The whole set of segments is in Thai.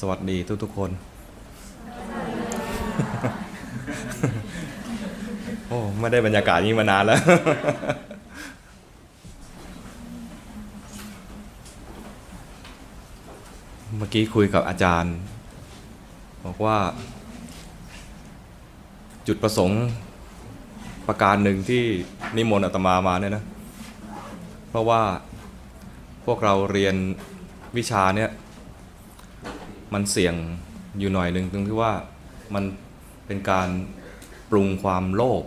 สวัสดีทุกทุกๆคน โอ้ไม่ได้บรรยากาศนี้มานานแล้ว เมื่อกี้คุยกับอาจารย์ บอกว่า จุดประสงค์ประการหนึ่งที่นิมนต์อาตมามาเนี่ยนะ เพราะว่าพวกเราเรียนวิชาเนี่ย มันเสี่ยงอยู่หน่อยหนึ่งตรงที่ว่ามันเป็นการปรุงความโลภ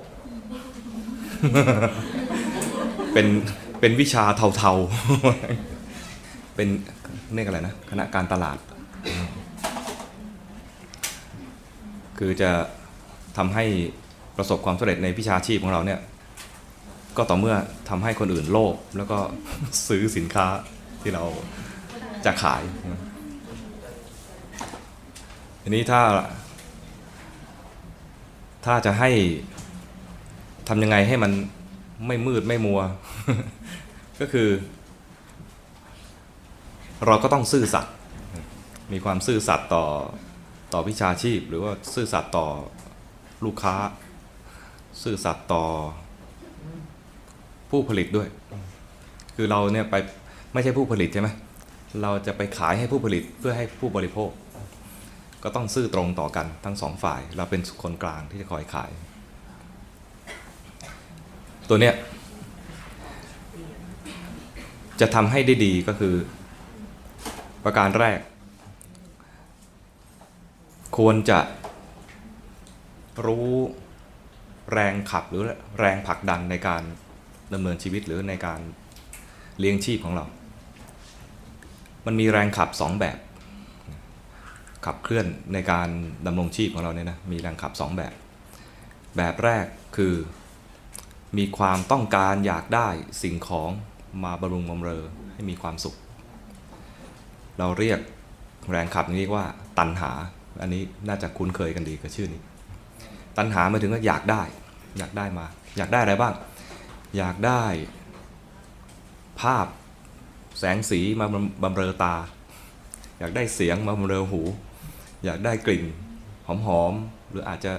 เป็นเป็นวิชาเทาๆ เป็นเรียกอะไรนะคณะการตลาด คือจะทำให้ประสบความสำเร็จในวิชาชีพของเราเนี่ยก็ต่อเมื่อทำให้คนอื่นโลภแล้วก็ซื้อสินค้าที่เราจะขาย ทีนี้ถ้า ถ้าจะให้ทำยังไงให้มันไม่มืดไม่มัว ก็คือ เราก็ต้องซื่อสัตย์มีความซื่อสัตย์ต่อต่อวิชาชีพ หรือว่าซื่อสัตย์ต่อลูกค้า ซื่อสัตย์ต่อผู้ผลิตด้วย คือเราเนี่ยไปไม่ใช่ผู้ผลิตใช่ไหมเราจะไปขายให้ผู้ผลิตเพื่อให้ผู้บริโภค ก็ต้องซื่อตรงต่อกันทั้งสองฝ่าย เราเป็นคนกลางที่จะคอยขาย ตัวเนี้ยจะทำให้ได้ดีก็คือ ประการแรก ควรจะรู้แรงขับหรือแรงผลักดันในการดำเนินชีวิตหรือในการเลี้ยงชีพของเรา มันมีแรงขับสองแบบ ขับเคลื่อนในการดำรงชีพของเราเนี่ยนะมีแรงขับสองแบบ แบบแรกคือมีความต้องการอยากได้สิ่งของมาบำรุงบำเรอให้มีความสุข เราเรียกแรงขับนี้ว่าตันหา อันนี้น่าจะคุ้นเคยกันดีกับชื่อนี้ ตันหาหมายถึงว่าอยากได้ อยากได้มา อยากได้อะไรบ้าง อยากได้ ภาพแสงสีมาบำเรอตา อยากได้เสียงมาบำเรอหู อยากได้กลิ่นหอมๆหรืออาจจะ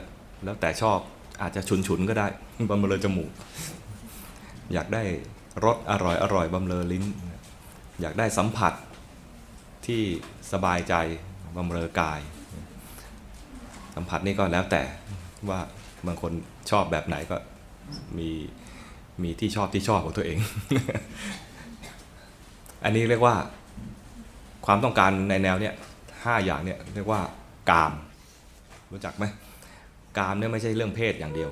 แล้วแต่ชอบอาจจะฉุนๆก็ได้บำเรอจมูก อยากได้รสอร่อยอร่อยบำเรอลิ้น อยากได้สัมผัสที่สบายใจบำเรอกาย สัมผัสนี่ก็แล้วแต่ว่าบางคนชอบแบบไหนก็มีมีที่ชอบที่ชอบของตัวเอง อันนี้เรียกว่าความต้องการในแนวเนี้ย ห้าอย่างเนี้ยเรียกว่ากาม รู้จักไหมกามเนี่ยไม่ใช่เรื่องเพศอย่างเดียว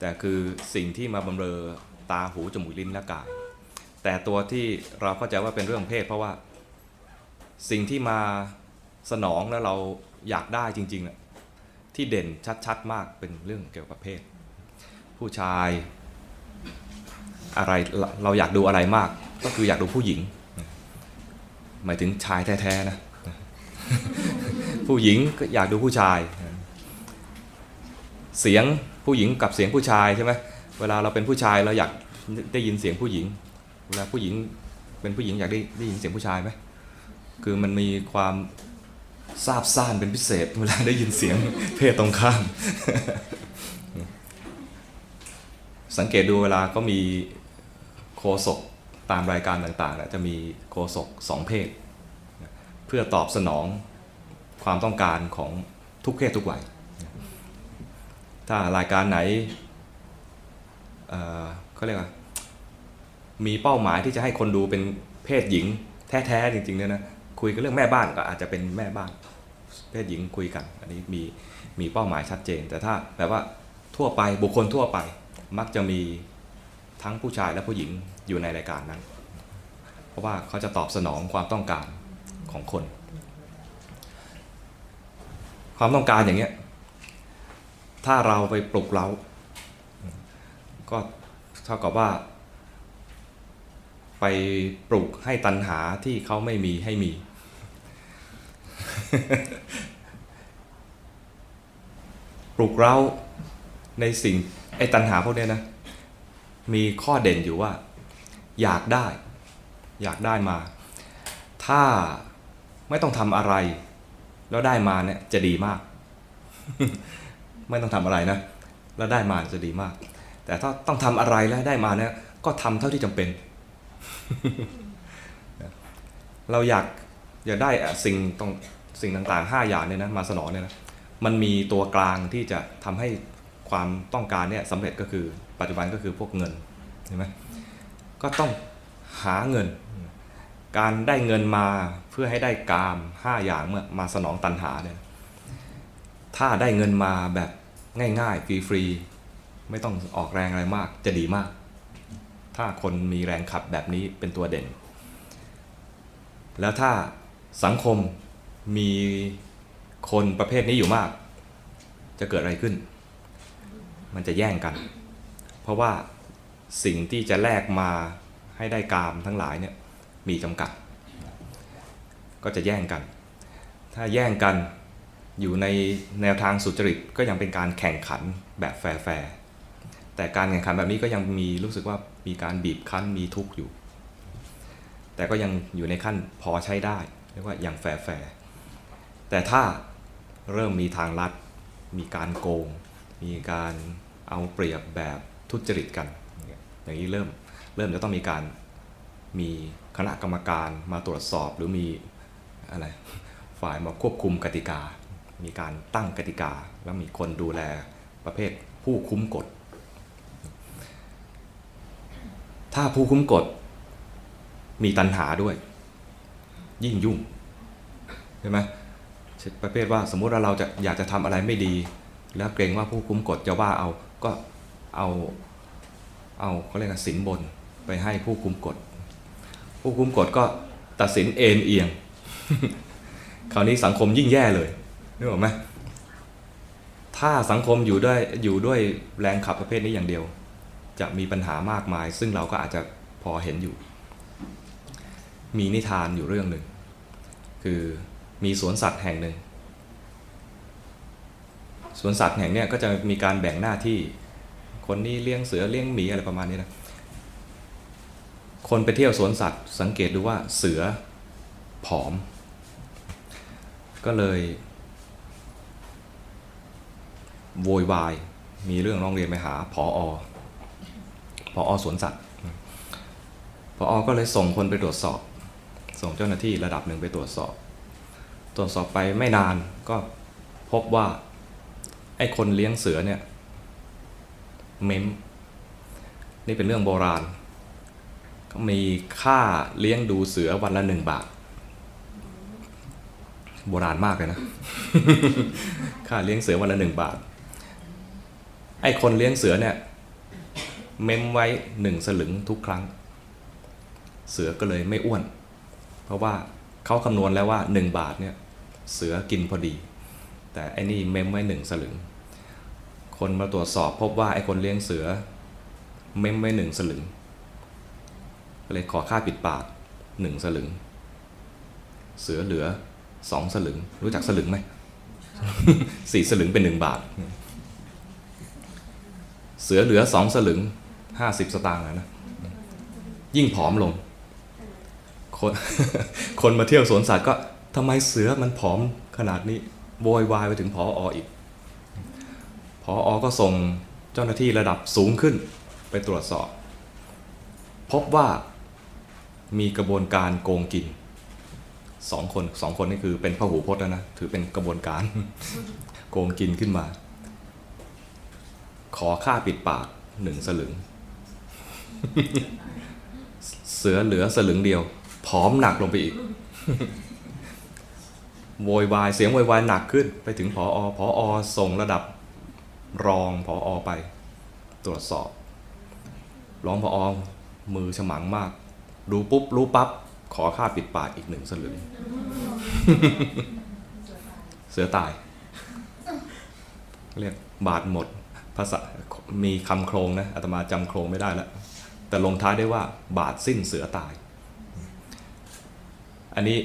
แต่คือสิ่งที่มาบำเรอตาหูจมูกลิ้นและกาย แต่ตัวที่เราเข้าใจว่าเป็นเรื่องเพศ เพราะว่าสิ่งที่มาสนองแล้วเราอยากได้จริงๆน่ะที่เด่นชัดๆมากเป็นเรื่องเกี่ยวกับเพศ ผู้ชายอะไรเราอยากดูอะไรมาก ก็คืออยากดูผู้หญิง หมายถึงชายแท้ๆนะ ผู้หญิงก็อยากดูผู้ชาย เสียงผู้หญิงกับเสียงผู้ชายใช่ไหมเวลาเราเป็นผู้ชายเราอยากได้ยินเสียงผู้หญิง เวลาผู้หญิงเป็นผู้หญิงอยากได้ได้ยินเสียงผู้ชายไหมคือมันมีความซาบซ่านเป็นพิเศษเวลาได้ยินเสียงเพศตรงข้าม สังเกตดูเวลาก็มีโคศกตามรายการต่างๆนะจะมีโคศกสองเพศ พื่อตอบสนองความต้องการของทุกเพศทุกวัย ถ้ารายการไหนเเขาเรียกว่ามีเป้าหมายที่จะให้คนดูเป็นเพศหญิง แท้ๆจริงๆเนี่ยนะคุยกันเรื่องแม่บ้านก็อาจจะเป็นแม่บ้าน เพศหญิงคุยกัน อันนี้มีมีเป้าหมายชัดเจน แต่ถ้าแบบว่าทั่วไปบุคคลทั่วไปมักจะมีทั้งผู้ชายและผู้หญิงอยู่ในรายการนั้น เพราะว่าเขาจะตอบสนองความต้องการ ของคน ความต้องการอย่างเงี้ย ถ้าเราไปปลุกเราก็เท่ากับว่า ไปปลุกให้ตัณหาที่เขาไม่มีให้มี ปลุกเราในสิ่งไอ้ตัณหาพวกเนี้ยนะ มีข้อเด่นอยู่ว่า อยากได้ อยากได้มา ถ้า ไม่ต้องทำอะไร แล้วได้มาเนี่ยจะดีมาก ไม่ต้องทำอะไรนะแล้วได้มาจะดีมาก แต่ถ้าต้องทำอะไรแล้วได้มาเนี่ยก็ทำเท่าที่จำเป็น เราอยากอยากได้สิ่งตรงสิ่งต่างๆ 5 อย่างเนี่ยนะมาสนองเนี่ยนะมันมีตัวกลางที่จะทำให้ความต้องการเนี่ยสำเร็จก็คือปัจจุบันก็คือพวกเงินเห็นไหมก็ต้องหาเงิน การได้เงินมาเพื่อให้ได้กามห้าอย่างเมื่อมาสนองตันหาเนี่ยถ้าได้เงินมาแบบง่ายๆฟรีๆไม่ต้องออกแรงอะไรมากจะดีมาก ถ้าคนมีแรงขับแบบนี้เป็นตัวเด่น แล้วถ้าสังคมมีคนประเภทนี้อยู่มาก จะเกิดอะไรขึ้น มันจะแย่งกัน เพราะว่าสิ่งที่จะแลกมาให้ได้กามทั้งหลายเนี่ย มีจำกัด ก็จะแย่งกัน ถ้าแย่งกันอยู่ในแนวทางสุจริตก็ยังเป็นการแข่งขันแบบแฟร์แต่การแข่งขันแบบนี้ก็ยังมีรู้สึกว่ามีการบีบคั้นมีทุกข์อยู่ แต่ก็ยังอยู่ในขั้นพอใช้ได้เรียกว่าอย่างแฟร์แต่ถ้าเริ่มมีทางลัด มีการโกง มีการเอาเปรียบแบบทุจริตกัน อย่างนี้เริ่มเริ่มจะต้องมีการมี คณะกรรมการมาตรวจสอบหรือมีอะไรฝ่ายมาควบคุมกติกา มีการตั้งกติกา แล้วมีคนดูแลประเภทผู้คุ้มกฎ ถ้าผู้คุ้มกฎมีตันหาด้วย ยิ่งยุ่งใช่ไหมประเภทว่าสมมุติว่าเราจะอยากจะทำอะไรไม่ดี แล้วเกรงว่าผู้คุ้มกฎจะว่าเอาก็เอาเอาเขาเรียกสินบนไปให้ผู้คุ้มกฎ ผู้คุ้มกฎก็ตัดสินเอ็นเอียง คราวนี้สังคมยิ่งแย่เลยนึกออกไหมถ้าสังคมอยู่ด้วยอยู่ด้วยแรงขับประเภทนี้อย่างเดียว จะมีปัญหามากมาย ซึ่งเราก็อาจจะพอเห็นอยู่ มีนิทานอยู่เรื่องหนึ่ง คือมีสวนสัตว์แห่งหนึ่งสวนสัตว์แห่งนี้ก็จะมีการแบ่งหน้าที่ คนนี้เลี้ยงเสือเลี้ยงหมีอะไรประมาณนี้นะ คนไปเที่ยวสวนสัตว์ สังเกตดูว่าเสือผอม ก็เลยโวยวาย มีเรื่องร้องเรียนไปหาผออผออสวนสัตว์ผออก็เลยส่งคนไปตรวจสอบ ส่งเจ้าหน้าที่ระดับหนึ่งไปตรวจสอบ ตรวจสอบไปไม่นานก็พบว่าไอ้คนเลี้ยงเสือเนี่ยเมมนี่เป็นเรื่องโบราณ มีค่าเลี้ยงดูเสือวันละหนึ่งบาท โบราณมากเลยนะ ค่าเลี้ยงเสือวันละหนึ่งบาท ไอ้คนเลี้ยงเสือเนี่ย เมมไว้หนึ่งสลึงทุกครั้ง เสือก็เลยไม่อ้วน เพราะว่าเขาคำนวณแล้วว่าหนึ่งบาทเนี่ย เสือกินพอดี แต่ไอ้นี่เมมไว้หนึ่งสลึง คนมาตรวจสอบพบว่าไอ้คนเลี้ยงเสือ เมมไว้หนึ่งสลึง เลยขอค่าปิดปากหนึ่งสลึง เสือเหลือสองสลึง รู้จักสลึงไหมสี่สลึงเป็นหนึ่งบาท เสือเหลือสองสลึงห้าสิบสตางค์นะยิ่งผอมลง คนคนมาเที่ยวสวนสัตว์ก็ทำไมเสือมันผอมขนาดนี้โวยวายไปถึงพอออีกพออก็ส่งเจ้าหน้าที่ระดับสูงขึ้นไปตรวจสอบ พบว่า มีกระบวนการโกงกินสองคนสองคนนี่คือเป็นพหูพจน์แล้วนะถือเป็นกระบวนการ โกงกินขึ้นมา ขอค่าปิดปากหนึ่งสลึง เสือเหลือสลึงเดียว ผอมหนักลงไปอีกโวยวายเสียงโวยวายหนักขึ้น ไปถึงพออพออส่งระดับรองพออไป ตรวจสอบ รองพออมือฉมังมาก ดูปุ๊บรู้ปับ๊บขอค่าปิดปากอีกหนึ่งสลึงเสือตาย เรียกบาดหมดภาษามีคำโครงนะอาตมาจำโครงไม่ได้แล้ว แต่ลงท้ายได้ว่า บาดสิ้นเสือตาย อันนี้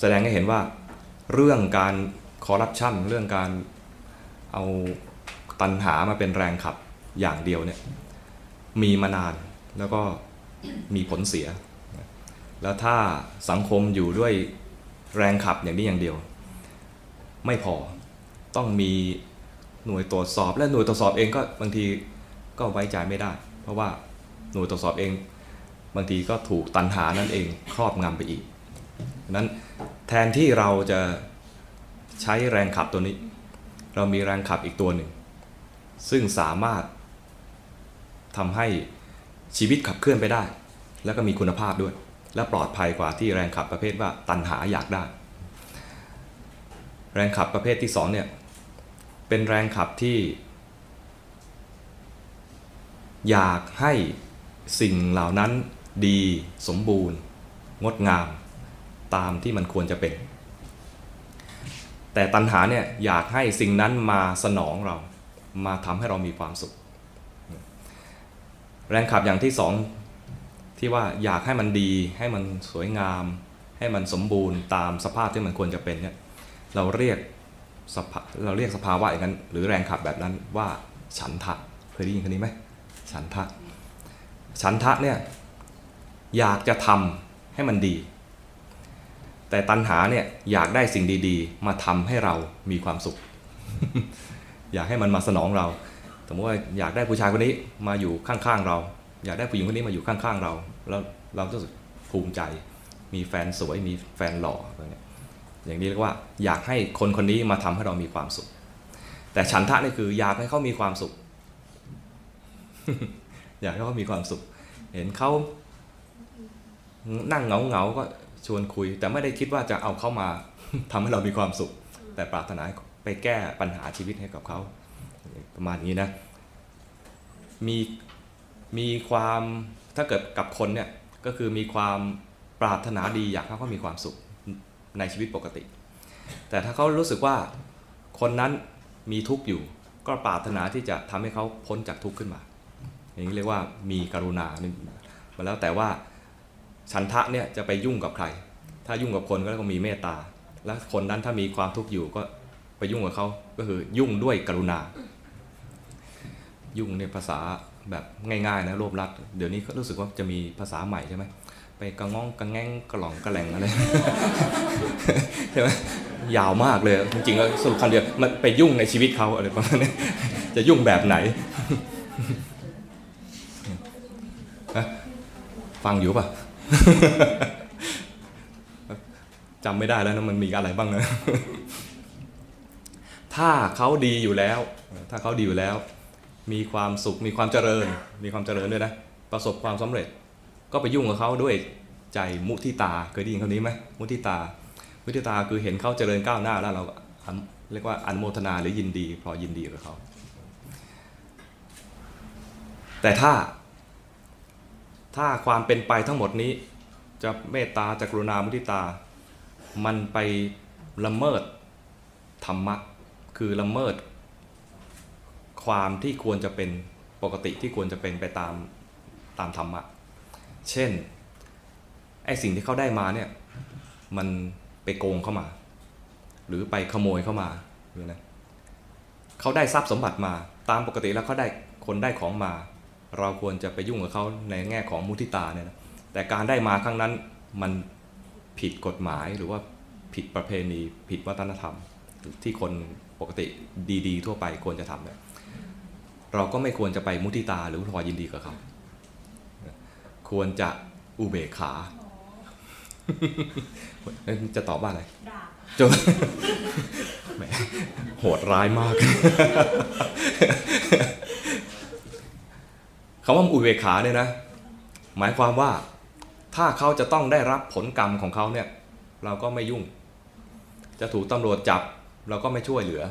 แสดงให้เห็นว่า เรื่องการคอร์รัปชันเรื่องการเอาตันหามาเป็นแรงขับอย่างเดียวเนี่ยมีมานานแล้วก็ มีผลเสีย แล้วถ้าสังคมอยู่ด้วยแรงขับอย่างนี้อย่างเดียว ไม่พอต้องมีหน่วยตรวจสอบและหน่วยตรวจสอบเองก็บางทีก็ไว้ใจไม่ได้ เพราะว่าหน่วยตรวจสอบเอง บางทีก็ถูกตันหานั่นเองครอบงำไปอีกนั้นแทนที่เราจะใช้แรงขับตัวนี้ เรามีแรงขับอีกตัวหนึ่ง ซึ่งสามารถทำให้ ชีวิตขับเคลื่อนไปได้ แล้วก็มีคุณภาพด้วย และปลอดภัยกว่าที่แรงขับประเภทว่าตันหาอยากได้ แรงขับประเภทที่สองเนี่ยเป็นแรงขับที่ อยากให้สิ่งเหล่านั้นดีสมบูรณ์ งดงาม ตามที่มันควรจะเป็น แต่ตัณหาเนี่ยอยากให้สิ่งนั้นมาสนองเรา มาทำให้เรามีความสุข แรงขับอย่างที่สองที่ว่าอยากให้มันดีให้มันสวยงาม ให้มันสมบูรณ์ตามสภาพที่มันควรจะเป็นเนี่ยเราเรียกเราเรียกสภาวะอย่างนั้น หรือแรงขับแบบนั้นว่าฉันทะเคยได้ยินคำนี้ไหมฉันทะฉันทะเนี่ยอยากจะทำให้มันดี แต่ตัณหาเนี่ยอยากได้สิ่งดี ๆ มาทำให้เรามีความสุข อยากให้มันมาสนองเรา มมติว่าอยากได้ผู้ชายคนนี้มาอยู่ข้างๆเรา อยากได้ผู้หญิงคนนี้มาอยู่ข้างๆเรา แล้วเราจะภูมิใจ มีแฟนสวยมีแฟนหล่ออะไรเงี้ยอย่างนี้เรียกว่าอยากให้คนคนนี้มาทำให้เรามีความสุข แต่ฉันทะนี่คืออยากให้เขามีความสุข อยากให้เขามีความสุข เห็นเขานั่งเหงาเหงาก็ชวนคุย แต่ไม่ได้คิดว่าจะเอาเขามาทำให้เรามีความสุข แต่ปรารถนาไปแก้ปัญหาชีวิตให้กับเขา ประมาณนี้นะ มีมีความถ้าเกิดกับคนเนี่ยก็คือมีความปรารถนาดีอยากให้เขามีความสุขในชีวิตปกติ แต่ถ้าเขารู้สึกว่าคนนั้นมีทุกข์อยู่ ก็ปรารถนาที่จะทำให้เขาพ้นจากทุกข์ขึ้นมา อย่างนี้เรียกว่ามีกรุณามาแล้วแต่ว่าฉันทะเนี่ยจะไปยุ่งกับใคร ถ้ายุ่งกับคนก็ต้องมีเมตตา และคนนั้นถ้ามีความทุกข์อยู่ก็ไปยุ่งกับเขาก็คือยุ่งด้วยกรุณา ยุ่งในภาษาแบบง่ายๆนะรวบรัดเดี๋ยวนี้ก็รู้สึกว่าจะมีภาษาใหม่ใช่ไหมไปกระง้องกระแง้งกระหล่องกระแหลงอะไรใช่ไหมยาวมากเลย จริงๆแล้วสรุปคำเดียวมันไปยุ่งในชีวิตเขาอะไรประมาณนี้จะยุ่งแบบไหนฟังอยู่ป่ะจำไม่ได้แล้วนะมันมีอะไรบ้างนะถ้าเขาดีอยู่แล้ว ถ้าเขาดีอยู่แล้ว มีความสุขมีความเจริญ มีความเจริญด้วยนะ ประสบความสำเร็จ ก็ไปยุ่งกับเขาด้วยใจมุทิตาเคยได้ยินคำนี้ไหมมุทิตา มุทิตาคือเห็นเขาเจริญก้าวหน้าแล้วเราเรียกว่าอนโมทนาหรือยินดีพอยินดีกับเขา แต่ถ้า ถ้าความเป็นไปทั้งหมดนี้ จะเมตตาจะกรุณามุทิตา มันไปละเมิดธรรมะคือละเมิด ความที่ควรจะเป็นปกติที่ควรจะเป็นไปตามตามธรรมะ เช่นไอสิ่งที่เขาได้มาเนี่ยมันไปโกงเข้ามา หรือไปขโมยเข้ามาหรือนะเขาได้ทรัพย์สมบัติมาตามปกติแล้วเขาได้คนได้ของมา เราควรจะไปยุ่งกับเขาในแง่ของมุทิตาเนี่ยนะแต่การได้มาครั้งนั้นมันผิดกฎหมายหรือว่าผิดประเพณีผิดวัฒนธรรม ที่คนปกติดี ๆ ทั่วไปควรจะทำเนี่ย เราก็ไม่ควรจะไปมุทิตาหรือพอยินดีกับเขาควรจะอุเบกขาจะตอบว่าอะไรจนแหมโหดร้ายมากคำว่าอุเบกขาเนี่ยนะ หมายความว่าถ้าเขาจะต้องได้รับผลกรรมของเขาเนี่ย เราก็ไม่ยุ่ง จะถูกตำรวจจับ เราก็ไม่ช่วยเหลือ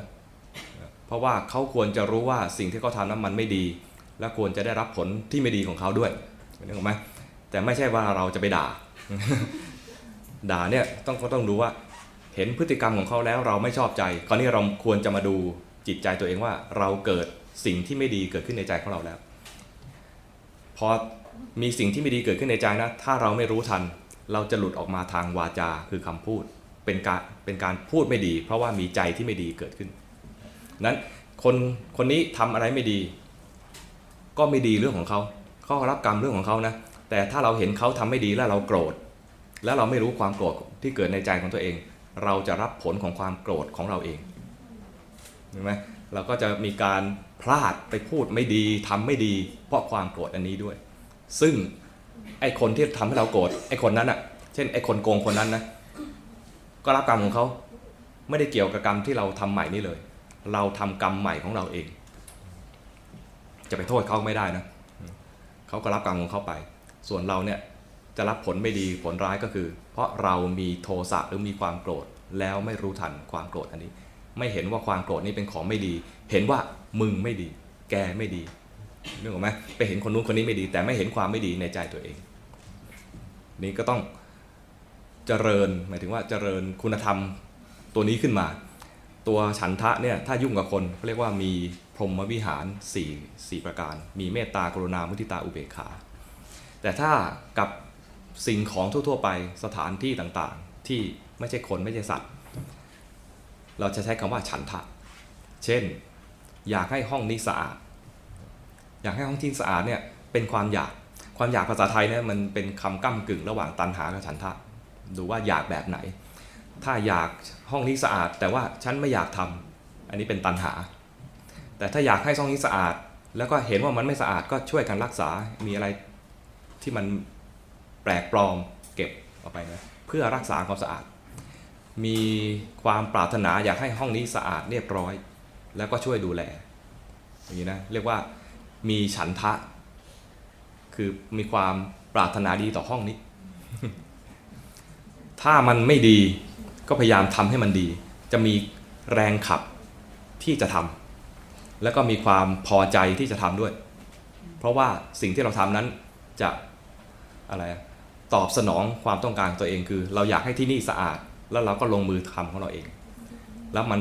เพราะว่าเขาควรจะรู้ว่าสิ่งที่เขาทำนั้นมันไม่ดี และควรจะได้รับผลที่ไม่ดีของเขาด้วยนึกออกไหมแต่ไม่ใช่ว่าเราจะไปด่า ด่าเนี่ยต้องก็ต้องดูว่า เห็นพฤติกรรมของเขาแล้วเราไม่ชอบใจคราวนี้เราควรจะมาดูจิตใจตัวเองว่า เราเกิดสิ่งที่ไม่ดีเกิดขึ้นในใจของเราแล้ว พอมีสิ่งที่ไม่ดีเกิดขึ้นในใจนะ ถ้าเราไม่รู้ทัน เราจะหลุดออกมาทางวาจาคือคำพูด เป็นการเป็นการพูดไม่ดี เพราะว่ามีใจที่ไม่ดีเกิดขึ้น นั้นคนคนนี้ทำอะไรไม่ดี ก็ไม่ดีเรื่องของเขาเขารับกรรมเรื่องของเขานะแต่ถ้าเราเห็นเขาทำไม่ดีแล้วเราโกรธ แล้วเราไม่รู้ความโกรธที่เกิดในใจของตัวเอง เราจะรับผลของความโกรธของเราเองเห็นไหมเราก็จะมีการพลาดไปพูดไม่ดีทำไม่ดี เพราะความโกรธอันนี้ด้วย ซึ่งไอ้คนที่ทำให้เราโกรธไอ้คนนั้นอะ เช่นไอ้คนโกงคนนั้นนะก็รับกรรมของเขาไม่ได้เกี่ยวกับกรรมที่เราทำใหม่นี่เลย เราทำกรรมใหม่ของเราเอง จะไปโทษเขาไม่ได้นะเขาก็รับกรรมของเขาไป ส่วนเราเนี่ยจะรับผลไม่ดีผลร้ายก็คือ เพราะเรามีโทสะหรือมีความโกรธ แล้วไม่รู้ทันความโกรธอันนี้ ไม่เห็นว่าความโกรธนี้เป็นของไม่ดี เห็นว่ามึงไม่ดี แกไม่ดีนึกออกไหมไปเห็นคนนู้นคนนี้ไม่ดี แต่ไม่เห็นความไม่ดีในใจตัวเอง นี่ก็ต้องเจริญหมายถึงว่าเจริญคุณธรรมตัวนี้ขึ้นมา ตัวฉันทะเนี่ยถ้ายุ่งกับคนเขาเรียกว่ามีพรหมวิหาร4 4ประการ มีเมตตากรุณามุทิตาอุเบกขา แต่ถ้ากับสิ่งของทั่ว ๆ ไปสถานที่ต่างๆ ที่ไม่ใช่คนไม่ใช่สัตว์ เราจะใช้คำว่าฉันทะ เช่น อยากให้ห้องนี้สะอาด อยากให้ห้องที่สะอาดเนี่ยเป็นความอยากความอยากภาษาไทยเนี่ยมันเป็นคำก้ากึ่งระหว่างตันหากับฉันทะ ดูว่าอยากแบบไหน ถ้าอยากห้องนี้สะอาด แต่ว่าฉันไม่อยากทำอันนี้เป็นตันหา แต่ถ้าอยากให้ห้องนี้สะอาด แล้วก็เห็นว่ามันไม่สะอาดก็ช่วยกันรักษา มีอะไรที่มันแปลกปลอมเก็บออกไปนะเพื่อรักษาความสะอาด มีความปรารถนาอยากให้ห้องนี้สะอาดเรียบร้อย แล้วก็ช่วยดูแลอย่างนี้นะเรียกว่ามีฉันทะ คือมีความปรารถนาดีต่อห้องนี้ ถ้ามันไม่ดี ก็พยายามทำให้มันดี จะมีแรงขับที่จะทำแล้วก็มีความพอใจที่จะทำด้วย เพราะว่าสิ่งที่เราทำนั้นจะอะไรตอบสนองความต้องการตัวเองคือ เราอยากให้ที่นี่สะอาด แล้วเราก็ลงมือทำของเราเอง แล้วมัน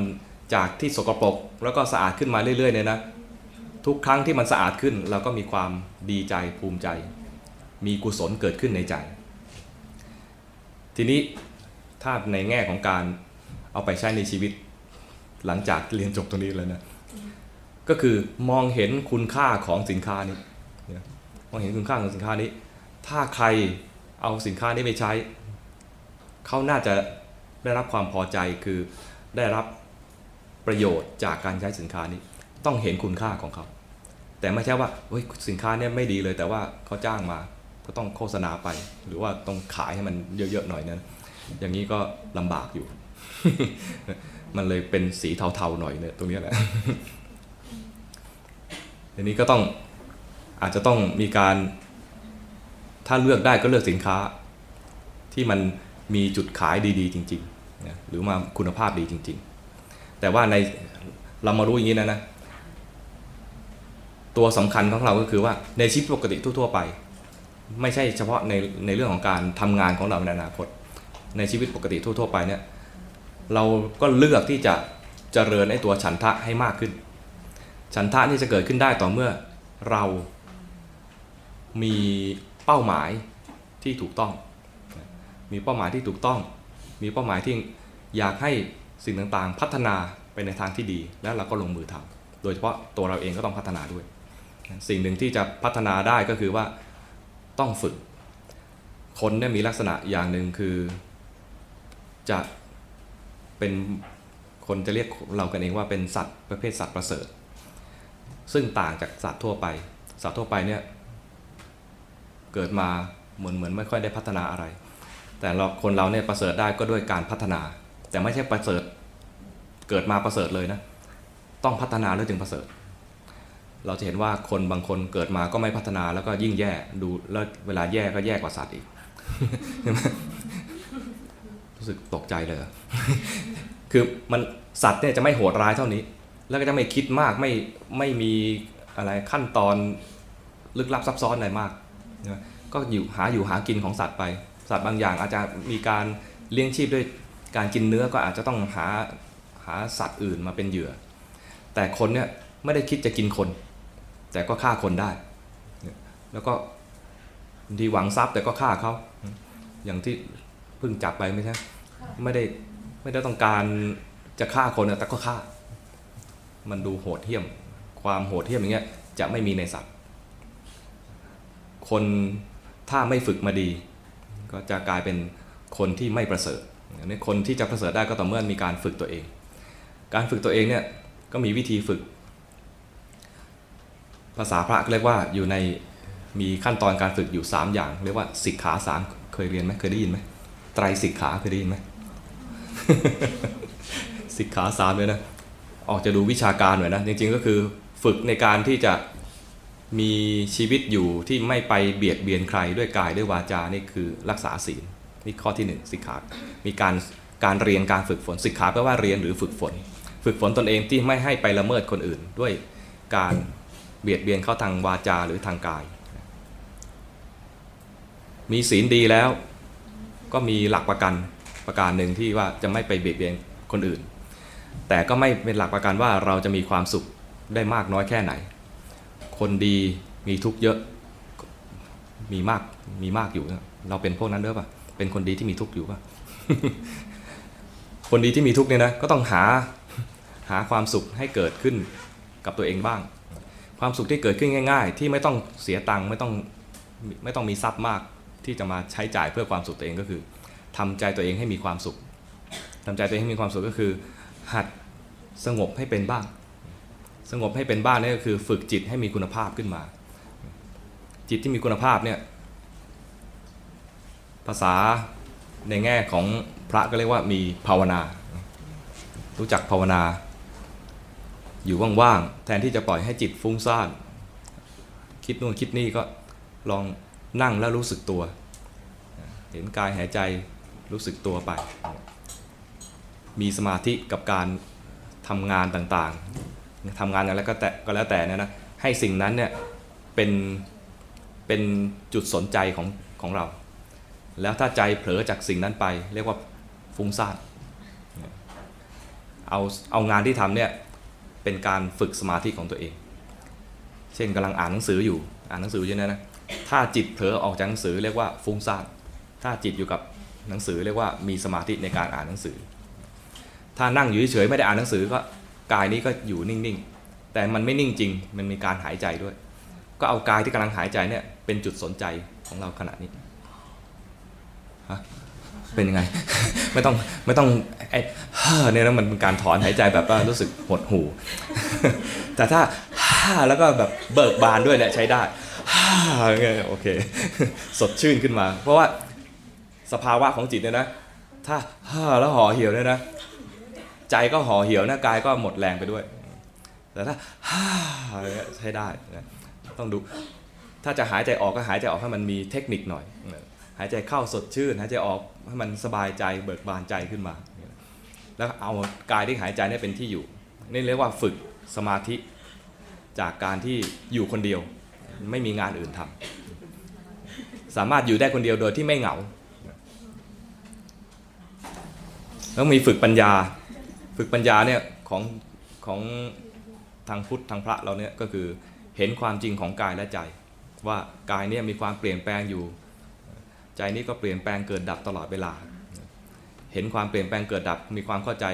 จากที่สกปรกแล้วก็สะอาดขึ้นมาเรื่อยๆเนี่ยนะทุกครั้งที่มันสะอาดขึ้น เราก็มีความดีใจภูมิใจ มีกุศลเกิดขึ้นในใจ ทีนี้ ถ้าในแง่ของการเอาไปใช้ในชีวิต หลังจากเรียนจบตรงนี้แล้วนะก็คือมองเห็นคุณค่าของสินค้านี้มองเห็นคุณค่าของสินค้านี้ ถ้าใครเอาสินค้านี้ไปใช้เขาน่าจะได้รับความพอใจคือได้รับประโยชน์จากการใช้สินค้านี้ต้องเห็นคุณค่าของเขาแต่ไม่ใช่ว่าสินค้านี้ไม่ดีเลยแต่ว่าเขาจ้างมาก็ต้องโฆษณาไป หรือว่าต้องขายให้มันเยอะๆหน่อยนะ อย่างนี้ก็ลำบากอยู่ มันเลยเป็นสีเทาๆหน่อยเนี่ยตรงนี้แหละทีนี้ก็ต้องอาจจะต้องมีการถ้าเลือกได้ก็เลือกสินค้า ที่มันมีจุดขายดีๆ จริงๆนะหรือมาคุณภาพดีจริง ๆ แต่ว่าในเรามารู้อย่างนี้นะนะ ตัวสำคัญของเราก็คือว่าในชีวิตปกติทั่วๆไป ไม่ใช่เฉพาะในในเรื่องของการทำงานของเราในอนาคต ในชีวิตปกติทั่ว ๆ ไปเนี่ยเราก็เลือกที่จะเจริญไอ้ตัวฉันทะให้มากขึ้น ฉันทะนี่จะเกิดขึ้นได้ต่อเมื่อเรามีเป้าหมายที่ถูกต้อง มีเป้าหมายที่ถูกต้อง มีเป้าหมายที่อยากให้สิ่งต่างๆ พัฒนาไปในทางที่ดี แล้วเราก็ลงมือทำโดยเฉพาะตัวเราเองก็ต้องพัฒนาด้วย สิ่งหนึ่งที่จะพัฒนาได้ก็คือว่าต้องฝึก คนเนี่ยมีลักษณะอย่างหนึ่งคือ จะเป็นคนจะเรียกเรากันเองว่าเป็นสัตว์ประเภทสัตว์ประเสริฐ ซึ่งต่างจากสัตว์ทั่วไป สัตว์ทั่วไปเนี่ยเกิดมาเหมือนเหมือนไม่ค่อยได้พัฒนาอะไร แต่เราคนเราเนี่ยประเสริฐได้ก็ด้วยการพัฒนา แต่ไม่ใช่ประเสริฐเกิดมาประเสริฐเลยนะต้องพัฒนาแล้วจึงประเสริฐ เราจะเห็นว่าคนบางคนเกิดมาก็ไม่พัฒนาแล้วก็ยิ่งแย่ดูแล้วเวลาแย่ก็แย่กว่าสัตว์อีก รู้สึกตกใจเลย คือมันสัตว์เนี่ยจะไม่โหดร้ายเท่านี้ แล้วก็จะไม่คิดมากไม่ไม่มีอะไรขั้นตอนลึกลับซับซ้อนอะไรมากก็อยู่หาอยู่หากินของสัตว์ไป สัตว์บางอย่างอาจจะมีการเลี้ยงชีพด้วยการกินเนื้อก็อาจจะต้องหาหาสัตว์อื่นมาเป็นเหยื่อ แต่คนเนี่ยไม่ได้คิดจะกินคน แต่ก็ฆ่าคนได้ แล้วก็บางทีหวังทรัพย์แต่ก็ฆ่าเขาอย่างที่เพิ่งจับไปไม่ใช่ ไม่ได้ไม่ได้ต้องการจะฆ่าคนแต่ก็ฆ่า มันดูโหดเหี้ยม ความโหดเหี้ยมอย่างเงี้ยจะไม่มีในสัตว์ คนถ้าไม่ฝึกมาดี ก็จะกลายเป็นคนที่ไม่ประเสริฐนี่คนที่จะประเสริฐได้ก็ต่อเมื่อมีการฝึกตัวเอง การฝึกตัวเองเนี่ยก็มีวิธีฝึก ภาษาพระเรียกว่าอยู่ในมีขั้นตอนการฝึกอยู่ 3 อย่าง เรียกว่าสิกขาสามเคยเรียนไหมเคยได้ยินไหมไตรสิกขาเคยได้ยินไหม สิกขาสามเลยนะ ออกจะดูวิชาการหน่อยนะ จริงๆก็คือฝึกในการที่จะมีชีวิตอยู่ที่ไม่ไปเบียดเบียนใครด้วยกายด้วยวาจา นี่คือรักษาศีลนี่ข้อที่หนึ่งสิกขา มีการการเรียนการฝึกฝนสิกขาแปลว่าเรียนหรือฝึกฝน ฝึกฝนตนเองที่ไม่ให้ไปละเมิดคนอื่น ด้วยการเบียดเบียนเข้าทางวาจาหรือทางกาย มีศีลดีแล้ว ก็มีหลักประกัน ประการหนึ่งที่ว่าจะไม่ไปเบียดเบียนคนอื่น แต่ก็ไม่เป็นหลักประกันว่าเราจะมีความสุขได้มากน้อยแค่ไหน คนดีมีทุกข์เยอะมีมากมีมากอยู่ เราเป็นพวกนั้นหรือเปล่าเป็นคนดีที่มีทุกข์อยู่ป่ะคนดีที่มีทุกข์เนี่ยนะก็ต้องหาหาความสุขให้เกิดขึ้นกับตัวเองบ้าง ความสุขที่เกิดขึ้นง่าย ๆ ที่ไม่ต้องเสียตังค์ไม่ต้องไม่ต้องมีทรัพย์มากที่จะมาใช้จ่ายเพื่อความสุขตัวเองก็คือ ทำใจตัวเองให้มีความสุขทำใจตัวเองให้มีความสุขก็คือ หัดสงบให้เป็นบ้าง สงบให้เป็นบ้างนี่ก็คือ ฝึกจิตให้มีคุณภาพขึ้นมา จิตที่มีคุณภาพเนี่ยภาษาในแง่ของพระก็เรียกว่ามีภาวนา รู้จักภาวนา อยู่ว่างๆแทนที่จะปล่อยให้จิตฟุ้งซ่านคิดนู่นคิดนี่ก็ลองนั่งแล้วรู้สึกตัว เห็นกายหายใจ รู้สึกตัวไป มีสมาธิกับการทำงานต่างๆทำงานอะไรก็แต่ก็แล้วแต่นะนะให้สิ่งนั้นเนี่ยเป็นเป็นจุดสนใจของของเรา แล้วถ้าใจเผลอจากสิ่งนั้นไป เรียกว่าฟุ้งซ่านเอาเอางานที่ทำเนี่ยเป็นการฝึกสมาธิของตัวเอง เช่นกำลังอ่านหนังสืออยู่อ่านหนังสืออยู่เนี่ยนะถ้าจิตเผลอออกจากหนังสือเรียกว่าฟุ้งซ่านถ้าจิตอยู่กับ หนังสือเรียกว่ามีสมาธิในการอ่านหนังสือ ถ้านั่งอยู่เฉยๆไม่ได้อ่านหนังสือก็กายนี้ก็อยู่นิ่งๆ แต่มันไม่นิ่งจริง มันมีการหายใจด้วย ก็เอากายที่กำลังหายใจเนี่ยเป็นจุดสนใจของเราขณะนี้ฮะเป็นยังไง ไม่ต้องไม่ต้องไอ้เนี่ยนะมันเป็นการถอนหายใจแบบว่ารู้สึกหดหูแต่ถ้าฮ่าแล้วก็แบบเบิกบานด้วยเนี่ยใช้ได้ฮ่าโอเค สดชื่นขึ้นมา เพราะว่า สภาวะของจิตเนี่ยนะ ถ้าฮ่าแล้วห่อเหี่ยวเนี่ยนะ ใจก็ห่อเหี่ยวนะกายก็หมดแรงไปด้วย แต่ถ้าฮ่าใช้ได้นะต้องดู ถ้าจะหายใจออกก็หายใจออกให้มันมีเทคนิคหน่อย หายใจเข้าสดชื่น หายใจออกให้มันสบายใจเบิกบานใจขึ้นมา แล้วเอากายที่หายใจนี่เป็นที่อยู่ นี่เรียกว่าฝึกสมาธิจากการที่อยู่คนเดียวไม่มีงานอื่นทำสามารถอยู่ได้คนเดียวโดยที่ไม่เหงา แล้วมีฝึกปัญญา ฝึกปัญญาเนี่ยของของทางพุทธทางพระเราเนี่ยก็คือเห็นความจริงของกายและใจ ว่ากายเนี่ยมีความเปลี่ยนแปลงอยู่ ใจนี้ก็เปลี่ยนแปลงเกิดดับตลอดเวลา เห็นความเปลี่ยนแปลงเกิดดับ มีความเข้าใจ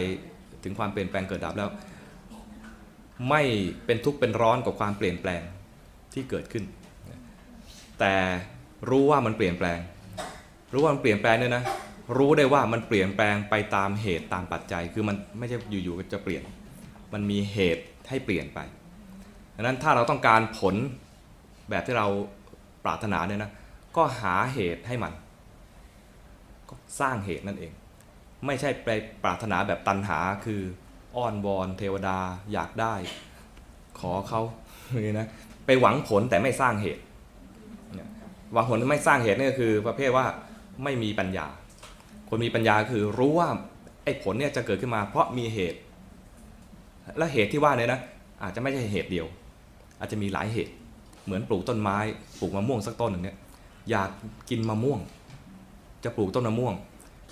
ถึงความเปลี่ยนแปลงเกิดดับแล้ว ไม่เป็นทุกข์เป็นร้อนกับความเปลี่ยนแปลงที่เกิดขึ้น แต่รู้ว่ามันเปลี่ยนแปลง รู้ว่ามันเปลี่ยนแปลงเนี่ยนะ รู้ได้ว่ามันเปลี่ยนแปลงไปตามเหตุตามปัจจัย คือมันไม่ใช่อยู่ๆจะเปลี่ยน มันมีเหตุให้เปลี่ยนไปดังนั้นถ้าเราต้องการผลแบบที่เราปรารถนาเนี่ยนะก็หาเหตุให้มัน ก็สร้างเหตุนั่นเอง ไม่ใช่ไปปรารถนาแบบตันหาคืออ้อนวอนเทวดาอยากได้ ขอเขาเลยนะไปหวังผลแต่ไม่สร้างเหตุหวังผลไม่สร้างเหตุนี่ก็คือประเภทว่าไม่มีปัญญา คนมีปัญญาคือรู้ว่าไอ้ผลเนี่ยจะเกิดขึ้นมา เพราะมีเหตุ และเหตุที่ว่าเนี่ยนะอาจจะไม่ใช่เหตุเดียว อาจจะมีหลายเหตุ เหมือนปลูกต้นไม้ปลูกมะม่วงสักต้นหนึ่งเนี่ยอยากกินมะม่วง จะปลูกต้นมะม่วง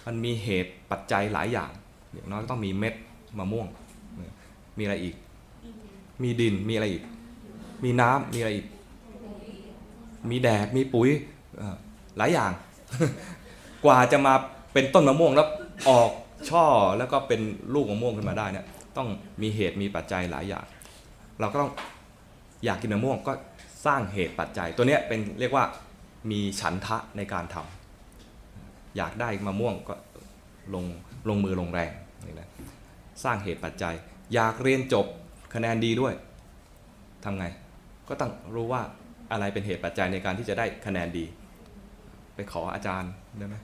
มันมีเหตุปัจจัยหลายอย่างอย่างน้อยก็ต้องมีเม็ดมะม่วง มีอะไรอีก มีดินมีอะไรอีก มีน้ำมีอะไรอีก มีแดดมีปุ๋ยหลายอย่าง กว่าจะมา เป็นต้นมะม่วงแล้วออกช่อแล้วก็เป็นลูกมะม่วงขึ้นมาได้เนี่ยต้องมีเหตุมีปัจจัยหลายอย่าง เราก็ต้องอยากกินมะม่วงก็สร้างเหตุปัจจัย ตัวนี้เป็นเรียกว่ามีฉันทะในการทำอยากได้มะม่วงก็ลงลงมือลงแรงนี่นะสร้างเหตุปัจจัย อยากเรียนจบคะแนนดีด้วยทำไง ก็ต้องรู้ว่าอะไรเป็นเหตุปัจจัยในการที่จะได้คะแนนดี ไปขออาจารย์ได้ไหม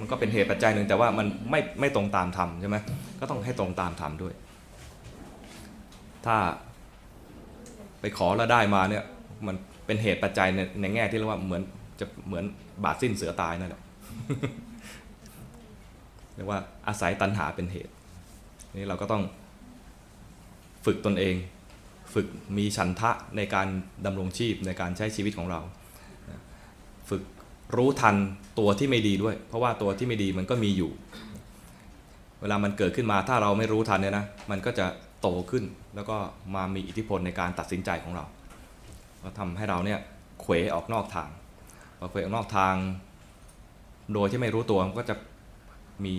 มันก็เป็นเหตุปัจจัยหนึ่งแต่ว่ามันไม่ไม่ตรงตามธรรมใช่ไหมก็ต้องให้ตรงตามธรรมด้วย ถ้าไปขอแล้วได้มาเนี่ยมันเป็นเหตุปัจจัยในในแง่ที่เรียกว่าเหมือนจะเหมือนบาดสิ้นเสือตายนั่นแหละเรียกว่าอาศัยตัณหาเป็นเหตุนี่เราก็ต้องฝึกตนเอง ฝึกมีฉันทะในการดำรงชีพในการใช้ชีวิตของเรา ฝึก รู้ทันตัวที่ไม่ดีด้วย เพราะว่าตัวที่ไม่ดีมันก็มีอยู่ เวลามันเกิดขึ้นมาถ้าเราไม่รู้ทันเนี่ยนะมันก็จะโตขึ้นแล้วก็มามีอิทธิพลในการตัดสินใจของเราก็ทำให้เราเนี่ยเขวออกนอกทางพอเขวออกนอกทาง โดยที่ไม่รู้ตัวมันก็จะมี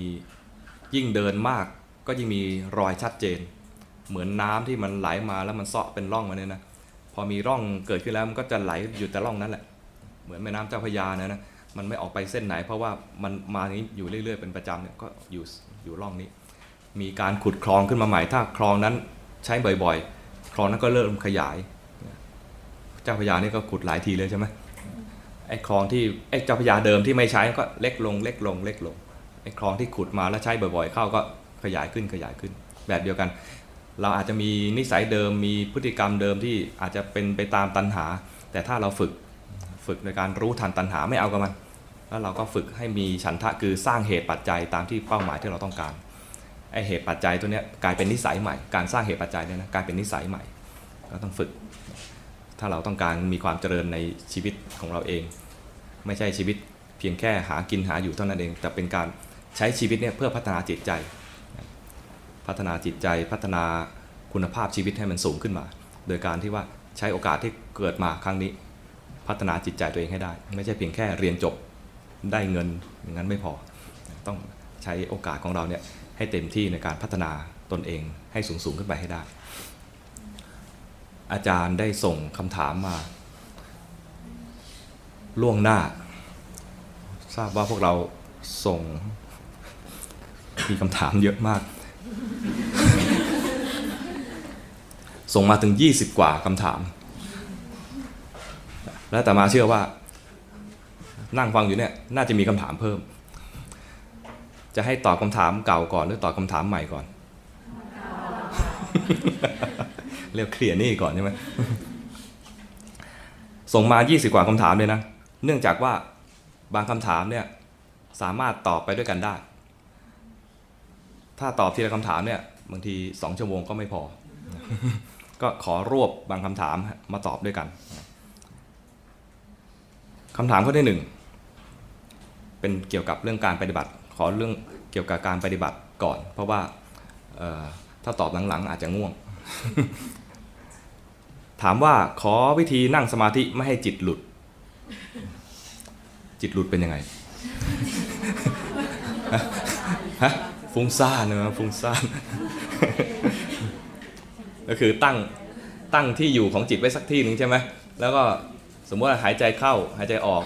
ยิ่งเดินมาก ก็ยิ่งมีรอยชัดเจน เหมือนน้ำที่มันไหลมาแล้วมันเซาะเป็นร่องมาเนี่ยนะพอมีร่องเกิดขึ้นแล้วมันก็จะไหลอยู่แต่ร่องนั้นแหละ เหมือนแม่น้ำเจ้าพยานะนะมันไม่ออกไปเส้นไหน เพราะว่ามันมานี้อยู่เรื่อยๆเป็นประจำเนี่ยก็อยู่อยู่ร่องนี้ มีการขุดคลองขึ้นมาใหม่ถ้าคลองนั้นใช้บ่อยๆ คลองนั้นก็เริ่มขยาย เจ้าพยานี่ก็ขุดหลายทีเลยใช่ไหมไอ้คลองที่ไอ้เจ้าพยาเดิมที่ไม่ใช้ก็เล็กลงเล็กลงเล็กลงไอ้คลองที่ขุดมาแล้วใช้บ่อยๆ เข้าก็ขยายขึ้นขยายขึ้น แบบเดียวกัน เราอาจจะมีนิสัยเดิมมีพฤติกรรมเดิมที่อาจจะเป็นไปตามตัณหา แต่ถ้าเราฝึก ฝึกในการรู้ทันตัณหาไม่เอากับมัน แล้วเราก็ฝึกให้มีฉันทะคือสร้างเหตุปัจจัยตามที่เป้าหมายที่เราต้องการไอเหตุปัจจัยตัวเนี้ยกลายเป็นนิสัยใหม่ การสร้างเหตุปัจจัยเนี่ยนะกลายเป็นนิสัยใหม่ ก็ต้องฝึก ถ้าเราต้องการมีความเจริญในชีวิตของเราเอง ไม่ใช่ชีวิตเพียงแค่หากินหาอยู่เท่านั้นเอง แต่เป็นการใช้ชีวิตเนี่ยเพื่อพัฒนาจิตใจ พัฒนาจิตใจพัฒนาคุณภาพชีวิตให้มันสูงขึ้นมา โดยการที่ว่าใช้โอกาสที่เกิดมาครั้งนี้ พัฒนาจิตใจตัวเองให้ได้ ไม่ใช่เพียงแค่เรียนจบได้เงินอย่างนั้นไม่พอ ต้องใช้โอกาสของเราเนี่ยให้เต็มที่ในการพัฒนาตนเองให้สูงสูงขึ้นไปให้ได้ อาจารย์ได้ส่งคำถามมา ล่วงหน้า ทราบว่าพวกเราส่งมีคำถามเยอะมาก ส่งมาถึง 20 กว่าคำถาม แล้วแต่มาเชื่อว่า นั่งฟังอยู่เนี่ยน่าจะมีคำถามเพิ่ม จะให้ตอบคำถามเก่าก่อนหรือตอบคำถามใหม่ก่อน เรียกเคลียร์นี่ก่อนใช่ไหมส่งมา 20 กว่าคำถามเลยนะ เนื่องจากว่าบางคำถามเนี่ยสามารถตอบไปด้วยกันได้ ถ้าตอบทีละคำถามเนี่ยบางทีสองชั่วโมงก็ไม่พอ ก็ขอรวบบางคำถามมาตอบด้วยกัน คำถามข้อที่หนึ่งเป็นเกี่ยวกับเรื่องการปฏิบัติ ขอเรื่องเกี่ยวกับการปฏิบัติก่อน เพราะว่าถ้าตอบหลังๆ อาจจะง่วง ถามว่าขอวิธีนั่งสมาธิไม่ให้จิตหลุด จิตหลุดเป็นยังไงฮะฟุ้งซ่านนะฟุ้งซ่านก็คือตั้งตั้งที่อยู่ของจิตไว้สักที่หนึ่งใช่ไหมแล้วก็ สมมติว่าหายใจเข้าหายใจออก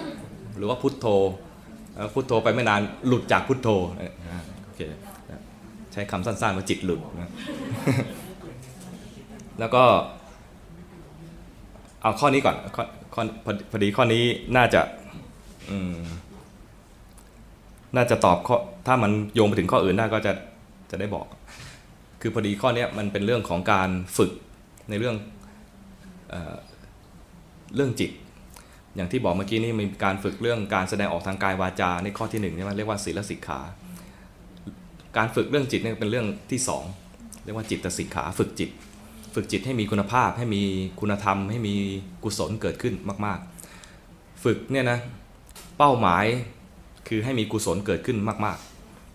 หรือว่าพุทโธพุทโธไปไม่นานหลุดจากพุทโธโอเคใช้คำสั้นๆว่าจิตหลุดนะแล้วก็เอาข้อนี้ก่อนข้อพอดีข้อนี้น่าจะน่าจะตอบข้อถ้ามันโยงไปถึงข้ออื่นได้ก็จะจะได้บอก คือพอดีข้อนี้มันเป็นเรื่องของการฝึกในเรื่องเอเรื่องจิต อย่างที่บอกเมื่อกี้นี่มีการฝึกเรื่องการแสดงออกทางกายวาจาในข้อที่หนึ่งใช่ไหมเรียกว่าศีลสิกขา การฝึกเรื่องจิตเนี่ยเป็นเรื่องที่สองเรียกว่าจิตสิกขาฝึกจิต ฝึกจิตให้มีคุณภาพ ให้มีคุณธรรม ให้มีกุศลเกิดขึ้นมาก ๆ ฝึกเนี่ยนะเป้าหมายคือให้มีกุศลเกิดขึ้นมาก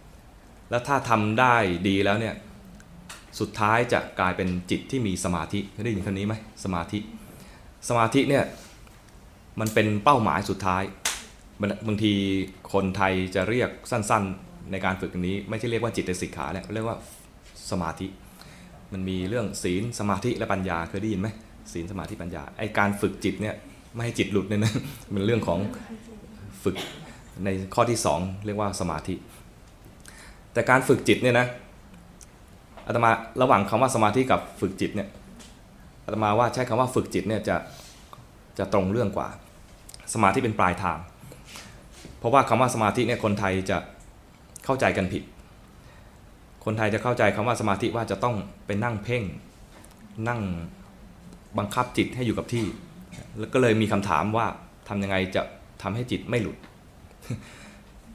ๆ แล้วถ้าทำได้ดีแล้วเนี่ยสุดท้ายจะกลายเป็นจิตที่มีสมาธิได้ยินคำนี้ไหมสมาธิ สมาธิเนี่ย มันเป็นเป้าหมายสุดท้าย บางทีคนไทยจะเรียกสั้นๆในการฝึกนี้ ไม่ใช่เรียกว่าจิตสิกขาแล้วเรียกว่าสมาธิ มันมีเรื่องศีลสมาธิและปัญญาเคยได้ยินไหมศีลสมาธิปัญญาไอการฝึกจิตเนี่ยไม่ให้จิตหลุดเนี่ยนะมันเรื่องของฝึกในข้อที่ 2 เรียกว่าสมาธิ แต่การฝึกจิตเนี่ยนะอาตมาระหว่างคำว่าสมาธิกับฝึกจิตเนี่ยอาตมาว่าใช้คำว่าฝึกจิตเนี่ยจะจะตรงเรื่องกว่า สมาธิเป็นปลายทาง เพราะว่าคำว่าสมาธิเนี่ยคนไทยจะเข้าใจกันผิด คนไทยจะเข้าใจคำว่าสมาธิว่าจะต้องไปนั่งเพ่ง นั่งบังคับจิตให้อยู่กับที่ แล้วก็เลยมีคำถามว่าทำยังไงจะทำให้จิตไม่หลุด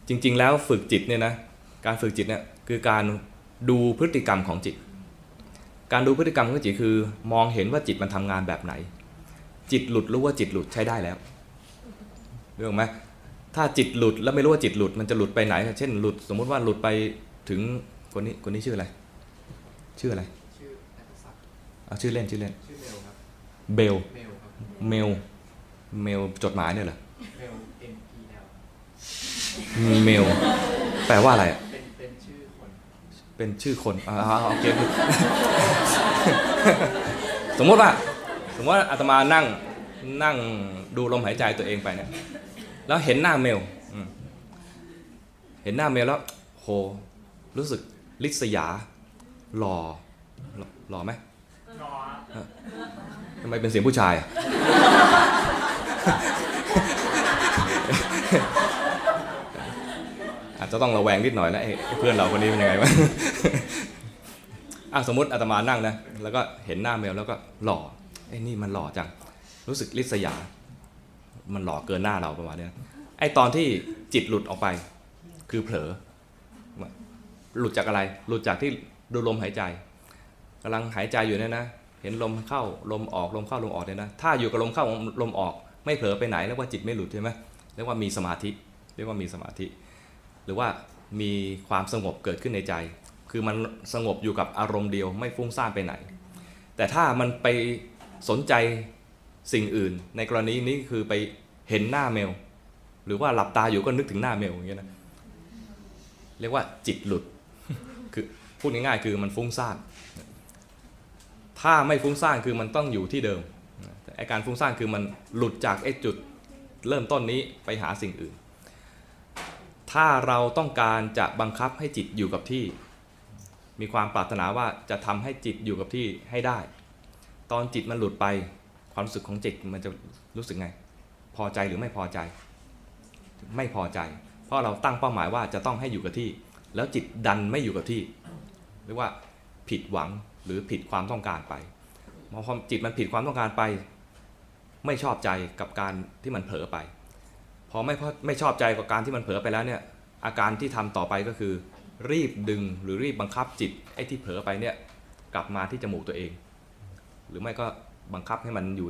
จริงๆแล้วฝึกจิตเนี่ยนะ การฝึกจิตเนี่ยคือการดูพฤติกรรมของจิต การดูพฤติกรรมของจิตคือ มองเห็นว่าจิตมันทำงานแบบไหน จิตหลุดรู้ว่าจิตหลุดใช้ได้แล้ว เรื่องไหมถ้าจิตหลุดแล้วไม่รู้ว่าจิตหลุดมันจะหลุดไปไหน เช่นหลุดสมมุติว่าหลุดไปถึงคนนี้คนนี้ชื่ออะไร ชื่ออะไรชื่อนัทศักดิ์เอาชื่อเล่นชื่อเล่นชื่อเมลครับเบลเมลครับเมลเมลจดหมายเนี่ยเหรอเมล M E L เมลแปลว่าอะไรอะเป็นเป็นชื่อคนเป็นชื่อคนอ่าอ่าโอเคสมมติว่า สมมติว่าอาตมานั่งนั่งดูลมหายใจตัวเองไปเนี่ย แล้วเห็นหน้าเมลเห็นหน้าเมลแล้วโหรู้สึกลิษยาหล่อหล่อไหมเออทำไมเป็นเสียงผู้ชายอาจจะต้องระแวงนิดหน่อยนะเพื่อนเราคนนี้เป็นยังไงวะอะสมมติอาตมานั่งนะแล้วก็เห็นหน้าเมลแล้วก็หล่อไอ้นี่มันหล่อจัง รู้สึกลิษยา มันหล่อเกินหน้าเราประมาณนี้ไอ้ตอนที่จิตหลุดออกไป คือเผลอ หลุดจากอะไร หลุดจากที่ดูลมหายใจกำลังหายใจอยู่เนี่ยนะ เห็นลมเข้าลมออกลมเข้าลมออกเนี่ยนะ ถ้าอยู่กับลมเข้าลมออกไม่เผลอไปไหนเรียกว่าจิตไม่หลุดใช่ไหมเรียกว่ามีสมาธิ เรียกว่ามีสมาธิ หรือว่ามีความสงบเกิดขึ้นในใจ คือมันสงบอยู่กับอารมณ์เดียวไม่ฟุ้งซ่านไปไหน แต่ถ้ามันไปสนใจ สิ่งอื่น ในกรณีนี้คือไปเห็นหน้าเมล หรือว่าหลับตาอยู่ก็นึกถึงหน้าเมลอย่างเงี้ยนะเรียกว่าจิตหลุดคือพูดง่ายๆคือมันฟุ้งซ่านถ้าไม่ฟุ้งซ่านคือมันต้องอยู่ที่เดิมไอการฟุ้งซ่านคือมันหลุดจากไอจุดเริ่มต้นนี้ไปหาสิ่งอื่น ถ้าเราต้องการจะบังคับให้จิตอยู่กับที่ มีความปรารถนาว่าจะทำให้จิตอยู่กับที่ให้ได้ ตอนจิตมันหลุดไป ความรู้สึกของจิตมันจะรู้สึกไง พอใจหรือไม่พอใจ ไม่พอใจ เพราะเราตั้งเป้าหมายว่าจะต้องให้อยู่กับที่ แล้วจิตดันไม่อยู่กับที่เรียกว่าผิดหวังหรือผิดความต้องการไปพอจิตมันผิดความต้องการไป ไม่ชอบใจกับการที่มันเผลอไป พอไม่พอไม่ชอบใจกับการที่มันเผลอไปแล้วเนี่ยอาการที่ทำต่อไปก็คือ รีบดึงหรือรีบบังคับจิตไอ้ที่เผลอไปเนี่ยกลับมาที่จมูกตัวเอง หรือไม่ก็ บังคับให้มันอยู่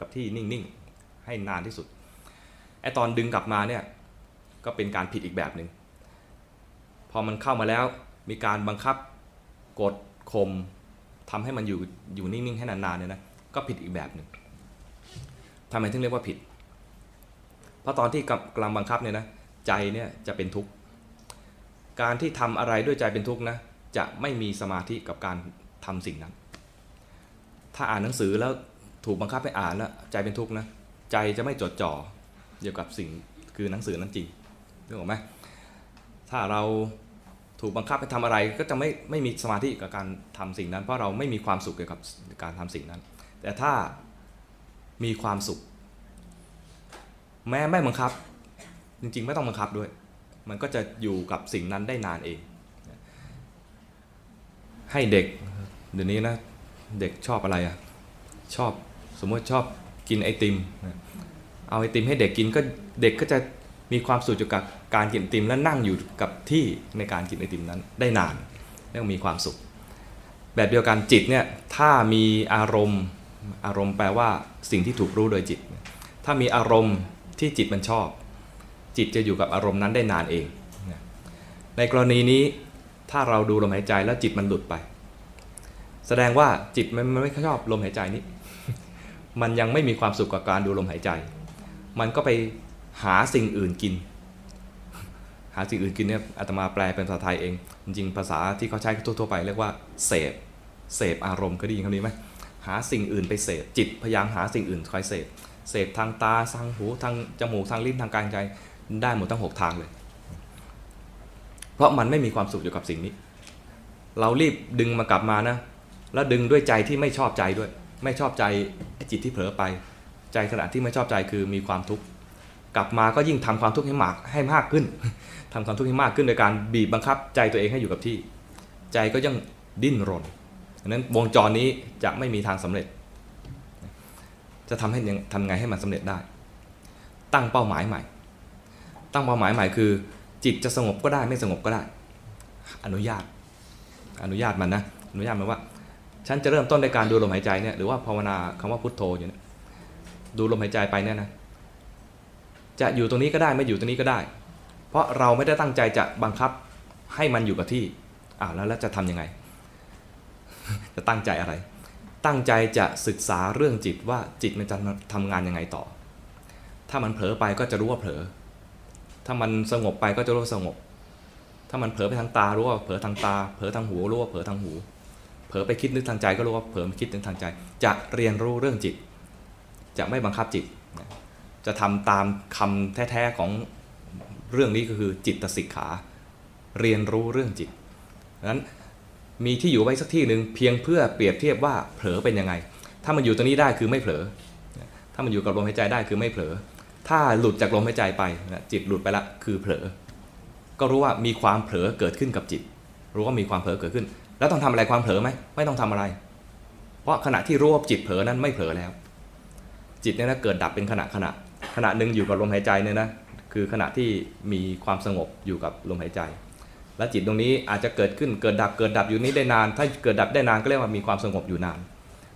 กับที่นิ่งๆ ให้นานที่สุดไอ้ตอนดึงกลับมาเนี่ยก็เป็นการผิดอีกแบบหนึ่งพอมันเข้ามาแล้วมีการบังคับกดข่มทำให้มันอยู่อยู่นิ่งๆให้นานๆเนี่ยนะก็ผิดอีกแบบหนึ่งทำไมถึงเรียกว่าผิด เพราะตอนที่กำลังบังคับเนี่ยนะใจเนี่ยจะเป็นทุกข์การที่ทำอะไรด้วยใจเป็นทุกข์นะจะไม่มีสมาธิกับการทำสิ่งนั้น ถ้าอ่านหนังสือแล้วถูกบังคับให้อ่านแล้วใจเป็นทุกข์นะใจจะไม่จดจ่อเกี่ยวกับสิ่งคือหนังสือนั้นจริงนึกออกไหมถ้าเราถูกบังคับให้ทำอะไรก็จะไม่ไม่มีสมาธิกับการทำสิ่งนั้น เพราะเราไม่มีความสุขเกี่ยวกับการทำสิ่งนั้น แต่ถ้ามีความสุข แม้ไม่บังคับ จริงๆ ไม่ต้องบังคับด้วย มันก็จะอยู่กับสิ่งนั้นได้นานเอง ให้เด็กเดี๋ยวนี้นะ เด็กชอบอะไรอะชอบสมมติชอบกินไอติมเอาไอติมให้เด็กกินก็เด็กก็จะมีความสุขกับการกินไอติมและนั่งอยู่กับที่ในการกินไอติมนั้นได้นานแล้วมีความสุข แบบเดียวกันจิตเนี่ยถ้ามีอารมณ์อารมณ์แปลว่าสิ่งที่ถูกรู้โดยจิต ถ้ามีอารมณ์ที่จิตมันชอบ จิตจะอยู่กับอารมณ์นั้นได้นานเอง ในกรณีนี้ถ้าเราดูลมหายใจแล้วจิตมันหลุดไป แสดงว่าจิตมันไม่ชอบลมหายใจนี้ มันยังไม่มีความสุขกับการดูลมหายใจ มันก็ไปหาสิ่งอื่นกิน หาสิ่งอื่นกินเนี่ยอาตมาแปลเป็นภาษาไทยเอง จริงๆภาษาที่เขาใช้ทั่วๆไปเรียกว่าเสพเสพอารมณ์เคยได้ยินคำนี้ไหมหาสิ่งอื่นไปเสพจิตพยายามหาสิ่งอื่นคอยเสพเสพทางตาทางหูทางจมูกทางลิ้นทางกายใจได้หมดทั้งหกทางเลย เพราะมันไม่มีความสุขอยู่กับสิ่งนี้ เรารีบดึงมากลับมานะ แล้วดึงด้วยใจที่ไม่ชอบใจด้วย ไม่ชอบใจจิตที่เผลอไป ใจขณะที่ไม่ชอบใจคือมีความทุกข์กลับมาก็ยิ่งทำความทุกข์ให้มากให้มากขึ้นทำความทุกข์ให้มากขึ้นโดยการบีบบังคับใจตัวเองให้อยู่กับที่ ใจก็ยังดิ้นรนดังนั้นวงจรนี้จะไม่มีทางสำเร็จ จะทำให้ยังทำไงให้มันสำเร็จได้ ตั้งเป้าหมายใหม่ ตั้งเป้าหมายใหม่คือ จิตจะสงบก็ได้ไม่สงบก็ได้ อนุญาต อนุญาตมันนะอนุญาตมันว่า ฉันจะเริ่มต้นในการดูลมหายใจเนี่ยหรือว่าภาวนาคำว่าพุทโธอยู่เนี่ยดูลมหายใจไปเนี่ยนะจะอยู่ตรงนี้ก็ได้ไม่อยู่ตรงนี้ก็ได้ เพราะเราไม่ได้ตั้งใจจะบังคับให้มันอยู่กับที่อ่าแล้วแล้วจะทํำยังไง จะตั้งใจอะไร ตั้งใจจะศึกษาเรื่องจิตว่าจิตมันจะทำงานยังไงต่อ ถ้ามันเผลอไปก็จะรู้ว่าเผลอ ถ้ามันสงบไปก็จะรู้ว่าสงบ ถ้ามันเผลอไปทางตารู้ว่าเผลอทางตา เผลอทางหูรู้ว่าเผลอทางหู เผลอไปคิดนึกทางใจก็รู้ว่าเผลอคิดนึกทางใจ จะเรียนรู้เรื่องจิต จะไม่บังคับจิต จะทำตามคำแท้ๆของเรื่องนี้ก็คือจิตสิกขา เรียนรู้เรื่องจิตนั้นมีที่อยู่ไว้สักที่หนึ่งเพียงเพื่อเปรียบเทียบว่าเผลอเป็นยังไง ถ้ามันอยู่ตรงนี้ได้คือไม่เผลอ ถ้ามันอยู่กับลมหายใจได้คือไม่เผลอ ถ้าหลุดจากลมหายใจไปจิตหลุดไปละคือเผลอ ก็รู้ว่ามีความเผลอเกิดขึ้นกับจิต รู้ว่ามีความเผลอเกิดขึ้น แล้วต้องทำอะไรความเผลอไหมไม่ต้องทำอะไร เพราะขณะที่รู้ว่าจิตเผลอนั้นไม่เผลอแล้ว จิตเนี่ยนะเกิดดับเป็นขณะขณะขณะหนึ่งอยู่กับลมหายใจเนี่ยนะคือขณะที่มีความสงบอยู่กับลมหายใจ และจิตตรงนี้อาจจะเกิดขึ้นเกิดดับเกิดดับอยู่นี้ได้นาน ถ้าเกิดดับได้นานก็เรียกว่ามีความสงบอยู่นาน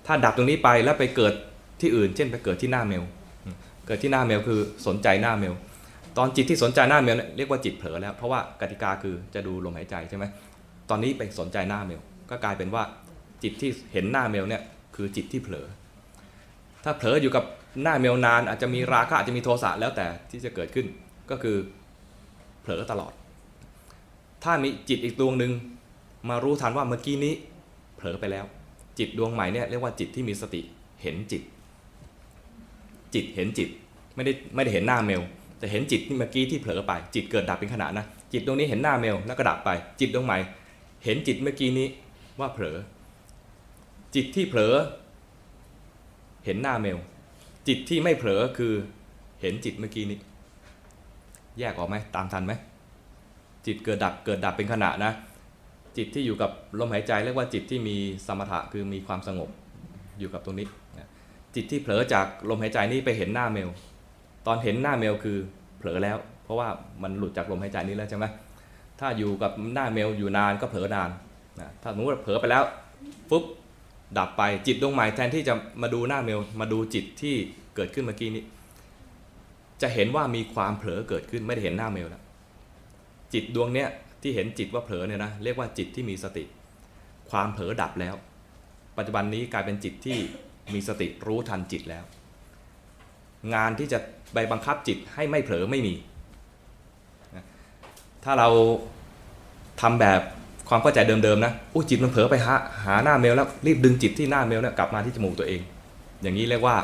ถ้าดับตรงนี้ไปแล้วไปเกิดที่อื่น เช่นไปเกิดที่หน้าเมล เกิดที่หน้าเมลคือสนใจหน้าเมล ตอนจิตที่สนใจหน้าเมลเรียกว่าจิตเผลอแล้ว เพราะว่ากติกาคือจะดูลมหายใจใช่ไหม ตอนนี้ไปสนใจหน้าเมล ก็กลายเป็นว่าจิตที่เห็นหน้าเมลเนี่ยคือจิตที่เผลอ ถ้าเผลออยู่กับหน้าเมลนาน อาจจะมีราคะอาจจะมีโทสะแล้วแต่ที่จะเกิดขึ้นก็คือเผลอตลอด ถ้ามีจิตอีกดวงหนึ่งมารู้ทันว่าเมื่อกี้นี้เผลอไปแล้ว จิตดวงใหม่เนี่ยเรียกว่าจิตที่มีสติเห็นจิต จิตเห็นจิตไม่ได้ไม่ได้เห็นหน้าเมลแต่เห็นจิตที่เมื่อกี้ที่เผลอไป จิตเกิดดับเป็นขณะนะจิตดวงนี้เห็นหน้าเมลแล้วก็ดับไป จิตดวงใหม่ เห็นจิตเมื่อกี้นี้ว่าเผลอ จิตที่เผลอ เห็นหน้าเมล จิตที่ไม่เผลอคือเห็นจิตเมื่อกี้นี้ แยกออกไหมตามทันไหมจิตเกิดดับเกิดดับเป็นขณะนะ จิตที่อยู่กับลมหายใจเรียกว่าจิตที่มีสมถะคือมีความสงบอยู่กับตรงนี้ จิตที่เผลอจากลมหายใจนี้ไปเห็นหน้าเมล ตอนเห็นหน้าเมลคือเผลอแล้ว เพราะว่ามันหลุดจากลมหายใจนี้แล้วใช่ไหม ถ้าอยู่กับหน้าเมลอยู่นานก็เผลอนานนะถ้าสมมติเผลอไปแล้วปุ๊บดับไปจิตดวงใหม่แทนที่จะมาดูหน้าเมลมาดูจิตที่เกิดขึ้นเมื่อกี้นี้ จะเห็นว่ามีความเผลอเกิดขึ้นไม่ได้เห็นหน้าเมลแล้วจิตดวงเนี้ยที่เห็นจิตว่าเผลอเนี่ยนะเรียกว่าจิตที่มีสติ ความเผลอดับแล้ว ปัจจุบันนี้กลายเป็นจิตที่มีสติรู้ทันจิตแล้ว งานที่จะไปบังคับจิตให้ไม่เผลอไม่มี ถ้าเราทำแบบความเข้าใจเดิมๆนะโอ้จิตมันเผลอไปหาหาหน้าเมลแล้วรีบดึงจิตที่หน้าเมลเนี่ยกลับมาที่จมูกตัวเอง อย่างนี้เรียกว่า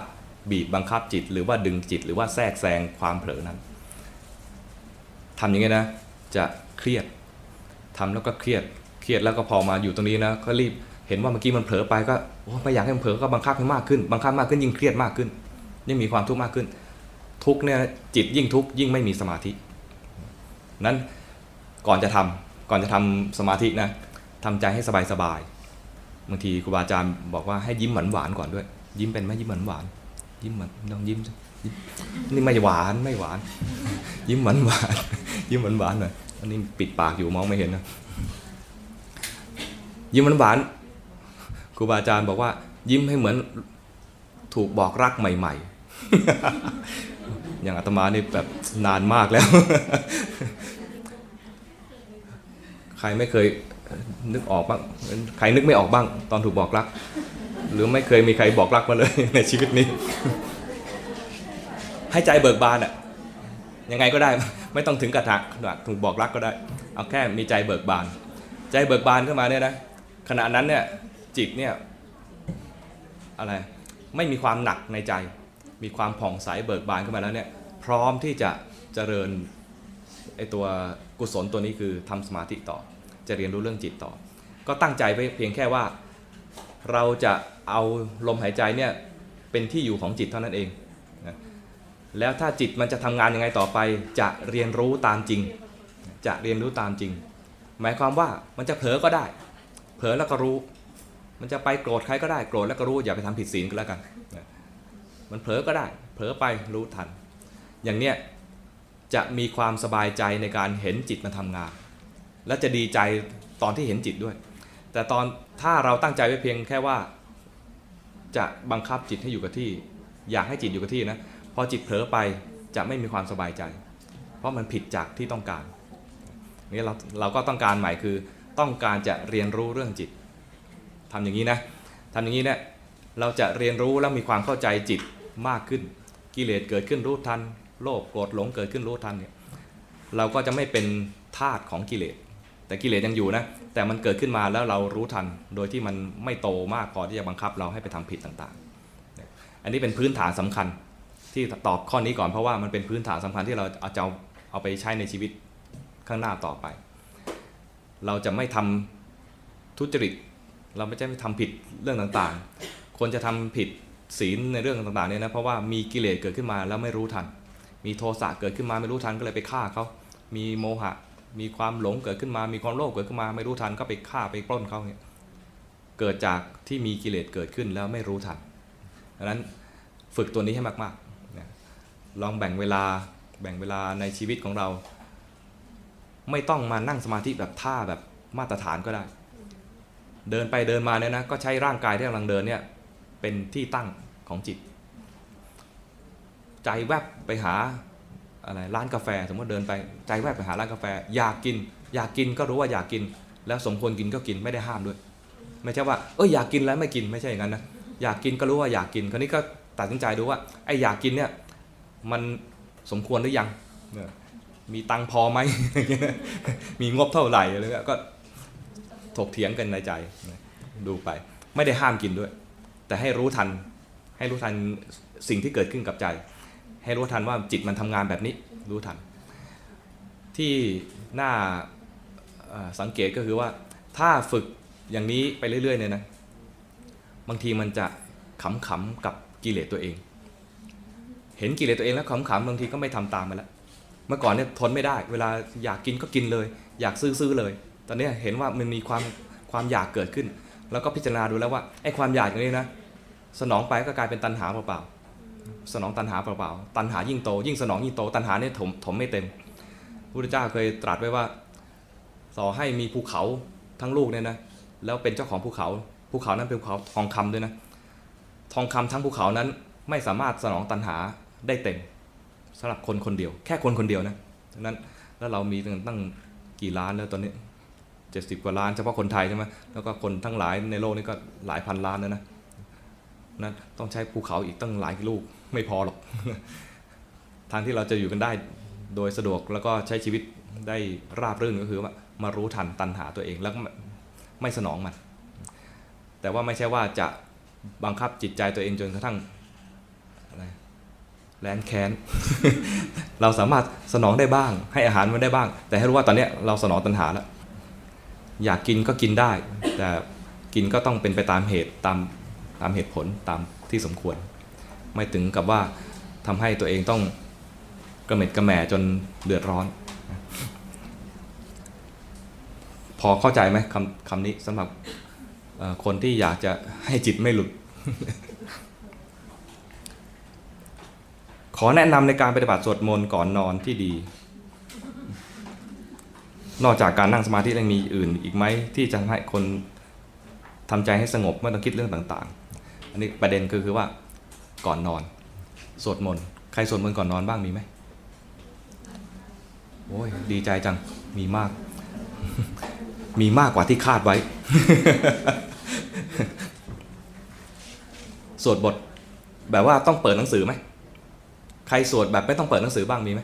บีบบังคับจิตหรือว่าดึงจิตหรือว่าแทรกแซงความเผลอนั้นทำอย่างนี้นะ จะเครียดทำแล้วก็เครียดเครียดแล้วก็พอมาอยู่ตรงนี้นะก็รีบเห็นว่าเมื่อกี้มันเผลอไปก็โอ้ไม่อยากให้มันเผลอก็บังคับให้มากขึ้นบังคับมากขึ้นยิ่งเครียดมากขึ้นยิ่งมีความทุกข์มากขึ้น ทุกเนี่ยจิตยิ่งทุกข์ยิ่งไม่มีสมาธินั้น ก่อนจะทำก่อนจะทำสมาธินะทำใจให้สบายสบายบางทีครูบาอาจารย์บอกว่าให้ยิ้มหวานหวานก่อนด้วย ยิ้มเป็นไหมยิ้มหวานหวานยิ้มเหมือนลองยิ้มนี่ไม่หวานไม่หวาน ยิ้มหวานหวานยิ้มหวานหวานหน่อยอันนี้ปิดปากอยู่มองไม่เห็นนะยิ้มหวานหวานครูบาอาจารย์บอกว่า ยิ้มให้เหมือนถูกบอกรักใหม่ ๆ อย่างอาตมานี่แบบนานมากแล้ว ใครไม่เคยนึกออกบ้าง ใครนึกไม่ออกบ้าง ตอนถูกบอกรัก หรือไม่เคยมีใครบอกรักมาเลยในชีวิตนี้ ให้ใจเบิกบานอะยังไงก็ได้ ไม่ต้องถึงกระถักถูกบอกรักก็ได้ เอาแค่มีใจเบิกบาน ใจเบิกบานขึ้นมาเนี่ยนะขณะนั้นเนี่ยจิตเนี่ยอะไรไม่มีความหนักในใจ มีความผ่องใสเบิกบานขึ้นมาแล้วเนี่ยพร้อมที่จะเจริญไอตัวกุศลตัวนี้คือทำสมาธิต่อ จะเรียนรู้เรื่องจิตต่อ ก็ตั้งใจไว้เพียงแค่ว่า เราจะเอาลมหายใจเนี่ยเป็นที่อยู่ของจิตเท่านั้นเองนะแล้วถ้าจิตมันจะทำงานยังไงต่อไป จะเรียนรู้ตามจริง จะเรียนรู้ตามจริง หมายความว่ามันจะเผลอก็ได้ เผลอแล้วก็รู้ มันจะไปโกรธใครก็ได้โกรธแล้วก็รู้อย่าไปทำผิดศีลก็แล้วกันนะมันเผลอก็ได้ เผลอไปรู้ทัน อย่างเนี้ยจะมีความสบายใจในการเห็นจิตมันทำงาน และจะดีใจตอนที่เห็นจิตด้วย แต่ตอนถ้าเราตั้งใจไว้เพียงแค่ว่า จะบังคับจิตให้อยู่กับที่ อยากให้จิตอยู่กับที่นะพอจิตเผลอไปจะไม่มีความสบายใจ เพราะมันผิดจากที่ต้องการนี่เราเราก็ต้องการใหม่คือต้องการจะเรียนรู้เรื่องจิตทำอย่างนี้นะทำอย่างนี้เนี่ยเราจะเรียนรู้แล้วมีความเข้าใจจิตมากขึ้น กิเลสเกิดขึ้นรู้ทัน โลภโกรธหลงเกิดขึ้นรู้ทันเนี่ยเราก็จะไม่เป็นทาสของกิเลส แต่กิเลสยังอยู่นะแต่มันเกิดขึ้นมาแล้วเรารู้ทันโดยที่มันไม่โตมากพอที่จะบังคับเราให้ไปทำผิดต่างๆ อันนี้เป็นพื้นฐานสำคัญที่ตอบข้อนี้ก่อนเพราะว่ามันเป็นพื้นฐานสำคัญที่เราเอาจะเอาไปใช้ในชีวิตข้างหน้าต่อไป เราจะไม่ทำทุจริต เราไม่ใช่ไม่ทำผิดเรื่องต่างๆคนจะทำผิดศีลในเรื่องต่างๆเนี่ยนะเพราะว่ามีกิเลสเกิดขึ้นมาแล้วไม่รู้ทัน มีโทสะเกิดขึ้นมาไม่รู้ทันก็เลยไปฆ่าเขา มีโมหะ มีความหลงเกิดขึ้นมา มีความโลภเกิดขึ้นมา ไม่รู้ทันก็ไปฆ่าไปปล้นเขาเนี่ยเกิดจากที่มีกิเลสเกิดขึ้นแล้วไม่รู้ทันดังนั้นฝึกตัวนี้ให้มากๆลองแบ่งเวลาแบ่งเวลาในชีวิตของเรา ไม่ต้องมานั่งสมาธิแบบท่าแบบมาตรฐานก็ได้ เดินไปเดินมาเนี่ยนะก็ใช้ร่างกายที่กำลังเดินเนี่ยเป็นที่ตั้งของจิต ใจแวบไปหา อะไรร้านกาแฟ สมมติเดินไปใจแวบไปหาร้านกาแฟ อยากกิน อยากกินก็รู้ว่าอยากกิน แล้วสมควรกินก็กินไม่ได้ห้ามด้วย ไม่ใช่ว่าเอออยากกินแล้วไม่กินไม่ใช่อย่างนั้นนะอยากกินก็รู้ว่าอยากกินคราวนี้ก็ตัดสินใจดูว่าไอ้อยากกินเนี่ยมันสมควรหรือยังมีตังพอไหมมีงบเท่าไหร่อะไรเงี้ยก็ถกเถียงกันในใจดูไป ไม่ได้ห้ามกินด้วย แต่ให้รู้ทันให้รู้ทันสิ่งที่เกิดขึ้นกับใจ ให้รู้ทันว่าจิตมันทำงานแบบนี้รู้ทัน ที่น่าสังเกตก็คือว่าถ้าฝึกอย่างนี้ไปเรื่อยๆเนี่ยนะบางทีมันจะขำๆกับกิเลสตัวเอง เห็นกิเลสตัวเองแล้วขำๆบางทีก็ไม่ทำตามมาแล้วเมื่อก่อนเนี่ยทนไม่ได้ เวลาอยากกินก็กินเลย อยากซื้อๆเลย ตอนนี้เห็นว่ามันมีความความอยากเกิดขึ้น แล้วก็พิจารณาดูแล้วว่าไอ้ความอยากอย่างนี้นะสนองไปก็กลายเป็นตัณหาเปล่าๆ สนองตัณหาเปล่าๆตัณหายิ่งโต ยิ่งสนองยิ่งโต ตัณหาเนี่ยถมถมไม่เต็มพระพุทธเจ้าเคยตรัสไว้ว่าต่อให้มีภูเขาทั้งลูกเนี่ยนะแล้วเป็นเจ้าของภูเขาภูเขานั้นเป็นภูเขาทองคำด้วยนะทองคำทั้งภูเขานั้นไม่สามารถสนองตัณหาได้เต็มสำหรับคนคนเดียว แค่คนคนเดียวนะดังนั้นแล้วเรามีตั้งกี่ล้านแล้วตอนนี้เจ็ดสิบกว่าล้านเฉพาะคนไทยใช่ไหมแล้วก็คนทั้งหลายในโลกนี้ก็หลายพันล้านแล้วนะนั้นต้องใช้ภูเขาอีกตั้งหลายลูก ไม่พอหรอก ทางที่เราจะอยู่กันได้โดยสะดวกแล้วก็ใช้ชีวิตได้ราบรื่นก็คือว่ามารู้ทันตัณหาตัวเองแล้วไม่สนองมัน แต่ว่าไม่ใช่ว่าจะบังคับจิตใจตัวเองจนกระทั่งอะไรแลนแค้น เราสามารถสนองได้บ้าง ให้อาหารมันได้บ้าง แต่ให้รู้ว่าตอนนี้เราสนองตัณหาแล้ว อยากกินก็กินได้ แต่กินก็ต้องเป็นไปตามเหตุตามตามเหตุผลตามที่สมควร ไม่ถึงกับว่าทำให้ตัวเองต้องกระเม็ดกระแหม่จนเดือดร้อน พอเข้าใจไหมคำคำนี้สำหรับคนที่อยากจะให้จิตไม่หลุด ขอแนะนำในการปฏิบัติสวดมนต์ก่อนนอนที่ดี นอกจากการนั่งสมาธิยังมีอื่นอีกไหมที่จะให้คนทำใจให้สงบไม่ต้องคิดเรื่องต่าง ๆ อันนี้ประเด็นคือคือว่า ก่อนนอน สวดมนต์ใครสวดมนต์ก่อนนอนบ้างมีไหมโอ้ยดีใจจังมีมาก มีมากกว่าที่คาดไว้ สวดบทแบบว่าต้องเปิดหนังสือไหมใครสวดแบบไม่ต้องเปิดหนังสือบ้างมีไหม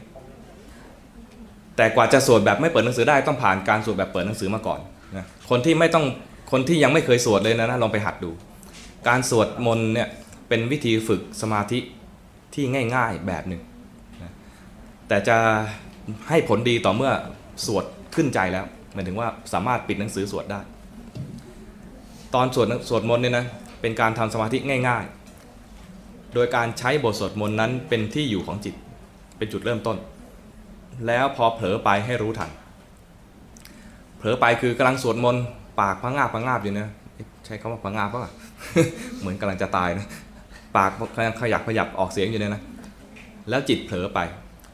แต่กว่าจะสวดแบบไม่เปิดหนังสือได้ต้องผ่านการสวดแบบเปิดหนังสือมาก่อนนะคนที่ไม่ต้องคนที่ยังไม่เคยสวดเลยนะนะลองไปหัดดู การสวดมนต์เนี่ย เป็นวิธีฝึกสมาธิที่ง่ายๆแบบหนึ่งนะแต่จะให้ผลดีต่อเมื่อสวดขึ้นใจแล้วหมายถึงว่าสามารถปิดหนังสือสวดได้ ตอนสวดสวดมนต์เนี่ยนะเป็นการทำสมาธิง่าย ๆ โดยการใช้บทสวดมนต์นั้นเป็นที่อยู่ของจิตเป็นจุดเริ่มต้น แล้วพอเผลอไปให้รู้ทันเผลอไปคือกำลังสวดมนต์ปากพังงาบพังงาบอยู่นะใช้คำว่าพังงาบป่ะเหมือนกำลังจะตายนะ ปากกำลังขยักขยับออกเสียงอยู่เนี่ยนะ แล้วจิตเผลอไป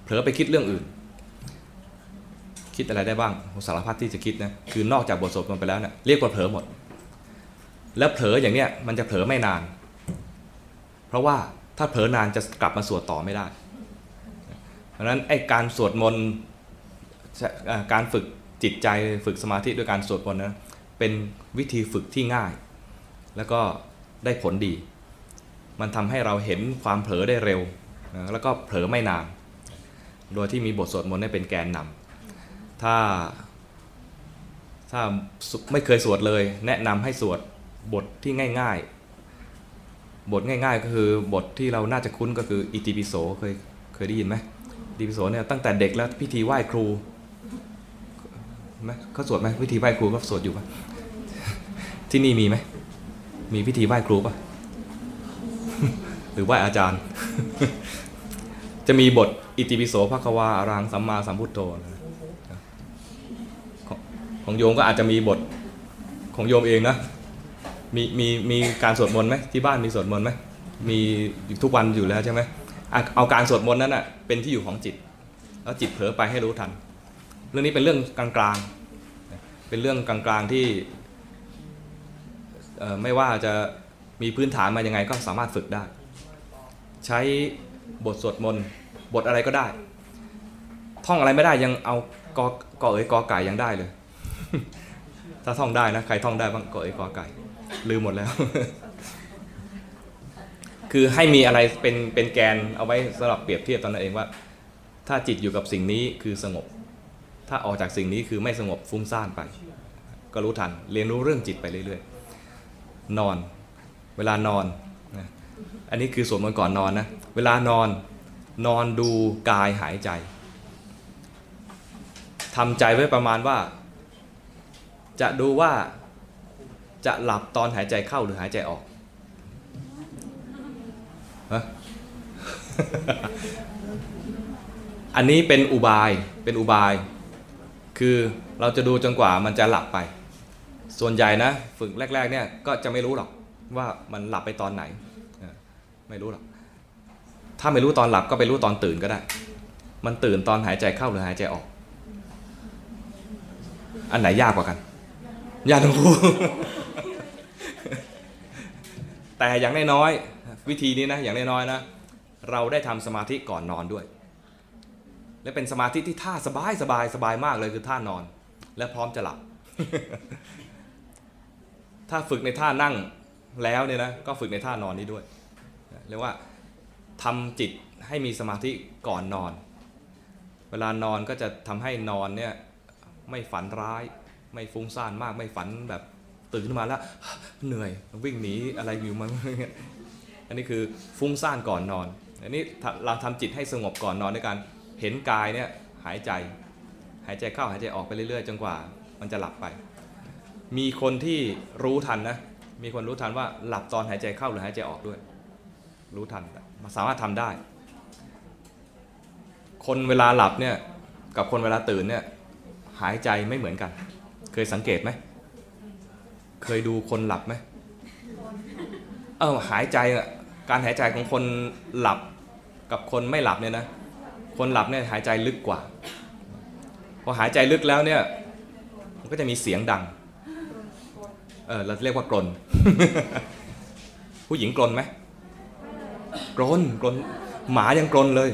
เผลอไปคิดเรื่องอื่น คิดอะไรได้บ้างสารพัดที่จะคิดนะ คือนอกจากบทสวดมนไปแล้วเนะี่ยเรียกว่าเผลอหมด แล้วเผลออย่างเนี้ยมันจะเผลอไม่นาน เพราะว่าถ้าเผลอนานจะกลับมาสวดต่อไม่ได้ เพราะฉะนั้นไอ้การสวดมนต์การฝึกจิตใจฝึกสมาธิด้วยการสวดมนต์นะเป็นวิธีฝึกที่ง่าย แล้วก็ได้ผลดี มันทำให้เราเห็นความเผลอได้เร็วนะแล้วก็เผลอไม่นาน โดยที่มีบทสวดมนต์เป็นแกนนำถ้า ถ้าไม่เคยสวดเลย แนะนำให้สวดบทที่ง่าย ๆ บทง่าย ๆ ก็คือบทที่เราน่าจะคุ้นก็คืออิติปิโสเคยเคยได้ยินไหมอิติปิโสเนี่ยตั้งแต่เด็กแล้วพิธีไหว้ครูไหมเขาสวดไหมพิธีไหว้ครูก็สวดอยู่ปะที่นี่มีไหมมีพิธีไหว้ครูปะ หรือไหว้อาจารย์ จะมีบทอิติปิโสภควาอรังสัมมาสัมพุทโธของโยมก็อาจจะมีบทของโยมเองนะมีมีมีการสวดมนต์ไหมที่บ้านมีสวดมนต์ไหมมีทุกวันอยู่แล้วใช่ไหมเอาการสวดมนต์นั้นอะเป็นที่อยู่ของจิต แล้วจิตเผลอไปให้รู้ทัน เรื่องนี้เป็นเรื่องกลางๆ เป็นเรื่องกลางๆที่ไม่ว่าจะมีพื้นฐานมายังไงก็สามารถฝึกได้ ใช้บทสวดมนต์บทอะไรก็ได้ ท่องอะไรไม่ได้ยังเอากอกอเอ๋ยกอไก่ยังได้เลย ถ้าท่องได้นะใครท่องได้บ้างกอเอ๋ยกอไก่ลืมหมดแล้ว คือให้มีอะไรเป็นเป็นแกนเอาไว้สำหรับเปรียบเทียบตอนนั้นเองว่า ถ้าจิตอยู่กับสิ่งนี้คือสงบ ถ้าออกจากสิ่งนี้คือไม่สงบฟุ้งซ่านไป ก็รู้ทันเรียนรู้เรื่องจิตไปเรื่อยๆ นอน เวลานอน อันนี้คือสวดมนต์ก่อนนอนนะ เวลานอนนอนดูกายหายใจทำใจไว้ประมาณว่า จะดูว่าจะหลับตอนหายใจเข้าหรือหายใจออกอันนี้เป็นอุบายเป็นอุบาย คือเราจะดูจนกว่ามันจะหลับไป ส่วนใหญ่นะ ฝึกแรก ๆ เนี่ยก็จะไม่รู้หรอกว่ามันหลับไปตอนไหน ไม่รู้หรอกถ้าไม่รู้ตอนหลับก็ไปรู้ตอนตื่นก็ได้ มันตื่นตอนหายใจเข้าหรือหายใจออก อันไหนยากกว่ากัน ยากทั้งคู่แต่อย่างน้อยๆวิธีนี้นะอย่างน้อยๆนะเราได้ทำสมาธิก่อนนอนด้วย และเป็นสมาธิที่ท่าสบายสบายสบายมากเลยคือท่านอน และพร้อมจะหลับ ถ้าฝึกในท่านั่งแล้วเนี่ยนะก็ฝึกในท่านอนนี้ด้วย เรียกว่าทำจิตให้มีสมาธิก่อนนอน เวลานอนก็จะทำให้นอนเนี่ยไม่ฝันร้าย ไม่ฟุ้งซ่านมากไม่ฝันแบบตื่นขึ้นมาแล้วเหนื่อยวิ่งหนีอะไรอยู่มันอันนี้คือฟุ้งซ่านก่อนนอน อันนี้เราทำจิตให้สงบก่อนนอนด้วยการเห็นกายเนี่ยหายใจ หายใจเข้าหายใจออกไปเรื่อยๆจนกว่า มันจะหลับไป มีคนที่รู้ทันนะมีคนรู้ทันว่าหลับตอนหายใจเข้าหรือหายใจออกด้วย รู้ทันสามารถทำได้ คนเวลาหลับเนี่ยกับคนเวลาตื่นเนี่ยหายใจไม่เหมือนกัน เคยสังเกตไหม เคยดูคนหลับไหมเออหายใจการหายใจของคนหลับกับคนไม่หลับเนี่ยนะ คนหลับเนี่ยหายใจลึกกว่า พอหายใจลึกแล้วเนี่ย มันก็จะมีเสียงดัง เออเราเรียกว่ากลน ผู้หญิงกลนไหม กลนกลนหมายังกลนเลย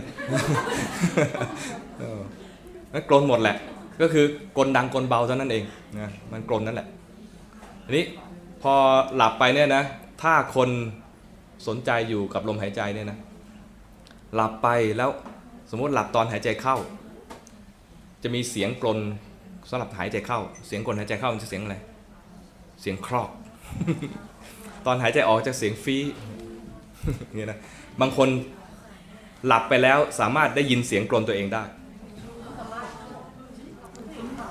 นั่นกลนหมดแหละ ก็คือกลดังกลเบาเท่านั้นเองนะมันกลนนั่นแหละทีนี้พอหลับไปเนี่ยนะ ถ้าคนสนใจอยู่กับลมหายใจเนี่ยนะหลับไปแล้วสมมติหลับตอนหายใจเข้า จะมีเสียงกลนสำหรับหายใจเข้า เสียงกลนหายใจเข้ามันจะเสียงอะไรเสียงครอก ตอนหายใจออกจะเสียงฟี เนี่ยนะบางคนหลับไปแล้วสามารถได้ยินเสียงกลนตัวเองได้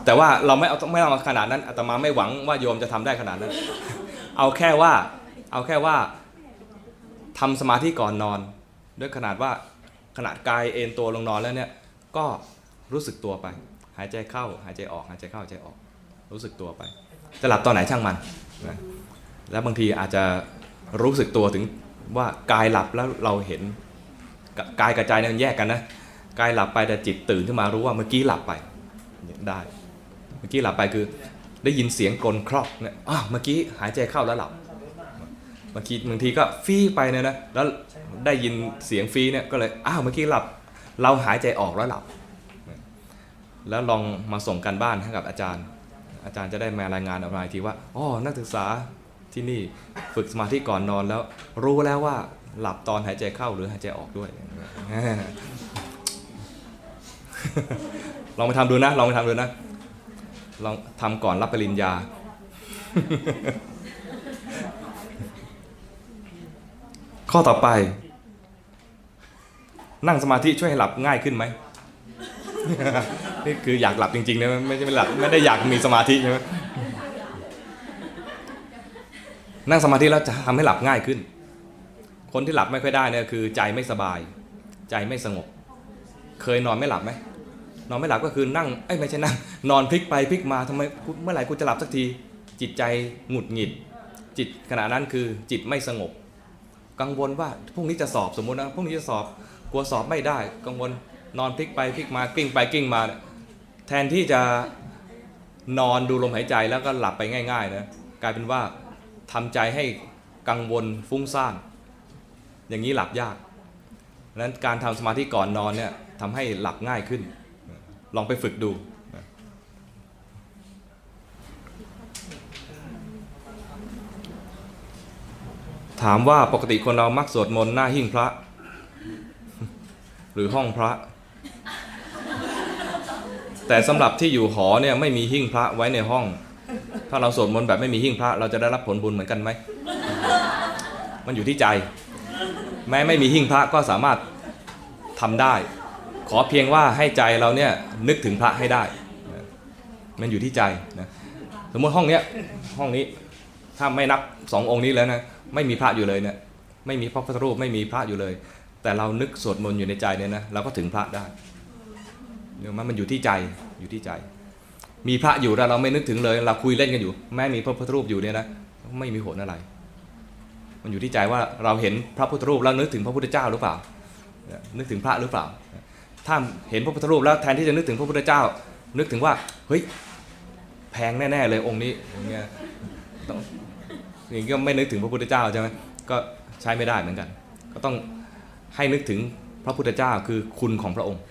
แต่ว่าเราไม่เอาไม่เอาขนาดนั้นอาตมาไม่หวังว่าโยมจะทำได้ขนาดนั้น เอาแค่ว่าเอาแค่ว่าทำสมาธิก่อนนอน ด้วยขนาดว่าขนาดกายเอนตัวลงนอนแล้วเนี่ยก็รู้สึกตัวไป หายใจเข้าหายใจออกหายใจเข้าหายใจออก รู้สึกตัวไป จะหลับตอนไหนช่างมันนะแล้วบางทีอาจจะรู้สึกตัวถึง ว่ากายหลับแล้วเราเห็นกายกับใจเนี่ยมันแยกกันนะกายหลับไปแต่จิตตื่นขึ้นมารู้ว่าเมื่อกี้หลับไปได้ เมื่อกี้หลับไปคือ ได้ยินเสียงกลนครอกเนี่ยอ้าวเมื่อกี้หายใจเข้าแล้วหลับบางทีบางทีก็ฟีไปเนี่ยนะแล้วได้ยินเสียงฟีเนี่ยก็เลยอ้าวเมื่อกี้หลับ เราหายใจออกแล้วหลับ แล้วลองมาส่งกันบ้านให้กับอาจารย์ อาจารย์จะได้มารายงานออกมาทีว่าอ๋อนักศึกษา ที่นี่ฝึกสมาธิก่อนนอนแล้ว รู้แล้วว่าหลับตอนหายใจเข้าหรือหายใจออกด้วย ลองไปทำดูนะ ลองไปทำดูนะ ลองทำก่อนรับปริญญา ข้อต่อไป นั่งสมาธิช่วยให้หลับง่ายขึ้นไหมนี่คืออยากหลับจริงๆนะไม่ใช่ไม่หลับไม่ได้อยากมีสมาธิใช่ไหม นั่งสมาธิแล้วจะทำให้หลับง่ายขึ้น คนที่หลับไม่ค่อยได้เนี่ยคือ ใจไม่สบาย ใจไม่สงบ เคยนอนไม่หลับไหมนอนไม่หลับก็คือนั่งเอ้ยไม่ใช่นั่งนอนพลิกไปพลิกมาทำไมเมื่อไหร่กูจะหลับสักที จิตใจหงุดหงิด จิตขณะนั้นคือจิตไม่สงบ กังวลว่าพรุ่งนี้จะสอบสมมุตินะพรุ่งนี้จะสอบกลัวสอบไม่ได้ กังวลนอนพลิกไปพลิกมากลิ้งไปกลิ้งมา แทนที่จะนอนดูลมหายใจแล้วก็หลับไปง่ายๆนะกลายเป็นว่า ทำใจให้กังวลฟุ้งซ่านอย่างนี้หลับยากดังนั้นการทำสมาธิก่อนนอนเนี่ยทำให้หลับง่ายขึ้น ลองไปฝึกดูถามว่าปกติคนเรามักสวดมนต์หน้าหิ้งพระ หรือห้องพระ แต่สำหรับที่อยู่หอเนี่ยไม่มีหิ้งพระไว้ในห้อง ถ้าเราสวดมนต์แบบไม่มีหิ้งพระ เราจะได้รับผลบุญเหมือนกันไหม มันอยู่ที่ใจ แม้ไม่มีหิ้งพระก็สามารถทำได้ ขอเพียงว่าให้ใจเราเนี่ยนึกถึงพระให้ได้ มันอยู่ที่ใจนะสมมติห้องเนี้ยห้องนี้ถ้าไม่นับสององค์นี้แล้วนะไม่มีพระอยู่เลยเนี่ยไม่มีพระพุทธรูปไม่มีพระอยู่เลย แต่เรานึกสวดมนต์อยู่ในใจเนี่ยนะเราก็ถึงพระได้เนี่ยมันมันอยู่ที่ใจอยู่ที่ใจ มีพระอยู่แล้วเราไม่นึกถึงเลย เราคุยเล่นกันอยู่ แม้มีพระพุทธรูปอยู่เนี่ยนะไม่มีผลอะไร มันอยู่ที่ใจว่าเราเห็นพระพุทธรูปแล้วนึกถึงพระพุทธเจ้าหรือเปล่า นึกถึงพระหรือเปล่า ถ้าเห็นพระพุทธรูปแล้วแทนที่จะนึกถึงพระพุทธเจ้า นึกถึงว่าเฮ้ยแพงแน่ๆเลยองค์นี้อย่างเงี้ยต้องอย่างนี้ก็ไม่นึกถึงพระพุทธเจ้าใช่ไหมก็ใช้ไม่ได้เหมือนกัน ก็ต้องให้นึกถึงพระพุทธเจ้าคือคุณของพระองค์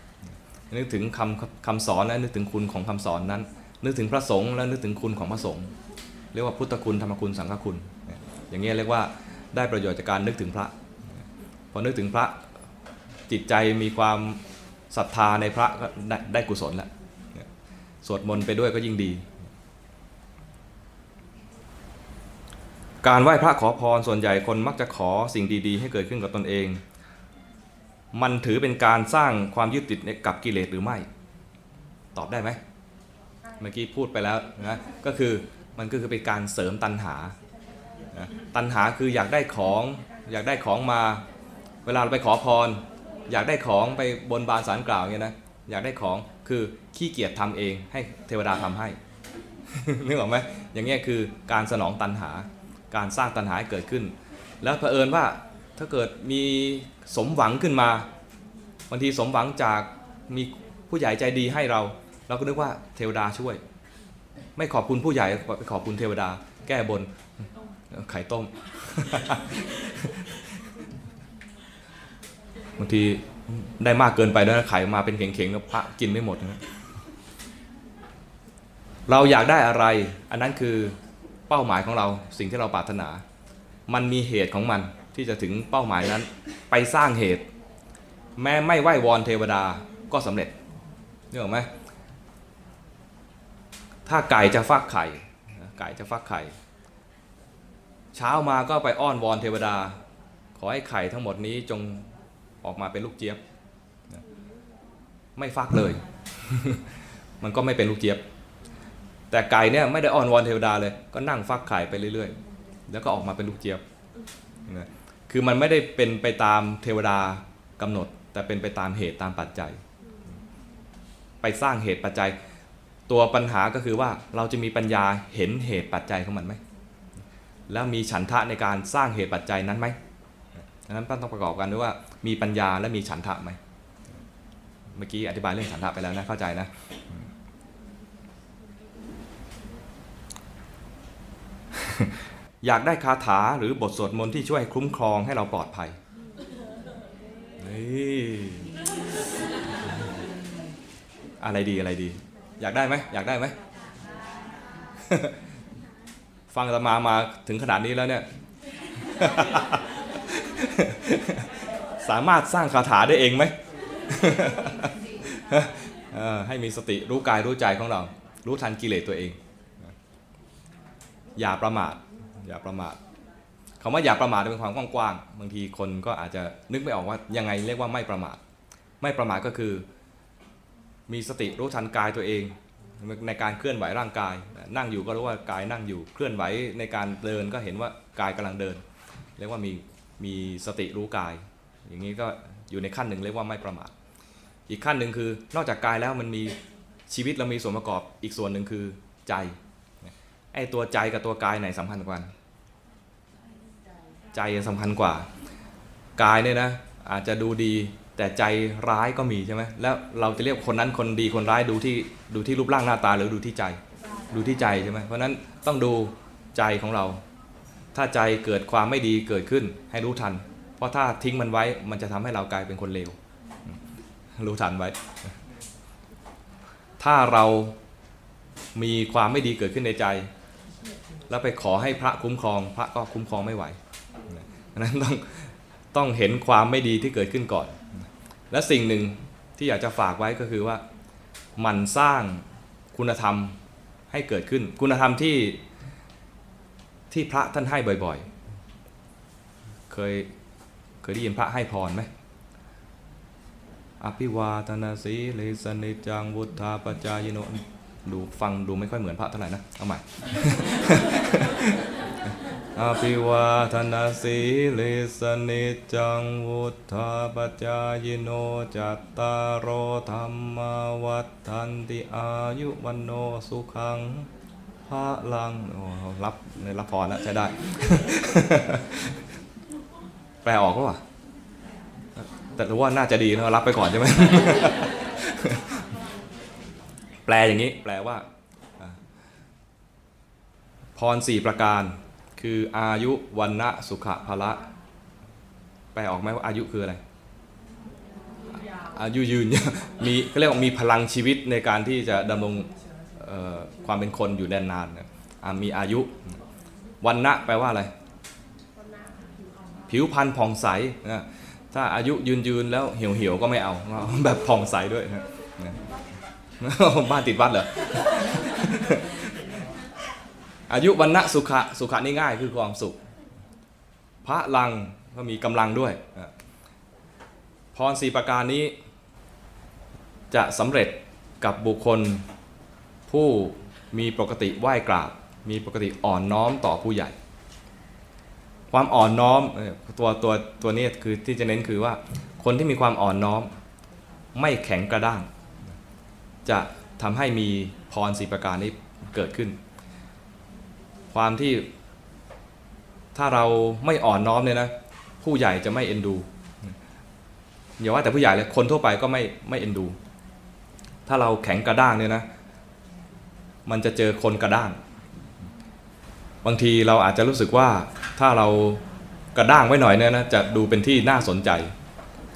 นึกถึงคำคำสอนและนึกถึงคุณของคำสอนนั้น นึกถึงพระสงฆ์แล้วนึกถึงคุณของพระสงฆ์เรียกว่าพุทธคุณธรรมคุณสังฆคุณ อย่างเงี้ยเรียกว่าได้ประโยชน์จากการนึกถึงพระพอนึกถึงพระจิตใจมีความศรัทธาในพระก็ได้ได้กุศลแล้วสวดมนต์ไปด้วยก็ยิ่งดี การไหว้พระขอพรส่วนใหญ่คนมักจะขอสิ่งดีๆ ให้เกิดขึ้นกับตนเอง มันถือเป็นการสร้างความยึดติดกับกิเลสหรือไม่ ตอบได้ไหม เมื่อกี้พูดไปแล้วนะก็คือมันก็คือเป็นการเสริมตัณหานะตัณหาคืออยากได้ของอยากได้ของมา เวลาเราไปขอพร อยากได้ของไปบนบานสารกล่าวเงี้ยนะอยากได้ของคือขี้เกียจทำเองให้เทวดาทำให้นึกออกไหมอย่างเงี้ยคือการสนองตัณหา การสร้างตัณหาให้เกิดขึ้น แล้วเผอิญว่าถ้าเกิดมีสมหวังขึ้นมาบางทีสมหวังจากมีผู้ใหญ่ใจดีให้เรา เราก็นึกว่าเทวดาช่วย ไม่ขอบคุณผู้ใหญ่ไปขอบคุณเทวดา แก้บนไข่ต้มบางทีได้มากเกินไปแล้วไข่มาเป็นเข่งๆแล้วพระกินไม่หมดนะเราอยากได้อะไร อันนั้นคือเป้าหมายของเราสิ่งที่เราปรารถนา มันมีเหตุของมันที่จะถึงเป้าหมายนั้น ไปสร้างเหตุ แม้ไม่ไหว้วอนเทวดาก็สำเร็จนึกออไหม ถ้าไก่จะฟักไข่ไก่จะฟักไข่ เช้ามาก็ไปอ้อนวอนเทวดา ขอให้ไข่ทั้งหมดนี้จงออกมาเป็นลูกเจี๊ยบ ไม่ฟักเลย มันก็ไม่เป็นลูกเจี๊ยบ แต่ไก่เนี่ยไม่ได้อ้อนวอนเทวดาเลย ก็นั่งฟักไข่ไปเรื่อยๆ แล้วก็ออกมาเป็นลูกเจี๊ยบนะคือมันไม่ได้เป็นไปตามเทวดากำหนด แต่เป็นไปตามเหตุตามปัจจัย ไปสร้างเหตุปัจจัย ตัวปัญหาก็คือว่าเราจะมีปัญญาเห็นเหตุปัจจัยของมันไหม แล้วมีฉันทะในการสร้างเหตุปัจจัยนั้นไหมดังนั้นต้องประกอบกันด้วยว่ามีปัญญาและมีฉันทะไหม เมื่อกี้อธิบายเรื่องฉันทะไปแล้วนะเข้าใจนะอยากได้คาถาหรือบทสวดมนต์ที่ช่วยคุ้มครองให้เราปลอดภัยอะไรดีอะไรดี อยากได้ไหมอยากได้ไหมฟังตมามาถึงขนาดนี้แล้วเนี่ย สามารถสร้างคาถาได้เองไหมให้มีสติรู้กายรู้ใจของเรา รู้ทันกิเลสตัวเอง อย่าประมาท อย่าประมาทคำว่าอย่าประมาทเป็นความกว้างๆบางทีคนก็อาจจะนึกไม่ออกว่ายังไงเรียกว่าไม่ประมาท ไม่ประมาทก็คือ มีสติรู้ทันกายตัวเอง ในการเคลื่อนไหวร่างกาย นั่งอยู่ก็รู้ว่ากายนั่งอยู่เคลื่อนไหวในการเดินก็เห็นว่ากายกำลังเดิน เรียกว่ามีมีสติรู้กาย อย่างนี้ก็อยู่ในขั้นหนึ่งเรียกว่าไม่ประมาทอีกขั้นหนึ่งคือนอกจากกายแล้วมันมีชีวิตเรามีส่วนประกอบอีกส่วนหนึ่งคือใจไอ้ตัวใจกับตัวกายไหนสำคัญกว่ากันใจสำคัญกว่ากายเนี่ยนะอาจจะดูดี แต่ใจร้ายก็มีใช่ไหมแล้วเราจะเรียกคนนั้นคนดีคนร้ายดูที่ดูที่รูปร่างหน้าตาหรือดูที่ใจ ดูที่ใจใช่ไหมเพราะฉะนั้นต้องดูใจของเรา ถ้าใจเกิดความไม่ดีเกิดขึ้นให้รู้ทัน เพราะถ้าทิ้งมันไว้มันจะทำให้เรากลายเป็นคนเลวรู้ทันไว้ ถ้าเรามีความไม่ดีเกิดขึ้นในใจ แล้วไปขอให้พระคุ้มครอง พระก็คุ้มครองไม่ไหวดังนั้นต้องต้องเห็นความไม่ดีที่เกิดขึ้นก่อน และสิ่งหนึ่งที่อยากจะฝากไว้ก็คือว่ามันสร้างคุณธรรมให้เกิดขึ้น คุณธรรมที่ที่พระท่านให้บ่อยๆ เคยเคยได้ยินพระให้พรไหมอภิวาทนาสีเลสนิจังวุธาปจายโนดูฟังดูไม่ค่อยเหมือนพระเท่าไหร่นะ เอาใหม่ อภิวาทนาสีเลสนิจังวุธาปจายโนจัตตารโอธรรมวัฏทันติอายุวันโนสุขังพระลังโอ้รับในรับพรแล้วใช้ได้ แปลออกก็วะแต่รู้ว่าน่าจะดีนะรับไปก่อนใช่ไหมแปลอย่างนี้ แปลว่า พรสี่ประการ คืออายุวันนะสุขะภละ แปลออกไหมว่าอายุคืออะไร อายุยืนมีเขาเรียกว่ามีพลังชีวิตในการที่จะดำรงเอ่อความเป็นคนอยู่แดนนานนะอ่ามีอายุวันนะแปลว่าอะไร ผิวพรรณผ่องใสนะถ้าอายุยืนยืนๆแล้วเหี่ยวเหี่ยวๆก็ไม่เอาเอา แบบผ่องใสด้วยนะนะบ้านติดวัดเหรอ อายุวันนะสุขะสุขะนี่ง่ายคือความสุข พระลังก็มีกำลังด้วย พรสีประการนี้ จะสำเร็จกับบุคคลผู้มีปกติไหว้กราบ มีปกติอ่อนน้อมต่อผู้ใหญ่ ความอ่อนน้อมตัวตัวตัวนี้คือที่จะเน้นคือว่าคนที่มีความอ่อนน้อม ไม่แข็งกระด้าง จะทำให้มีพรสีประการนี้เกิดขึ้น ความที่ถ้าเราไม่อ่อนน้อมเนี่ยนะ ผู้ใหญ่จะไม่เอ็นดูอย่าว่าแต่ผู้ใหญ่เลยคนทั่วไปก็ไม่ไม่เอ็นดู ถ้าเราแข็งกระด้างเนี่ยนะ มันจะเจอคนกระด้าง บางทีเราอาจจะรู้สึกว่าถ้าเรากระด้างไว้หน่อยเนี่ยนะจะดูเป็นที่น่าสนใจ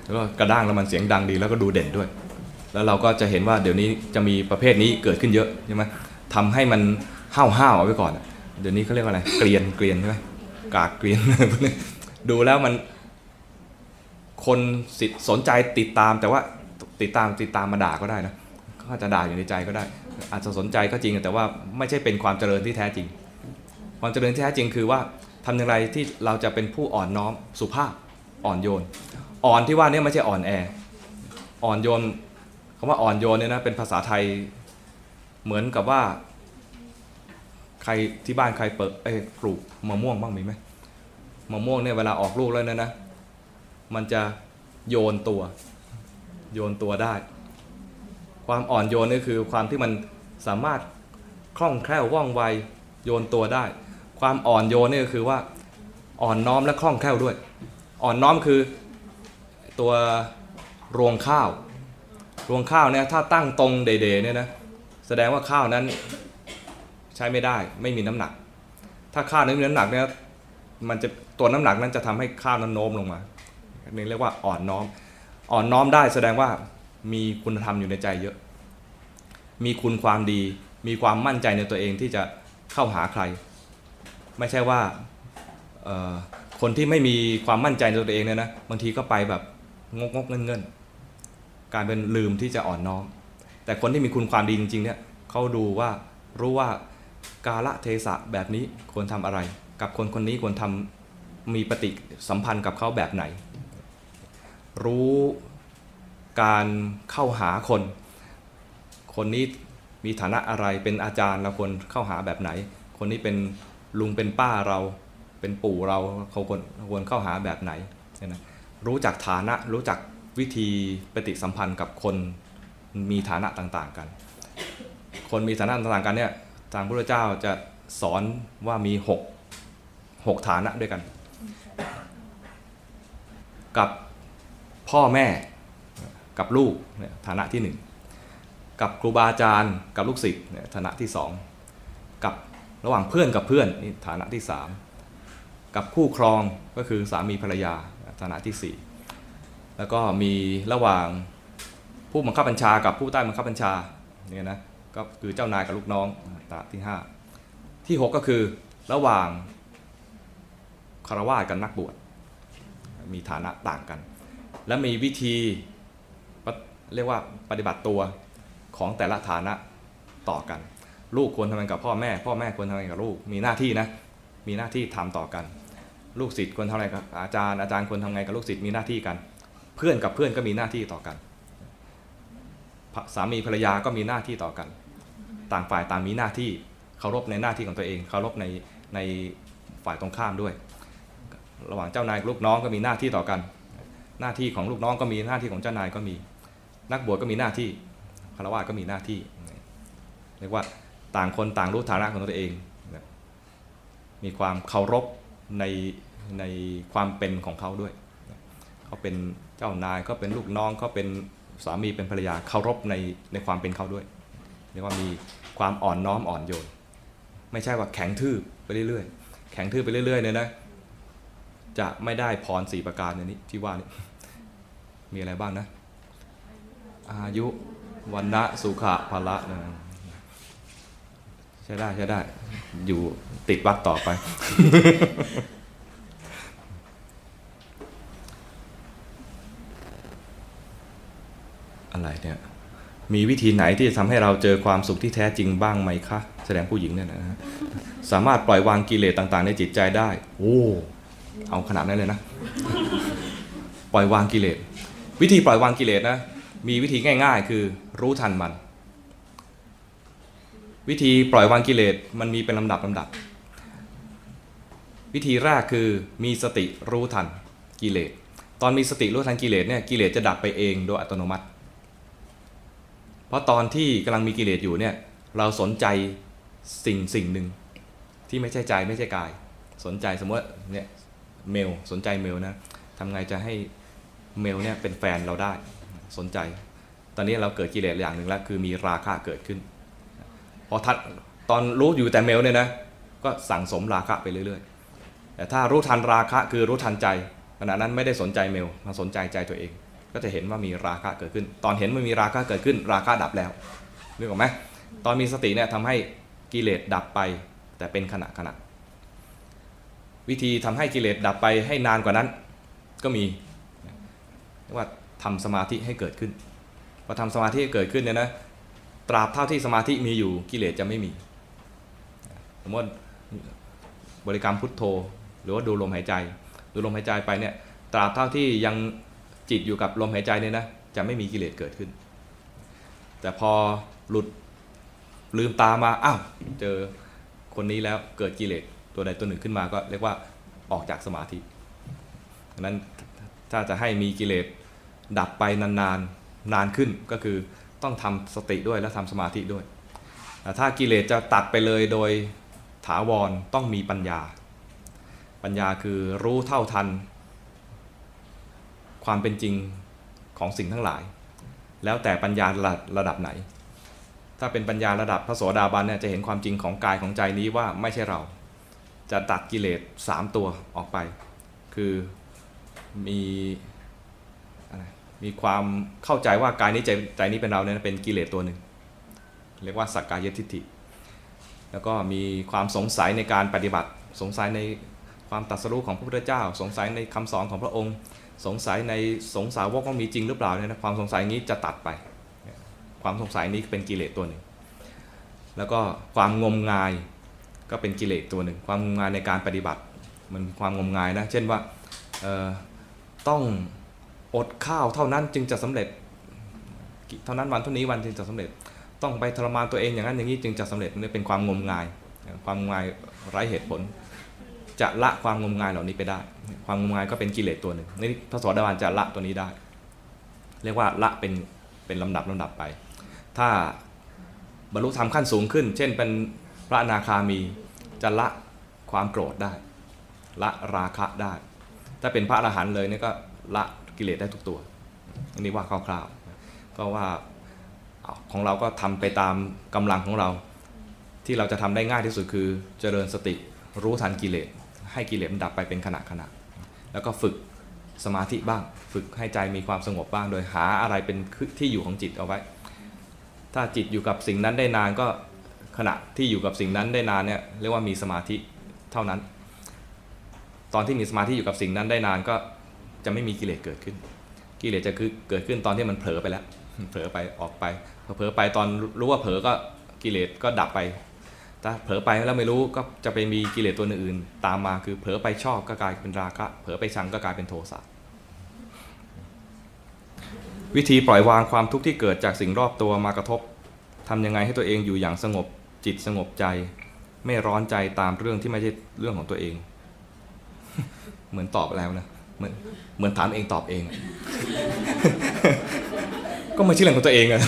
แล้วก็กระด้างแล้วมันเสียงดังดีแล้วก็ดูเด่นด้วย แล้วเราก็จะเห็นว่าเดี๋ยวนี้จะมีประเภทนี้เกิดขึ้นเยอะใช่ไหมทำให้มันห้าวห้าวๆเอาไว้ก่อนอะ เดี๋ยวนี้เขาเรียกว่าอะไร เกลียนเกลียนใช่ไหมกากเกลียนพวกนี้ดูแล้วมัน คนสิสนใจติดตาม แต่ว่าติดตามติดตามมาด่าก็ได้นะก็อาจจะด่าอยู่ในใจก็ได้ อาจจะสนใจก็จริงแต่ว่าไม่ใช่เป็นความเจริญที่แท้จริง ความเจริญที่แท้จริงคือว่าทำอย่างไรที่เราจะเป็นผู้อ่อนน้อมสุภาพอ่อนโยน อ่อนที่ว่านี่ไม่ใช่อ่อนแอ อ่อนโยนคำว่าอ่อนโยนเนี่ยนะเป็นภาษาไทยเหมือนกับว่า ใครที่บ้านใครเปิดเอ้ปลูกมะม่วงบ้างมีไหมมะม่วงเนี่ยเวลาออกลูกแล้วเนยนะ มันจะโยนตัว โยนตัวได้ ความอ่อนโยนนี่คือความที่มันสามารถคล่องแคล่วว่องไวโยนตัวได้ ความอ่อนโยนนี่ก็คือว่าอ่อนน้อมและคล่องแคล่วด้วย อ่อนน้อมคือตัวรวงข้าว รวงข้าวเนี่ยถ้าตั้งตรงเดๆเนี่ยนะแสดงว่าข้าวนั้น ใช้ไม่ได้ไม่มีน้ำหนัก ถ้าข้าวนั้นมีน้ำหนักเนี่ยมันจะตัวน้ำหนักนั้นจะทำให้ข้าวนั้นโน้มลงมานี่เรียกว่าอ่อนน้อม อ่อนน้อมได้แสดงว่ามีคุณธรรมอยู่ในใจเยอะ มีคุณความดี มีความมั่นใจในตัวเองที่จะเข้าหาใคร ไม่ใช่ว่าคนที่ไม่มีความมั่นใจในตัวเองเนี่ยนะบางทีก็ไปแบบงกงกเงินเงินกลารเป็นลืมที่จะอ่อนน้อม แต่คนที่มีคุณความดีจริงๆเนี่ยเขาดูว่ารู้ว่า กาละเทศะแบบนี้ควรทำอะไร กับคนคนนี้ควรทำมีปฏิสัมพันธ์กับเขาแบบไหน รู้การเข้าหาคน คนนี้มีฐานะอะไรเป็นอาจารย์เราควรเข้าหาแบบไหน คนนี้เป็นลุงเป็นป้าเรา เป็นปู่เราเขาควรควรเข้าหาแบบไหนนะรู้จักฐานะรู้จักวิธีปฏิสัมพันธ์กับคนมีฐานะต่างๆกัน คนมีฐานะต่างๆกันเนี่ย ทางพระเจ้าจะสอนว่ามีหกหกฐานะด้วยกัน กับพ่อแม่กับลูกเนี่ยฐานะที่หนึ่งกับครูบาอาจารย์กับลูกศิษย์เนี่ยฐานะที่สองกับระหว่างเพื่อนกับเพื่อนนี่ฐานะที่สามกับคู่ครองก็คือสามีภรรยาฐานะที่สี่แล้วก็มีระหว่างผู้บังคับบัญชากับผู้ใต้บังคับบัญชาเนี่ยนะ ก็คือเจ้านายกับลูกน้องฐานะที่ห้าที่หกก็คือระหว่างคารวะกับนักบวชมีฐานะต่างกัน และมีวิธีเรียกว่าปฏิบัติตัวของแต่ละฐานะต่อกัน ลูกควรทำงานกับพ่อแม่ พ่อแม่ควรทำงานกับลูกมีหน้าที่นะมีหน้าที่ทำต่อกัน ลูกศิษย์ควรทำอะไรกับอาจารย์อาจารย์ควรทำไงกับลูกศิษย์มีหน้าที่กัน เพื่อนกับเพื่อนก็มีหน้าที่ต่อกันสามีภรรยาก็มีหน้าที่ต่อกัน ต่างฝ่ายต่างมีหน้าที่เคารพในหน้าที่ของตัวเองเคารพในในฝ่ายตรงข้ามด้วย ระหว่างเจ้านายกับลูกน้องก็มีหน้าที่ต่อกัน หน้าที่ของลูกน้องก็มีหน้าที่ของเจ้านายก็มี นักบวชก็มีหน้าที่คารวะก็มีหน้าที่เรียกว่าต่างคนต่างรู้ฐานะของตัวเอง มีความเคารพในในความเป็นของเขาด้วย เขาเป็นเจ้านายเขาเป็นลูกน้องเขาเป็นสามีเป็นภรรยาเคารพในในความเป็นเขาด้วยเรียกว่ามี ความอ่อนน้อมอ่อนโยน ไม่ใช่ว่าแข็งทื่อไปเรื่อยๆ แข็งทื่อไปเรื่อยๆเนี่ยนะ จะไม่ได้พรสี่ประการในนี้ที่ว่านี่มีอะไรบ้างนะ อายุวันนะสุขะพละนะใช่ได้ใช่ได้ อยู่ติดวัดต่อไป อะไรเนี่ย มีวิธีไหนที่จะทำให้เราเจอความสุขที่แท้จริงบ้างไหมคะ แสดงผู้หญิงเนี่ยนะฮะสามารถปล่อยวางกิเลสต่างๆ ในจิตใจได้ โอ้เอาขนาดนั้นเลยนะ ปล่อยวางกิเลส วิธีปล่อยวางกิเลสนะ มีวิธีง่าย ๆ คือรู้ทันมัน วิธีปล่อยวางกิเลสมันมีเป็นลำดับลำดับ วิธีแรกคือมีสติรู้ทันกิเลส ตอนมีสติรู้ทันกิเลสเนี่ยกิเลสจะดับไปเองโดยอัตโนมัติ เพราะตอนที่กำลังมีกิเลสอยู่เนี่ย เราสนใจสิ่งสิ่งหนึ่งที่ไม่ใช่ใจไม่ใช่กาย สนใจสมมติเนี่ยเมลสนใจเมลนะทำไงจะให้เมลเนี่ยเป็นแฟนเราได้สนใจ ตอนนี้เราเกิดกิเลสอย่างหนึ่งแล้วคือมีราคะเกิดขึ้นพอทัดตอนรู้อยู่แต่เมลเนี่ยนะก็สั่งสมราคะไปเรื่อยๆ แต่ถ้ารู้ทันราคะคือรู้ทันใจขณะนั้นไม่ได้สนใจเมลมาสนใจใจตัวเอง ก็จะเห็นว่ามีราคะเกิดขึ้น ตอนเห็นว่ามีราคะเกิดขึ้น ราคะดับแล้วนึกออกไหมตอนมีสติเนี่ยทำให้กิเลสดับไป แต่เป็นขณะขณะวิธีทำให้กิเลสดับไปให้นานกว่านั้น ก็มีเรียกว่าทำสมาธิให้เกิดขึ้นพอทำสมาธิให้เกิดขึ้นเนี่ยนะตราบเท่าที่สมาธิมีอยู่กิเลสจะไม่มีสมมติบริกรรมพุทโธ หรือว่าดูลมหายใจ ดูลมหายใจไปเนี่ยตราบเท่าที่ยัง จิตอยู่กับลมหายใจเนี่ยนะจะไม่มีกิเลสเกิดขึ้น แต่พอหลุดลืมตามาอ้าวเจอคนนี้แล้วเกิดกิเลสตัวใดตัวหนึ่งขึ้นมาก็เรียกว่าออกจากสมาธิดังนั้นถ้าจะให้มีกิเลสดับไปนานๆนานขึ้นก็คือต้องทำสติด้วยและทำสมาธิด้วย ถ้ากิเลสจะตัดไปเลยโดยถาวรต้องมีปัญญา ปัญญาคือรู้เท่าทัน ความเป็นจริงของสิ่งทั้งหลาย แล้วแต่ปัญญาระระดับไหน ถ้าเป็นปัญญาระดับพระโสดาบันเนี่ยจะเห็นความจริงของกายของใจนี้ว่าไม่ใช่เรา จะตัดกิเลสสามตัวออกไป คือมีมีความเข้าใจว่ากายนี้ใจใจนี้เป็นเราเนี่ยเป็นกิเลสตัวหนึ่งเรียกว่าสักกายทิฏฐิ แล้วก็มีความสงสัยในการปฏิบัติ สงสัยในความตรัสรู้ของพระพุทธเจ้า สงสัยในคำสอนของพระองค์ สงสัยในสงสาวกว่ามีจริงหรือเปล่าเนี่ยนะความสงสัยนี้จะตัดไป ความสงสัยนี้เป็นกิเลสตัวหนึ่ง แล้วก็ความงมงายก็เป็นกิเลสตัวหนึ่ง ความงมงายในการปฏิบัติ มันความงมงายนะ เช่นว่าต้องอดข้าวเท่านั้นจึงจะสำเร็จ เท่านั้นวันเท่านี้วันจึงจะสำเร็จ ต้องไปทรมานตัวเองอย่างนั้นอย่างนี้จึงจะสำเร็จนี่เป็นความงมงาย ความงมงายไร้เหตุผล จะละความงมงายเหล่านี้ไปได้ ความงมงายก็เป็นกิเลสตัวหนึ่งนี่พระสวัสดิบาลจะละตัวนี้ได้ เรียกว่าละเป็นเป็นลำดับลำดับไป ถ้าบรรลุธรรมขั้นสูงขึ้น เช่นเป็นพระอนาคามีจะละความโกรธได้ ละราคะได้ ถ้าเป็นพระอรหันต์เลยนี่ก็ละกิเลสได้ทุกตัว อันนี้ว่าคร่าวๆก็ว่าของเราก็ทำไปตามกำลังของเรา ที่เราจะทำได้ง่ายที่สุดคือเจริญสติรู้ทันกิเลสให้กิเลสมันดับไปเป็นขณะขณะ แล้วก็ฝึกสมาธิบ้าง ฝึกให้ใจมีความสงบบ้าง โดยหาอะไรเป็นที่อยู่ของจิตเอาไว้ ถ้าจิตอยู่กับสิ่งนั้นได้นานก็ขณะที่อยู่กับสิ่งนั้นได้นานเนี่ยเรียกว่ามีสมาธิเท่านั้น ตอนที่มีสมาธิอยู่กับสิ่งนั้นได้นานก็จะไม่มีกิเลสเกิดขึ้น กิเลสจะคือเกิดขึ้นตอนที่มันเผลอไปแล้ว เผลอไปออกไป เผลอไปตอนรู้ว่าเผลอก็กิเลสก็ดับไป ถ้าเผลอไปแล้วไม่รู้ก็จะไปมีกิเลสตัวอื่นตามมาคือเผลอไปชอบก็กลายเป็นราคะเผลอไปชังก็กลายเป็นโทสะวิธีปล่อยวางความทุกข์ที่เกิดจากสิ่งรอบตัวมากระทบทำยังไงให้ตัวเองอยู่อย่างสงบจิตสงบใจ ไม่ร้อนใจตามเรื่องที่ไม่ใช่เรื่องของตัวเอง เหมือนตอบแล้วนะเหมือนเหมือนถามเองตอบเอง ก็ไม่ใช่เรื่องของตัวเองอะ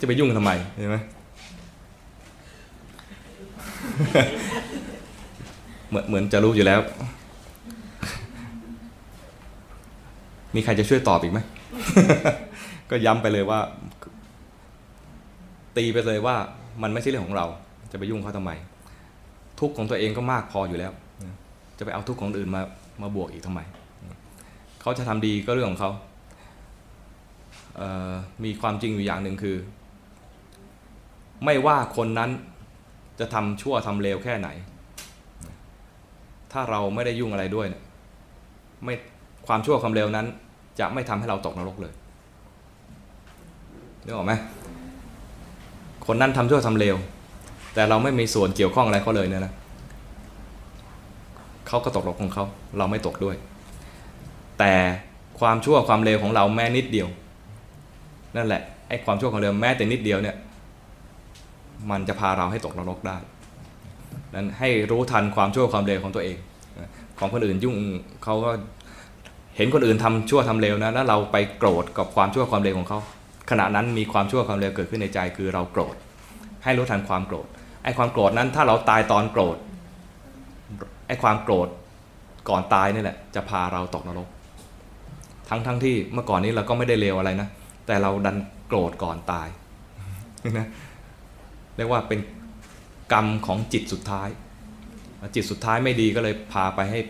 จะไปยุ่งทำไมใช่ไหม เหมือนเหมือนจะรู้อยู่แล้ว มีใครจะช่วยตอบอีกไหม ก็ย้ำไปเลยว่า ตีไปเลยว่า มันไม่ใช่เรื่องของเรา จะไปยุ่งเขาทำไม ทุกข์ของตัวเองก็มากพออยู่แล้ว จะไปเอาทุกข์ของอื่นมามาบวกอีกทำไม เขาจะทำดีก็เรื่องของเขาเมีความจริงอยู่อย่างหนึ่งคือ ไม่ว่าคนนั้น จะทำชั่วทำเลวแค่ไหน ถ้าเราไม่ได้ยุ่งอะไรด้วยเนี่ยไม่ความชั่วความเลวนั้น จะไม่ทำให้เราตกนรกเลยนึกออกไหมคนนั้นทำชั่วทำเลวแต่เราไม่มีส่วนเกี่ยวข้องอะไรเขาเลยเนี่ยนะเขาก็ตกนรกของเขาเราไม่ตกด้วย แต่ความชั่วความเลวของเราแม้นิดเดียว นั่นแหละไอ้ความชั่วความเลวแม้แต่นิดเดียวเนี่ย มันจะพาเราให้ตกนรกได้ นั้นให้รู้ทันความชั่วความเลวของตัวเอง ของคนอื่นยุ่งเขาก็เห็นคนอื่นทำชั่วทำเลวนะแล้วเราไปโกรธกับความชั่วความเลวของเขาขณะนั้นมีความชั่วความเลวเกิดขึ้นในใจคือเราโกรธ ให้รู้ทันความโกรธไอ้ความโกรธนั้นถ้าเราตายตอนโกรธไอ้ความโกรธก่อนตายนี่แหละจะพาเราตกนรก ทั้งทั้งที่เมื่อก่อนนี้เราก็ไม่ได้เลวอะไรนะแต่เราดันโกรธก่อนตายนะ เรียกว่าเป็นกรรมของจิตสุดท้าย จิตสุดท้ายไม่ดีก็เลยพาไปให้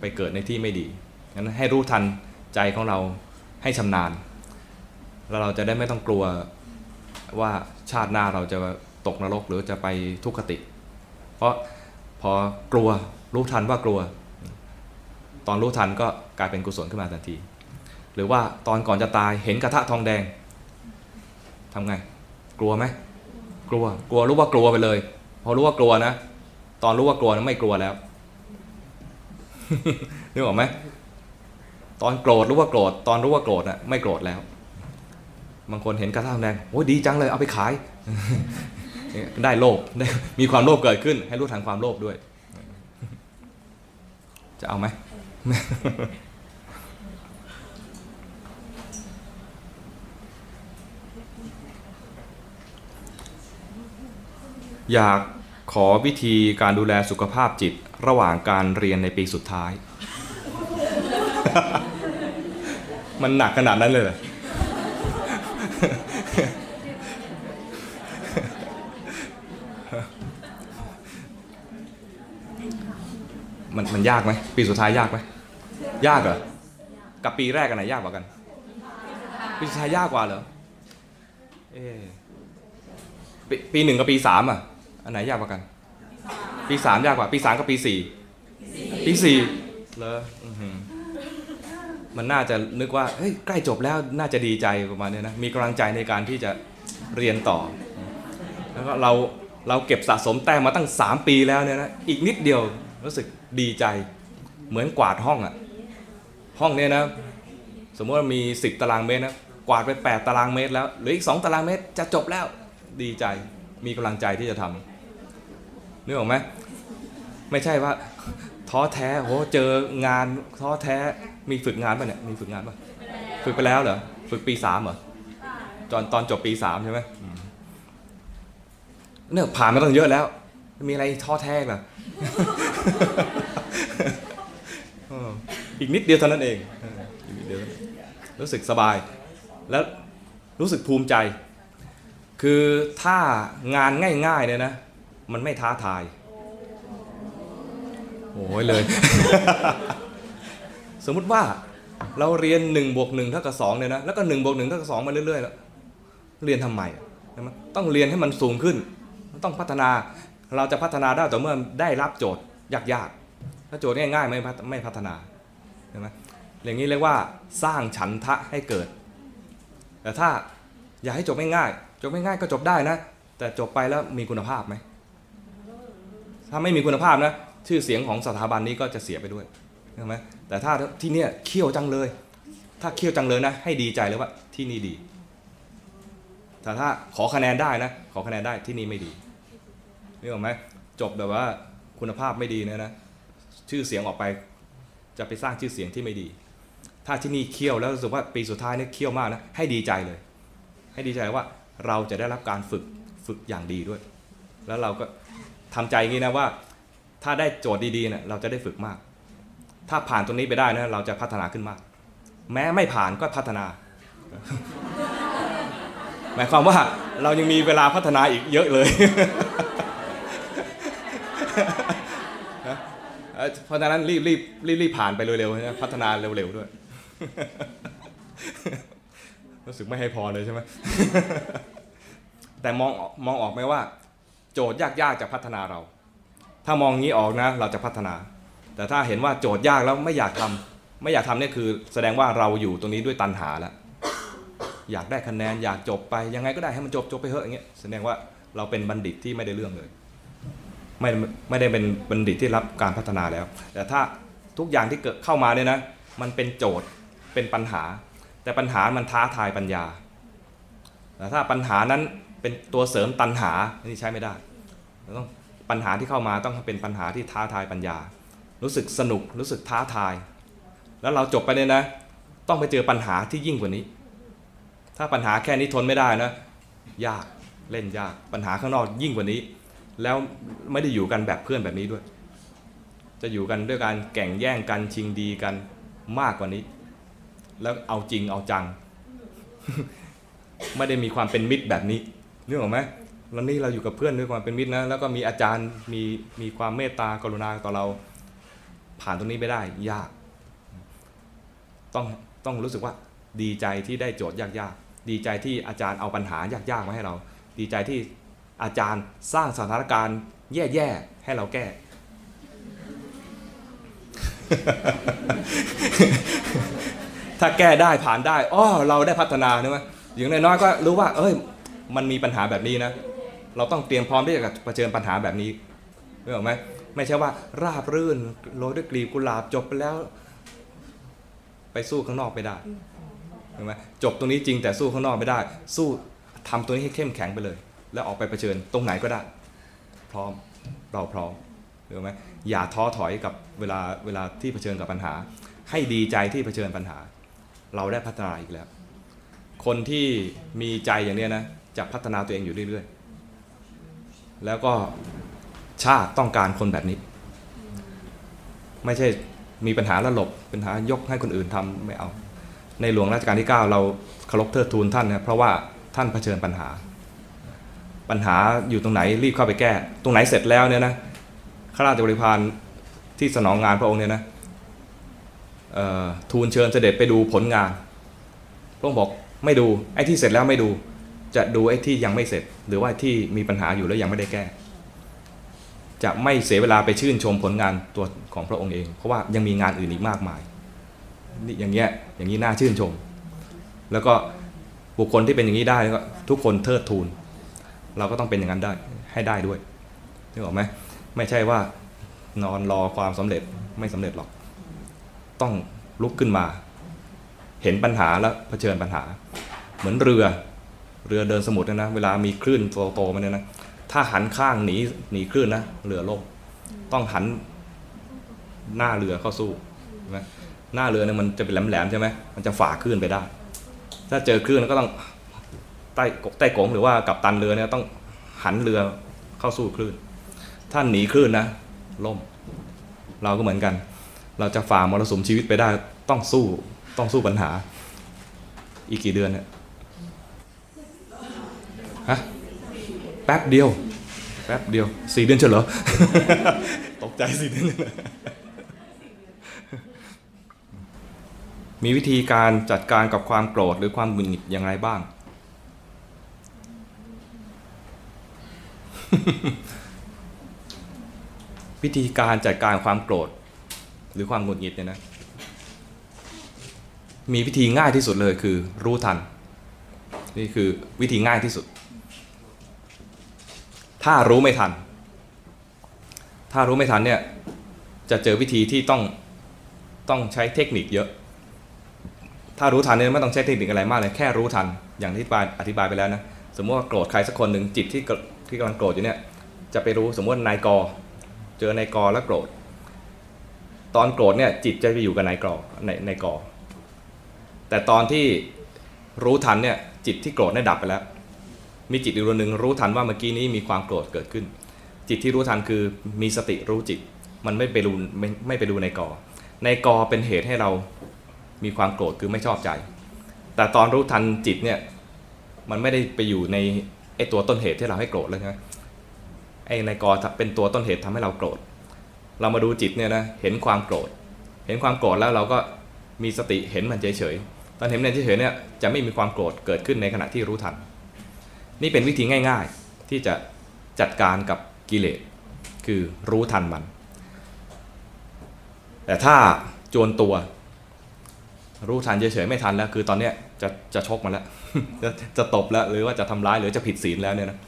ไปเกิดในที่ไม่ดีงั้นให้รู้ทันใจของเราให้ชำนาญ แล้วเราจะได้ไม่ต้องกลัวว่าชาติหน้าเราจะตกนรกหรือจะไปทุกขติ เพราะพอกลัวรู้ทันว่ากลัว ตอนรู้ทันก็กลายเป็นกุศลขึ้นมาทันที หรือว่าตอนก่อนจะตายเห็นกระทะทองแดงทำไง กลัวไหม ลัว กลัวรู้ว่ากลัวไปเลย พอรู้ว่ากลัวนะ ตอนรู้ว่ากลัวนะไม่กลัวแล้วนึกออกไหมตอนโกรธรู้ว่าโกรธตอนรู้ว่าโกรธนะไม่โกรธแล้ว บางคนเห็นกระทะแดงโอ้ยดีจังเลยเอาไปขาย ได้โลภได้มีความโลภเกิดขึ้น ให้รู้ทันความโลภด้วย จะเอาไหม อยากขอวิธีการดูแลสุขภาพจิตระหว่างการเรียนในปีสุดท้าย มันหนักขนาดนั้นเลยเหรอมันมันยากไหมปีสุดท้ายยากไหมยากเหรอกับปีแรกอันไหนยากกว่ากัน ปีสุดท้ายยากกว่าเหรอเอปปีหนึ่งกับปีสามอะ อันไหนยากกว่ากัน ปีสามยากกว่า ปีสามกับปีสี่ปีสี่เหรออื้อหือมันน่าจะนึกว่าเฮ้ยใกล้จบแล้วน่าจะดีใจประมาณเนี้ยนะมีกำลังใจในการที่จะเรียนต่อ แล้วก็เราเราเก็บสะสมแต้มมาตั้ง 3 ปีแล้วเนี่ยนะอีกนิดเดียวรู้สึกดีใจเหมือนกวาดห้องอะห้องเนี่ยนะสมมติว่ามี 10 ตารางเมตรนะกวาดไป 8 ตารางเมตรแล้วเหลืออีก 2 ตารางเมตรจะจบแล้วดีใจมีกำลังใจที่จะทำ นึกออกไหมไม่ใช่ว่าท้อแท้โหเจองานท้อแท้มีฝึกงานป่ะเนี่ยมีฝึกงานป่ะฝึกไปแล้วเหรอฝึกปีสามเหรอตอนตอนจบปีสามใช่ไหมเนี่ยผ่านมาตั้งเยอะแล้ว มีอะไรท้อแท้ล่ะเอออีกนิดเดียวเท่านั้นเองอีกนิดเดียวรู้สึกสบาย แล้วรู้สึกภูมิใจ คือถ้างานง่ายๆเนี่ยนะ มันไม่ท้าทายโอ้ยเลย สมมุติว่าเราเรียน1บวกหเท่ากับ2เนี่ยนะแล้วก็1บวกหเท่ากับ2มาเรื่อยๆแล้วเรียนทำไมอะใช่ไหมต้องเรียนให้มันสูงขึ้น ต้องพัฒนาเราจะพัฒนาได้ต่อเมื่อได้รับโจทย์ยากๆถ้าโจทย์ง่ายๆไม่พัฒไม่พัฒนาใช่ไหมอย่างนี้เรียกว่าสร้างฉันทะให้เกิด แต่ถ้าอยากให้จบง่ายๆจบง่ายๆก็จบได้นะ แต่จบไปแล้วมีคุณภาพไหม ถ้าไม่มีคุณภาพนะชื่อเสียงของสถาบันนี้ก็จะเสียไปด้วยใช่ไหมแต่ถ้าที่เนี่ยเขี้ยวจังเลย ถ้าเขี้ยวจังเลยนะ ให้ดีใจเลยว่าที่นี่ดีแต่ถ้าขอคะแนนได้นะ ขอคะแนนได้ที่นี่ไม่ดีนี่ออกไหมจบแบบว่าคุณภาพไม่ดีนี่ยนะชื่อเสียงออกไปจะไปสร้างชื่อเสียงที่ไม่ดี ถ้าที่นี่เคี่ยวแล้วรู้สึกว่าปีสุดท้ายเนี่ยเคี่ยวมากนะให้ดีใจเลย ให้ดีใจว่าเราจะได้รับการฝึกฝึกอย่างดีด้วย แล้วเราก็ ทำใจอย่างนี้นะว่า ถ้าได้โจทย์ดีๆเนี่ยเราจะได้ฝึกมาก ถ้าผ่านตรงนี้ไปได้นะเราจะพัฒนาขึ้นมาก แม้ไม่ผ่านก็พัฒนา หมายความว่าเรายังมีเวลาพัฒนาอีกเยอะเลยเอ่อเพราะฉะนั้นรีบรีบรีบรีบผ่านไปเร็วๆนะพัฒนาเร็วๆด้วย รู้สึกไม่ให้พอเลยใช่ไหมแต่มองมองออกไหมว่า โจทย์ยากๆจะพัฒนาเรา ถ้ามองงี้ออกนะเราจะพัฒนา แต่ถ้าเห็นว่าโจทย์ยากแล้วไม่อยากทำไม่อยากทำเนี่ยคือ แสดงว่าเราอยู่ตรงนี้ด้วยตัณหาแล้วอยากได้คะแนนอยากจบไปยังไงก็ได้ให้มันจบจบไปเถอะอย่างเงี้ยแสดงว่าเราเป็นบัณฑิตที่ไม่ได้เรื่องเลย ไม่ไม่ได้เป็นบัณฑิตที่รับการพัฒนาแล้ว แต่ถ้าทุกอย่างที่เกิดเข้ามาเนี่ยนะ มันเป็นโจทย์เป็นปัญหา แต่ปัญหามันท้าทายปัญญาแต่ถ้าปัญหานั้น เป็นตัวเสริมตัณหาอันนี้ใช้ไม่ได้ต้องปัญหาที่เข้ามาต้องเป็นปัญหาที่ท้าทายปัญญา รู้สึกสนุกรู้สึกท้าทาย แล้วเราจบไปเนี่ยนะ ต้องไปเจอปัญหาที่ยิ่งกว่านี้ ถ้าปัญหาแค่นี้ทนไม่ได้นะ ยากเล่นยากปัญหาข้างนอกยิ่งกว่านี้ แล้วไม่ได้อยู่กันแบบเพื่อนแบบนี้ด้วย จะอยู่กันด้วยการแข่งแย่งกันชิงดีกันมากกว่านี้ แล้วเอาจริงเอาจัง ไม่ได้มีความเป็นมิตรแบบนี้ นึกออกไหมแล้วนี่เราอยู่กับเพื่อนด้วยความเป็นมิตรนะแล้วก็มีอาจารย์มีมีความเมตตากรุณาต่อเรา ผ่านตรงนี้ไปได้ยาก ต้องต้องรู้สึกว่าดีใจที่ได้โจทย์ยากๆ ดีใจที่อาจารย์เอาปัญหายากๆมาให้เรา ดีใจที่อาจารย์สร้างสถานการณ์แย่ๆให้เราแก้ ถ้าแก้ได้ผ่านได้ อ้อ เราได้พัฒนาใช่ไหมอย่างน้อยๆก็รู้ว่า เอ้ย มันมีปัญหาแบบนี้นะ เราต้องเตรียมพร้อมที่จะเผชิญปัญหาแบบนี้รู้ไหมไม่ใช่ว่าราบรื่นโรยด้วยกลีบกุหลาบจบไปแล้ว ไปสู้ข้างนอกไม่ได้เห็นไหมจบตรงนี้จริงแต่สู้ข้างนอกไม่ได้ สู้ทำตัวนี้ให้เข้มแข็งไปเลย แล้วออกไปเผชิญตรงไหนก็ได้ พร้อมเราพร้อมรู้ไหมอย่าท้อถอยกับเวลาเวลาที่เผชิญกับปัญหา ให้ดีใจที่เผชิญปัญหา เราได้พัฒนาอีกแล้ว คนที่มีใจอย่างเนี้ยนะ จะพัฒนาตัวเองอยู่เรื่อยๆ แล้วก็ชาติต้องการคนแบบนี้ ไม่ใช่มีปัญหาแล้วหลบปัญหายกให้คนอื่นทำไม่เอา ในหลวงรัชกาลที่ 9 เราเคารพเทิดทูนท่านนะเพราะว่าท่านเผชิญปัญหา ปัญหาอยู่ตรงไหนรีบเข้าไปแก้ ตรงไหนเสร็จแล้วเนี่ยนะข้าราชบริพารที่สนองงานพระองค์เนี่ยนะทูลเชิญเสด็จไปดูผลงาน พระองค์บอกไม่ดูไอ้ที่เสร็จแล้วไม่ดู จะดูไอ้ที่ยังไม่เสร็จ หรือว่าที่มีปัญหาอยู่แล้วยังไม่ได้แก้ จะไม่เสียเวลาไปชื่นชมผลงานตัวของพระองค์เอง เพราะว่ายังมีงานอื่นอีกมากมายนี่อย่างเงี้ยอย่างนี้น่าชื่นชม แล้วก็บุคคลที่เป็นอย่างนี้ได้ก็ทุกคนเทิดทูน เราก็ต้องเป็นอย่างนั้นได้ให้ได้ด้วยนึกออกไหมไม่ใช่ว่านอนรอความสำเร็จไม่สำเร็จหรอก ต้องลุกขึ้นมา เห็นปัญหาแล้วเผชิญปัญหา เหมือนเรือ เรือเดินสมุทรเนี่ยนะ เวลามีคลื่นโตๆมาเนี่ยนะ ถ้าหันข้างหนีหนีคลื่นนะเรือล่มต้องหันหน้าเรือเข้าสู้ใช่ไหมหน้าเรือเนี่ยมันจะเป็นแหลมๆใช่ไหมมันจะฝ่าคลื่นไปได้ ถ้าเจอคลื่นก็ต้องใต้กกใต้กงหรือว่ากับตันเรือเนี่ยต้องหันเรือเข้าสู้คลื่น ถ้าหนีคลื่นนะล่ม เราก็เหมือนกัน เราจะฝ่ามรสุมชีวิตไปได้ต้องสู้ต้องสู้ปัญหา อีกกี่เดือนเนี่ย ฮะแป๊บเดียว แป๊บเดียวสี่เดือนเฉยเหรอ ตกใจสี่เดือนเลยมีวิธีการจัดการกับความโกรธหรือความหงุดหงิดอย่างไรบ้าง วิธีการจัดการความโกรธ หรือความหงุดหงิดเนี่ยนะ มีวิธีง่ายที่สุดเลยคือรู้ทัน นี่คือวิธีง่ายที่สุด ถ้ารู้ไม่ทัน ถ้ารู้ไม่ทันเนี่ยจะเจอวิธีที่ต้องต้องใช้เทคนิคเยอะ ถ้ารู้ทันเนี่ยไม่ต้องใช้เทคนิคอะไรมากเลยแค่รู้ทันอย่างที่อธิบายไปแล้วนะสมมติว่าโกรธใครสักคนหนึ่งจิตที่กที่กำลังโกรธอยู่เนี่ยจะไปรู้สมมติว่านายกเจอนายกแล้วโกรธ ตอนโกรธเนี่ยจิตจะไปอยู่กับนายกในนายกแต่ตอนที่รู้ทันเนี่ยจิตที่โกรธได้ดับไปแล้ว มีจิตอีกดวงหนึ่งรู้ทันว่าเมื่อกี้นี้มีความโกรธเกิดขึ้น จิตที่รู้ทันคือมีสติรู้จิต มันไม่ไปรู้ไม่ไม่ไปดูในกอ ในกอเป็นเหตุให้เรามีความโกรธคือไม่ชอบใจ แต่ตอนรู้ทันจิตเนี่ยมันไม่ได้ไปอยู่ในไอตัวต้นเหตุที่เราให้โกรธแล้วใช่ไหมไอในกอเป็นตัวต้นเหตุทำให้เราโกรธ เรามาดูจิตเนี่ยนะเห็นความโกรธ เห็นความโกรธแล้วเราก็มีสติเห็นมันเฉยๆตอนเห็นมันเฉยๆเนี่ยจะไม่มีความโกรธเกิดขึ้นในขณะที่รู้ทัน นี่เป็นวิธีง่ายๆ ที่จะจัดการกับกิเลสคือรู้ทันมัน แต่ถ้าจวนตัว รู้ทันเฉยๆไม่ทันแล้ว คือตอนเนี้ยจะจะชกมันแล้วจะจะตบแล้ว หรือว่าจะทำร้ายหรือจะผิดศีลแล้วเนี่ยนะ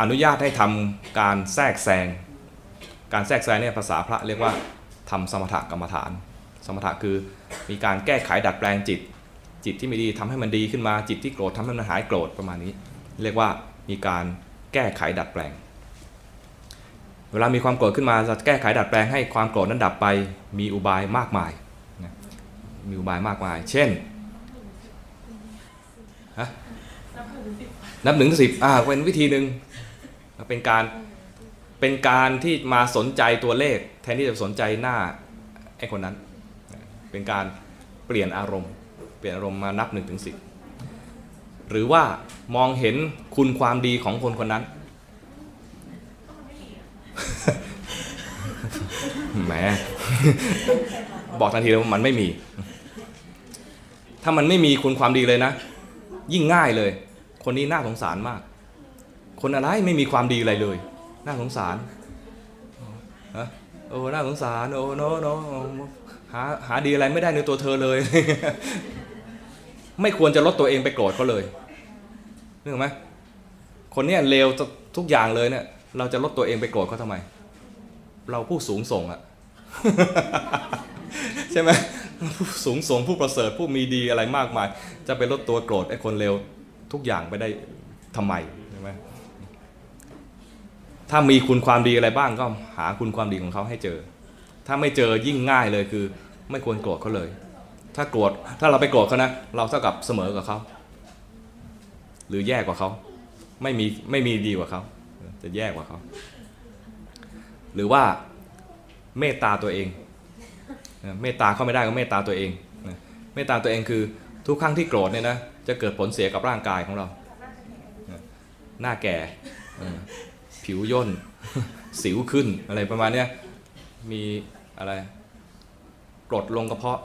อนุญาตให้ทำการแทรกแซง การแทรกแซงเนี่ยภาษาพระเรียกว่าทำสมถกรรมฐาน สมถะคือมีการแก้ไขดัดแปลงจิต จิตที่ไม่ดีทำให้มันดีขึ้นมาจิตที่โกรธทำให้มันหายโกรธประมาณนี้ เรียกว่ามีการแก้ไขดัดแปลง เวลามีความโกรธขึ้นมาจะแก้ไขดัดแปลงให้ความโกรธนั้นดับไปมีอุบายมากมายมีอุบายมากมาย เช่นนับหนึ่งถึงสิบอ่าเป็นวิธีหนึ่งเป็นการเป็นการที่มาสนใจตัวเลข แทนที่จะสนใจหน้าไอ้คนนั้น เป็นการเปลี่ยนอารมณ์ เปลี่ยนอารมณ์มานับหนึ่งถึงสิบหรือว่ามองเห็นคุณความดีของคนคนนั้นแหมบอกทันทีเลยว่ามันไม่มี ถ้ามันไม่มีคุณความดีเลยนะ ยิ่งง่ายเลย คนนี้น่าสงสารมาก คนอะไรไม่มีความดีอะไรเลย น่าสงสารโอ้น่าสงสาร โอ้โนโนหาหาดีอะไรไม่ได้ในตัวเธอเลย ไม่ควรจะลดตัวเองไปโกรธเขาเลยนึกไหมคนเนี้ยเลวทุกอย่างเลยเนี่ย เราจะลดตัวเองไปโกรธเขาทำไม เราผู้สูงส่งอะใช่ไหมผู้สูงส่งผู้ประเสริฐผู้มีดีอะไรมากมาย จะไปลดตัวโกรธไอ้คนเลวทุกอย่างไปได้ทำไมช่ไหมถ้ามีคุณความดีอะไรบ้างก็หาคุณความดีของเขาให้เจอ ถ้าไม่เจอยิ่งง่ายเลยคือ ไม่ควรโกรธเขาเลย ถ้าโกรธถ้าเราไปโกรธเขานะเราเท่ากับเสมอกับเขาหรือแย่กว่าเขาไม่มีไม่มีดีกว่าเขาจะแย่กว่าเขาหรือว่าเมตตาตัวเองเมตตาเขาไม่ได้ก็เมตตาตัวเองเมตตาตัวเองคือทุกครั้งที่โกรธเนี่ยนะจะเกิดผลเสียกับร่างกายของเรา หน้าแก่ผิวย่น สิวขึ้นอะไรประมาณเนี้ยมีอะไรกรดลงกระเพาะ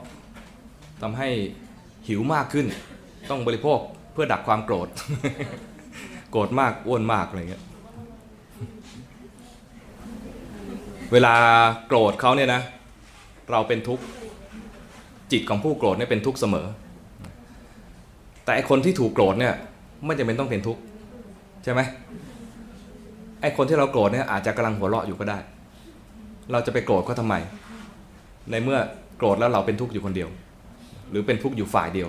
ทำให้หิวมากขึ้น ต้องบริโภคเพื่อดับความโกรธ โกรธมากอ้วนมากอะไรเงี้ยเวลาโกรธเขาเนี่ยนะ เราเป็นทุกข์จิตของผู้โกรธเนี่ยเป็นทุกข์เสมอ แต่ไอคนที่ถูกโกรธเนี่ยไม่จำเป็นต้องเป็นทุกข์ใช่ไหมไอคนที่เราโกรธเนี่ยอาจจะกำลังหัวเราะอยู่ก็ได้ เราจะไปโกรธเขาทำไม ในเมื่อโกรธแล้วเราเป็นทุกข์อยู่คนเดียว รือเป็นทุกข์อยู่ฝ่ายเดียว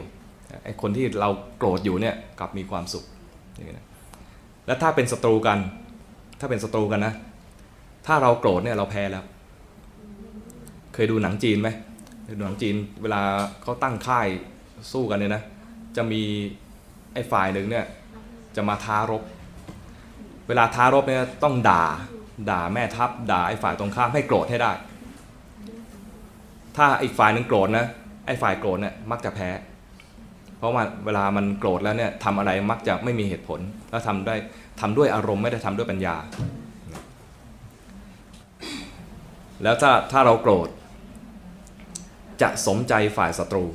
ไอ้คนที่เราโกรธอยู่เนี่ยกลับมีความสุขอย่างนี้นะแล้วถ้าเป็นศัตรูกัน ถ้าเป็นศัตรูกันนะ ถ้าเราโกรธเนี่ยเราแพ้แล้ว เคยดูหนังจีนไหมดูหนังจีนเวลาเขาตั้งค่ายสู้กันเนี่ยนะ จะมีไอ้ฝ่ายหนึ่งเนี่ยจะมาท้ารบ เวลาท้ารบเนี่ยต้องด่า ด่าแม่ทัพ ด่าไอ้ฝ่ายตรงข้ามให้โกรธให้ได้ ถ้าอีกฝ่ายหนึ่งโกรธนะ ไอ้ฝ่ายโกรธเนี่ยมักจะแพ้ เพราะว่าเวลามันโกรธแล้วเนี่ยทำอะไรมักจะไม่มีเหตุผล แล้วทำได้ทำด้วยอารมณ์ไม่ได้ทำด้วยปัญญา แล้วถ้าถ้าเราโกรธ จะสมใจฝ่ายศัตรู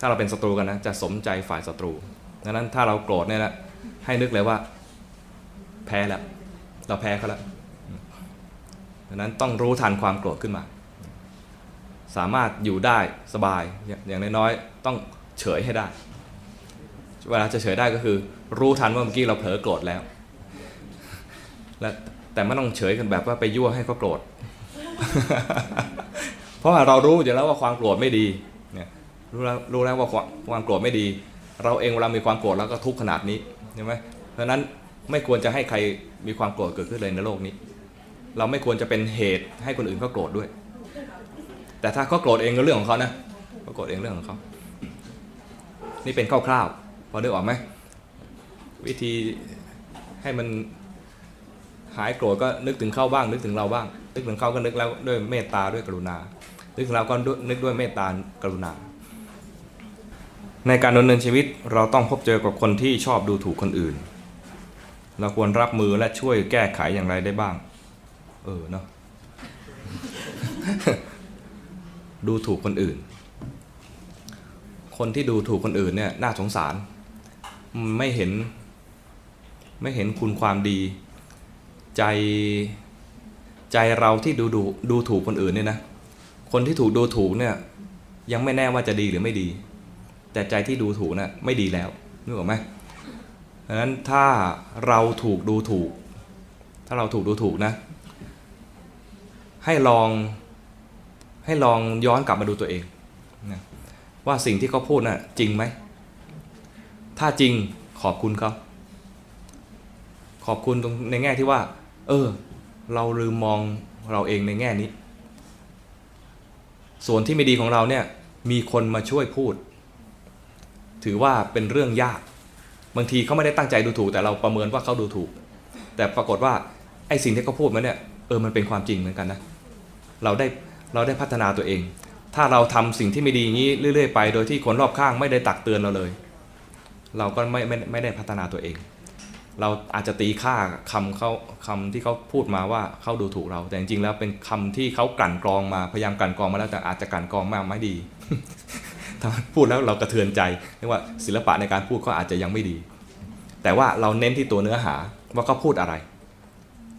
ถ้าเราเป็นศัตรูกันนะจะสมใจฝ่ายศัตรูดังนั้นถ้าเราโกรธเนี่ยนะให้นึกเลยว่า แพ้แล้วเราแพ้เขาแล้วดังนั้นต้องรู้ทันความโกรธขึ้นมา สามารถอยู่ได้สบายอย่างน้อยๆต้องเฉยให้ได้ เวลาจะเฉยได้ก็คือ รู้ทันว่าเมื่อกี้เราเผลอโกรธแล้วและแต่ไม่ต้องเฉยกันแบบว่าไปยั่วให้เขาโกรธ เพราะว่าเรารู้อยู่แล้วว่าความโกรธไม่ดีเนี่ยรู้แล้วรู้แล้วว่าความความโกรธไม่ดี เราเองเวลามีความโกรธแล้วก็ทุกข์ขนาดนี้ใช่ไหมเพราะฉะนั้นไม่ควรจะให้ใครมีความโกรธเกิดขึ้นเลยในโลกนี้ เราไม่ควรจะเป็นเหตุให้คนอื่นเขาโกรธด้วย แต่ถ้าเขาโกรธเองก็เรื่องของเขานะเขาโกรธเองเรื่องของเขา นี่เป็นคร่าวๆพอได้ออกไหมวิธีให้มันหายโกรธก็นึกถึงเขาบ้าง นึกถึงเราบ้าง นึกถึงเขาก็นึกแล้วด้วยเมตตาด้วยกรุณา นึกถึงเราก็นึกด้วยเมตตากรุณา ในการดำเนินชีวิตเราต้องพบเจอกับคนที่ชอบดูถูกคนอื่น เราควรรับมือและช่วยแก้ไขอย่างไรได้บ้าง เออเนาะ ดูถูกคนอื่น คนที่ดูถูกคนอื่นเนี่ยน่าสงสาร ไม่เห็น ไม่เห็นคุณความดี ใจใจเราที่ดูดูดูถูกคนอื่นเนี่ยนะ คนที่ถูกดูถูกเนี่ยยังไม่แน่ว่าจะดีหรือไม่ดี แต่ใจที่ดูถูกนะ่ะไม่ดีแล้วนึกออกไหมดังนั้นถ้าเราถูกดูถูก ถ้าเราถูกดูถูกนะ ให้ลอง ให้ลองย้อนกลับมาดูตัวเองนะว่าสิ่งที่เขาพูดนะ่ะจริงไหม ถ้าจริงขอบคุณเขาขอบคุณตรงในแง่ที่ว่า เออ เราลืมมองเราเองในแง่นี้ ส่วนที่ไม่ดีของเราเนี่ยมีคนมาช่วยพูด ถือว่าเป็นเรื่องยาก บางทีเขาไม่ได้ตั้งใจดูถูก แต่เราประเมินว่าเขาดูถูก แต่ปรากฏว่าไอ้สิ่งที่เขาพูดมาเนี่ยเออมันเป็นความจริงเหมือนกันนะเราได้ เราได้พัฒนาตัวเอง ถ้าเราทำสิ่งที่ไม่ดีอย่างนี้เรื่อยๆไป โดยที่คนรอบข้างไม่ได้ตักเตือนเราเลย เราก็ไม่ไม่ไม่ได้พัฒนาตัวเอง เราอาจจะตีค่าคำเขาคำที่เขาพูดมาว่าเขาดูถูกเรา แต่จริงๆแล้วเป็นคำที่เขากลั่นกรองมาพยายามกลั่นกรองมาแล้วแต่อาจจะกลั่นกรองมากไม่ดีถ้าพูดแล้วเรากระเทือนใจเรียกว่าศิลปะในการพูดก็อาจจะยังไม่ดี แต่ว่าเราเน้นที่ตัวเนื้อหาว่าเขาพูดอะไร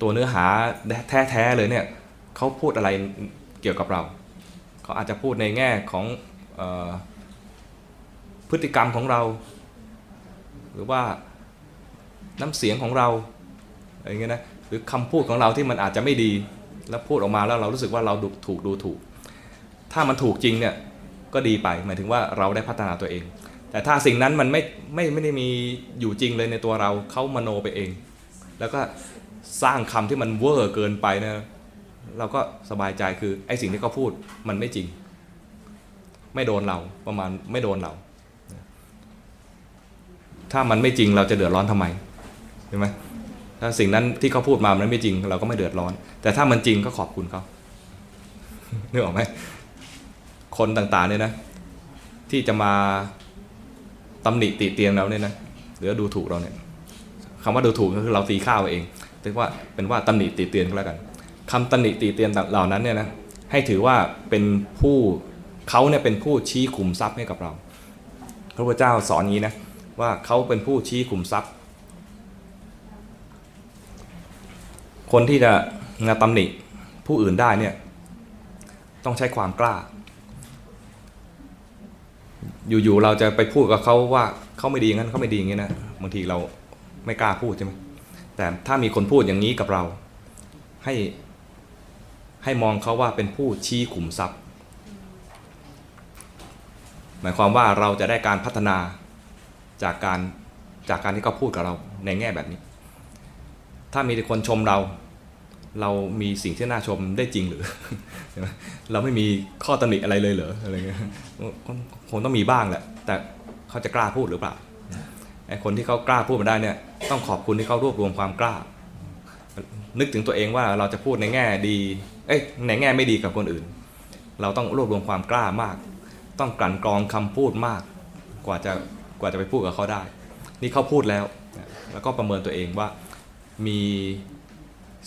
ตัวเนื้อหาแท้ๆเลยเนี่ยเขาพูดอะไร เกี่ยวกับเรา เขาอาจจะพูดในแง่ของออพฤติกรรมของเรา หรือว่าน้ำเสียงของเราอะไรเงี้ยนะหรือคำพูดของเราที่มันอาจจะไม่ดี แล้วพูดออกมาแล้วเรารู้สึกว่าเราดูถูกดูถูก ถ้ามันถูกจริงเนี่ยก็ดีไปหมายถึงว่าเราได้พัฒนาตัวเอง แต่ถ้าสิ่งนั้นมันไม่ไม่ไม่ได้มีอยู่จริงเลยในตัวเราเขามโนไปเอง แล้วก็สร้างคำที่มันเวอร์เกินไปนะ เราก็สบายใจคือไอ้สิ่งที่เขาพูดมันไม่จริง ไม่โดนเราประมาณไม่โดนเรา ถ้ามันไม่จริงเราจะเดือดร้อนทำไมใช่ไหมถ้าสิ่งนั้นที่เขาพูดมามันไม่จริง เราก็ไม่เดือดร้อน แต่ถ้ามันจริงก็ขอบคุณเขานึกออกไหมคนต่างๆเนี่ยนะ ที่จะมาตำหนิติเตียงเราเนี่ยนะหรือดูถูกเราเนี่ยคำว่าดูถูกก็คือเราตีข้าวเองเรียกว่าเป็นว่าตำหนิติเตียนก็แล้วกัน คำตำหนิติเตียนเหล่านั้นเนี่ยนะให้ถือว่าเป็นผู้เขาเนี่ยเป็นผู้ชี้ขุมทรัพย์ให้กับเรา พระพุทธเจ้าสอนงี้นะว่าเขาเป็นผู้ชี้ขุมทรัพย์ คนที่จะงาตำหนิผู้อื่นได้เนี่ยต้องใช้ความกล้า อยู่ๆเราจะไปพูดกับเขาว่าเขาไม่ดีงั้นเขาไม่ดีอย่างนี้นะบางทีเราไม่กล้าพูดใช่ไหมแต่ถ้ามีคนพูดอย่างนี้กับเรา ให้ ให้มองเขาว่าเป็นผู้ชี้ขุมทรัพย์ หมายความว่าเราจะได้การพัฒนาจากการจากการที่เขาพูดกับเราในแง่แบบนี้ ถ้ามีคนชมเรา เรามีสิ่งที่น่าชมได้จริงหรือ เราไม่มีข้อตำหนิอะไรเลยเหรออะไรเงี้ยคงต้องมีบ้างแหละ แต่เขาจะกล้าพูดหรือเปล่าไอ้คนที่เขากล้าพูดมาได้เนี่ยต้องขอบคุณที่เขารวบรวมความกล้า นึกถึงตัวเองว่าเราจะพูดในแง่ดี เอ้ยในแง่ไม่ดีกับคนอื่น เราต้องรวบรวมความกล้ามาก ต้องกลั่นกรองคำพูดมาก กว่าจะกว่าจะไปพูดกับเขาได้ นี่เขาพูดแล้ว แล้วก็ประเมินตัวเองว่ามี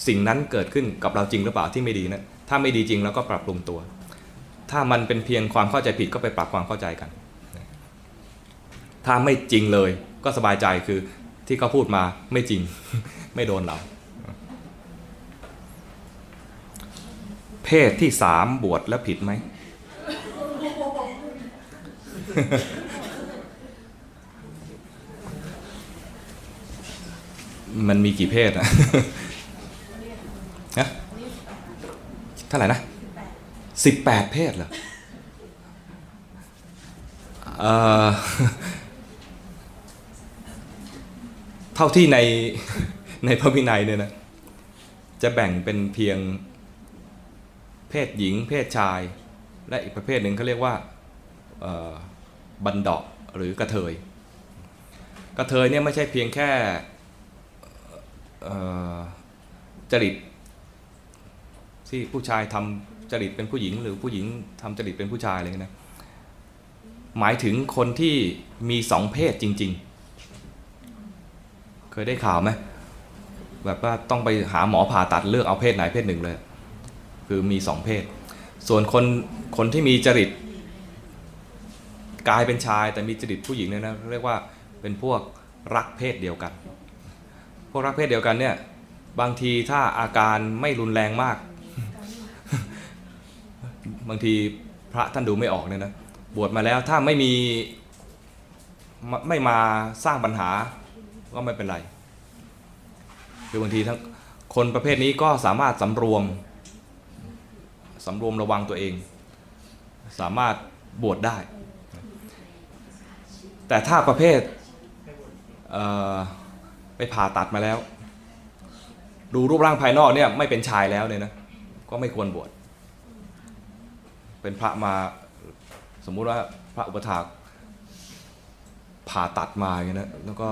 สิ่งนั้นเกิดขึ้นกับเราจริงหรือเปล่าที่ไม่ดีนะถ้าไม่ดีจริงเราก็ปรับปรุงตัว ถ้ามันเป็นเพียงความเข้าใจผิดก็ไปปรับความเข้าใจกัน ถ้าไม่จริงเลยก็สบายใจคือที่เขาพูดมาไม่จริงไม่โดนเรา เพศที่สามบวชแล้วผิดไหม มันมีกี่เพศอะนะเท่าไหร่นะสิบแปดเพศเหรอเอ่อเท่าที่ในในพระวินัยเนี่ยนะ จะแบ่งเป็นเพียง เพศหญิง เพศชาย และอีกประเภทหนึ่งเขาเรียกว่าบันดาะหรือกระเทย กระเทยเนี่ยไม่ใช่เพียงแค่จริตที่ผู้ชายทำจริตเป็นผู้หญิง หรือผู้หญิงทำจริตเป็นผู้ชายอะไรเงี้ยนะ หมายถึงคนที่มีสองเพศจริง ๆ เคยได้ข่าวไหมแบบว่าต้องไปหาหมอผ่าตัดเลือกเอาเพศไหนเพศหนึ่งเลย คือมีสองเพศ ส่วนคนคนที่มีจริตกายเป็นชายแต่มีจริตผู้หญิงเนี่ยนะเรียกว่าเป็นพวกรักเพศเดียวกัน พวกรักเพศเดียวกันเนี่ยบางทีถ้าอาการไม่รุนแรงมาก บางทีพระท่านดูไม่ออกเนี่ยนะบวชมาแล้วถ้าไม่มีไม่ไม่มาสร้างปัญหาก็ไม่เป็นไร คือบางทีทั้งคนประเภทนี้ก็สามารถสำรวม สำรวมระวังตัวเอง สามารถบวชได้ แต่ถ้าประเภทไปผ่าตัดมาแล้ว ดูรูปร่างภายนอกเนี่ยไม่เป็นชายแล้วเนี่ยนะก็ไม่ควรบวชเป็นพระมาสมมุติว่าพระอุปถากผ่าตัดมาอย่างเงี้นะแล้วก็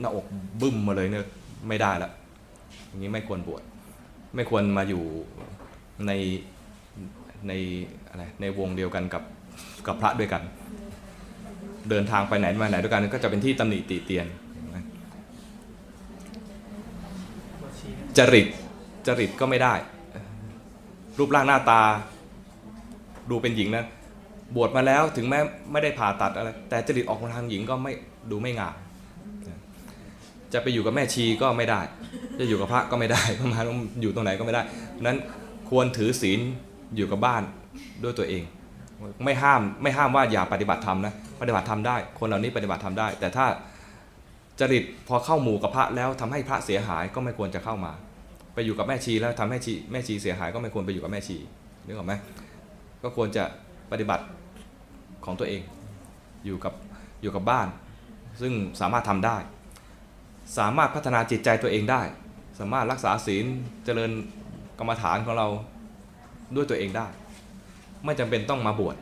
หน้าอกบึ้มมาเลยเนี่ยไม่ได้ละอย่างนี้ไม่ควรบวชไม่ควรมาอยู่ใน ในอะไรในวงเดียวกันกับกับพระด้วยกัน เดินทางไปไหนมาไหนด้วยกันก็จะเป็นที่ตำหนิติเตียนจริตจริตก็ไม่ได้ รูปร่างหน้าตา ดูเป็นหญิงนะบวชมาแล้วถึงแม้ไม่ได้ผ่าตัดอะไรแต่จริตออกมาทางหญิงก็ไม่ดูไม่งามจะไปอยู่กับแม่ชีก็ไม่ได้ จะอยู่กับพระก็ไม่ได้ประมาณอยู่ตรงไหนก็ไม่ได้นั้นควรถือศีล อยู่กับบ้านด้วยตัวเอง ไม่ห้ามไม่ห้ามว่าอย่าปฏิบัติธรรมนะปฏิบัติธรรมได้ คนเหล่านี้ปฏิบัติธรรมได้ แต่ถ้าจริตพอเข้าหมู่กับพระแล้วทำให้พระเสียหายก็ไม่ควรจะเข้ามา ไปอยู่กับแม่ชีแล้วทำให้ชีแม่ชีเสียหายก็ไม่ควรไปอยู่กับแม่ชีนึกออกไหมก็ควรจะปฏิบัติของตัวเองอยู่กับอยู่กับบ้าน ซึ่งสามารถทำได้ สามารถพัฒนาจิตใจตัวเองได้ สามารถรักษาศีลเจริญกรรมฐานของเรา ด้วยตัวเองได้ ไม่จำเป็นต้องมาบวช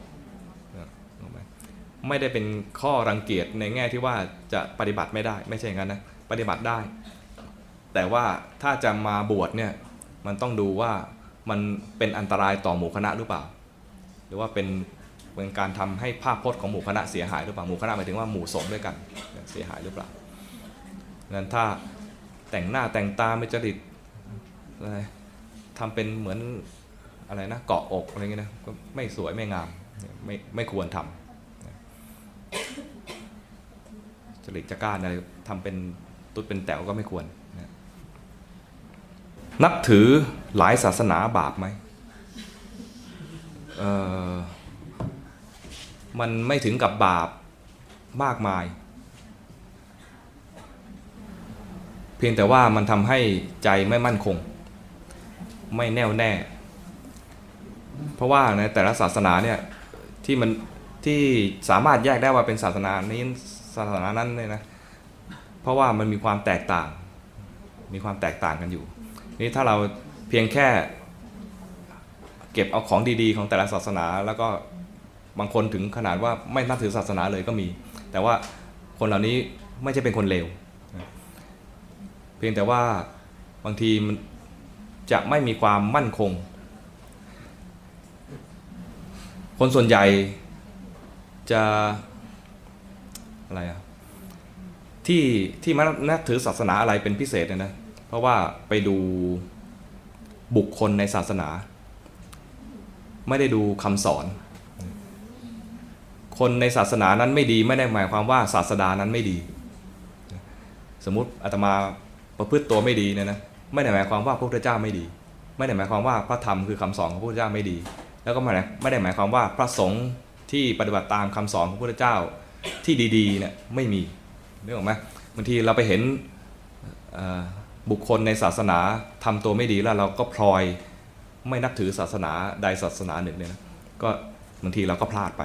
รู้ไหมไม่ได้เป็นข้อรังเกียจในแง่ที่ว่าจะปฏิบัติไม่ได้ ไม่ใช่อย่างนั้นนะปฏิบัติได้ แต่ว่าถ้าจะมาบวชเนี่ยมันต้องดูว่ามันเป็นอันตรายต่อหมู่คณะหรือเปล่า หรือว่าเป็นเป็นการทำให้ภาพพจน์ของหมู่คณะเสียหายหรือเปล่าหมู่คณะหมายถึงว่าหมู่สงฆ์ด้วยกันเนี่ยเสียหายหรือเปล่างั้นถ้าแต่งหน้าแต่งตาไม่จริตอะไรทำเป็นเหมือน อะไรนะเกาะอกอะไรเงี้ยนะก็ไม่สวยไม่งามไม่ไม่ควรทำจริตจักร้านอะไรทำเป็นตุ๊ดเป็นแต๋วก็ไม่ควรนับถือหลายศาสนาบาปไหมเออมันไม่ถึงกับบาปมากมาย เพียงแต่ว่ามันทำให้ใจไม่มั่นคง ไม่แน่วแน่ เพราะว่าในแต่ละศาสนาเนี่ยที่มันที่สามารถแยกได้ว่าเป็นศาสนานี้ศาสนานั้นเนี่ยนะเพราะว่ามันมีความแตกต่าง มีความแตกต่างกันอยู่นี่ถ้าเราเพียงแค่เก็บเอาของดีๆ ของแต่ละศาสนา แล้วก็บางคนถึงขนาดว่าไม่นับถือศาสนาเลยก็มี แต่ว่าคนเหล่านี้ไม่ใช่เป็นคนเลวเพียงแต่ว่าบางทีมันจะไม่มีความมั่นคง คนส่วนใหญ่จะอะไรอะที่ที่มานับถือศาสนาอะไรเป็นพิเศษเนี่ยนะ เพราะว่าไปดูบุคคลในศาสนา ไม่ได้ดูคำสอน คนในศาสนานั้นไม่ดีไม่ได้หมายความว่าศาสดานั้นไม่ดี สมมติอาตมาประพฤติตัวไม่ดีเนี่ยนะไม่ได้หมายความว่าพระพุทธเจ้าไม่ดี ไม่ได้หมายความว่าพระธรรมคือคำสอนของพระพุทธเจ้าไม่ดี แล้วก็ไม่ได้ไม่ได้หมายความว่าพระสงฆ์ที่ปฏิบัติตามคำสอนของพระพุทธเจ้าที่ดีๆเนี่ยไม่มีนึกออกไหมบางทีเราไปเห็นบุคคลในศาสนาทำตัวไม่ดีแล้วเราก็พลอยไม่นับถือศาสนาใดศาสนาหนึ่งเนี่ยนะก็บางทีเราก็พลาดไป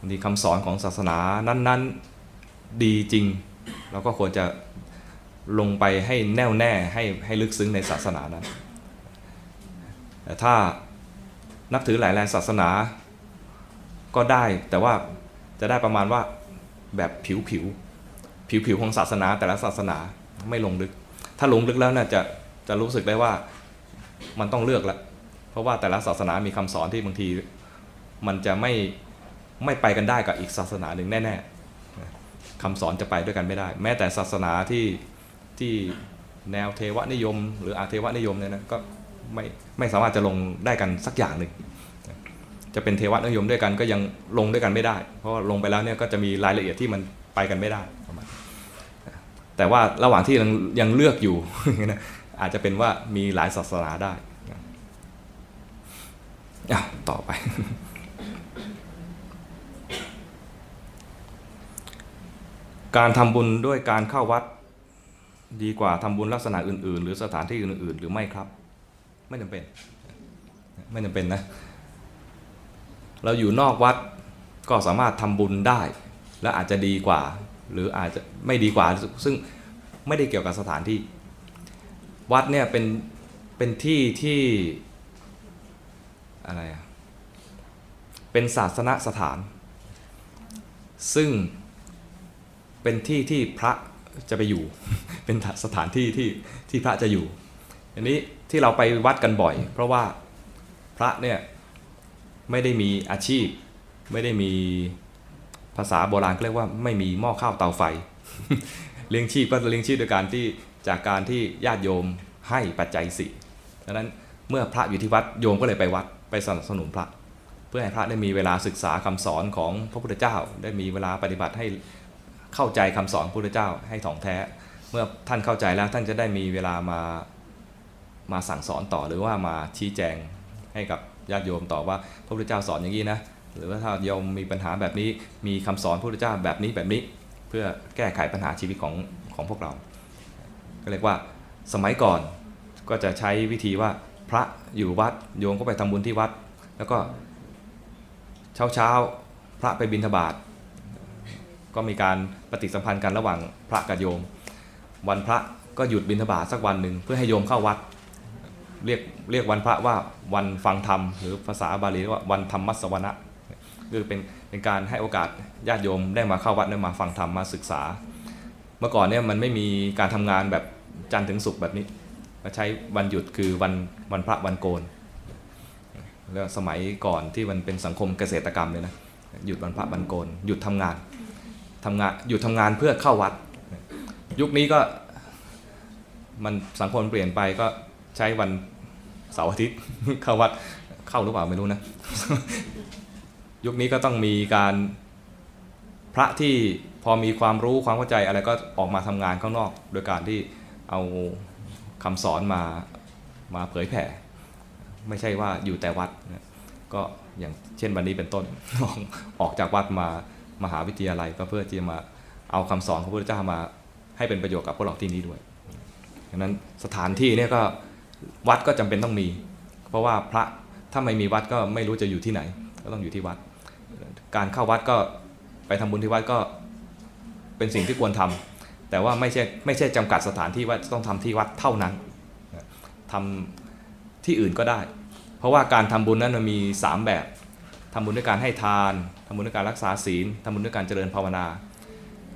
บางทีคำสอนของศาสนานั้นๆดีจริง เราก็ควรจะลงไปให้แน่วแน่ให้ให้ลึกซึ้งในศาสนานั้นแต่ถ้า นับถือหลายๆศาสนาก็ได้ แต่ว่าจะได้ประมาณว่าแบบผิวผิวผิวผิวของศาสนา แต่ละศาสนาไม่ลงลึก ถ้าลงลึกแล้วน่าจะจะรู้สึกได้ว่ามันต้องเลือกละเพราะว่าแต่ละศาสนามีคำสอนที่บางทีมันจะไม่ไม่ไปกันได้กับอีกศาสนาหนึ่งแน่ๆคำสอนจะไปด้วยกันไม่ได้ แม้แต่ศาสนาที่ที่แนวเทวนิยม หรืออาเทวนิยมเนี่ยนะก็ ไม่ไม่สามารถจะลงได้กันสักอย่างหนึ่งจะเป็นเทวะนิยมด้วยกันก็ยังลงด้วยกันไม่ได้ เพราะลงไปแล้วเนี่ยก็จะมีรายละเอียดที่มันไปกันไม่ได้ประมาณแต่ว่าระหว่างที่ยังยังเลือกอยู่นะอาจจะเป็นว่ามีหลายศาสนาได้นะอะต่อไป การทำบุญด้วยการเข้าวัด ดีกว่าทำบุญลักษณะอื่น ๆ หรือสถานที่อื่น ๆ หรือไม่ครับ ไม่จำเป็น ไม่จำเป็นนะ เราอยู่นอกวัดก็สามารถทำบุญได้ และอาจจะดีกว่า หรืออาจจะไม่ดีกว่า ซึ่งไม่ได้เกี่ยวกับสถานที่ วัดเนี่ยเป็นเป็นที่ที่อะไรอะเป็นศาสนสถาน ซึ่งเป็นที่ที่พระจะไปอยู่ เป็นสถานที่ที่ที่พระจะอยู่อันนี้ ที่เราไปวัดกันบ่อย เพราะว่าพระเนี่ยไม่ได้มีอาชีพ ไม่ได้มีภาษาโบราณเรียกว่าไม่มีหม้อข้าวเตาไฟ เลี้ยงชีพก็เลี้ยงชีพโดยการที่จากการที่ญาติโยมให้ปัจจัยสี่ดังนั้นเมื่อพระอยู่ที่วัดโยมก็เลยไปวัดไปสนับสนุนพระ เพื่อให้พระได้มีเวลาศึกษาคำสอนของพระพุทธเจ้า ได้มีเวลาปฏิบัติให้เข้าใจคำสอนพระพุทธเจ้าให้ถ่องแท้ เมื่อท่านเข้าใจแล้วท่านจะได้มีเวลามา มาสั่งสอนต่อหรือว่ามาชี้แจงให้กับญาติโยมต่อว่าพระพุทธเจ้าสอนอย่างนี้นะหรือว่าถ้าโยมมีปัญหาแบบนี้มีคำสอนพระพุทธเจ้าแบบนี้แบบนี้ เพื่อแก้ไขปัญหาชีวิตของของพวกเรา ก็เรียกว่าสมัยก่อนก็จะใช้วิธีว่าพระอยู่วัดโยมก็ไปทำบุญที่วัด แล้วก็เช้าเช้าพระไปบิณฑบาตก็มีการปฏิสัมพันธ์กันระหว่างพระกับโยม วันพระก็หยุดบิณฑบาตสักวันหนึ่งเพื่อให้โยมเข้าวัด เรียกเรียกวันพระว่าวันฟังธรรม หรือภาษาบาลีเรียกว่าวันธรรมมัสวนะคือเป็นเป็นการให้โอกาสญาติโยมได้มาเข้าวัดได้มาฟังธรรมมาศึกษา เมื่อก่อนเนี่ยมันไม่มีการทำงานแบบจันทร์ถึงศุกร์แบบนี้ก็ใช้วันหยุดคือวันวันพระวันโกนแล้วสมัยก่อนที่มันเป็นสังคมเกษตรกรรมเลยนะหยุดวันพระวันโกนหยุดทำงานทำงานหยุดทำงานเพื่อเข้าวัด ยุคนี้ก็มันสังคมเปลี่ยนไปก็ใช้วัน เสาร์อาทิตย์เข้าวัดเข้าหรือเปล่าไม่รู้นะ ยุคนี้ก็ต้องมีการพระที่พอมีความรู้ความเข้าใจอะไรก็ออกมาทำงานข้างนอก โดยการที่เอาคำสอนมามาเผยแผ่ ไม่ใช่ว่าอยู่แต่วัดนะก็อย่างเช่นวันนี้เป็นต้นออกจากวัดมามหาวิทยาลัยก็เพื่อที่จะมาเอาคำสอนของพระพุทธเจ้ามาให้เป็นประโยชน์กับพวกเราที่นี้ด้วยดังนั้นสถานที่เนี่ยก็ วัดก็จำเป็นต้องมี เพราะว่าพระถ้าไม่มีวัดก็ไม่รู้จะอยู่ที่ไหน ก็ต้องอยู่ที่วัด การเข้าวัดก็ไปทำบุญที่วัดก็เป็นสิ่งที่ควรทำแต่ว่าไม่ใช่ไม่ใช่จำกัดสถานที่ว่าต้องทำที่วัดเท่านั้นทำที่อื่นก็ได้ เพราะว่าการทำบุญนั้นมันมี 3 แบบทำบุญด้วยการให้ทานทำบุญด้วยการรักษาศีลทำบุญด้วยการเจริญภาวนา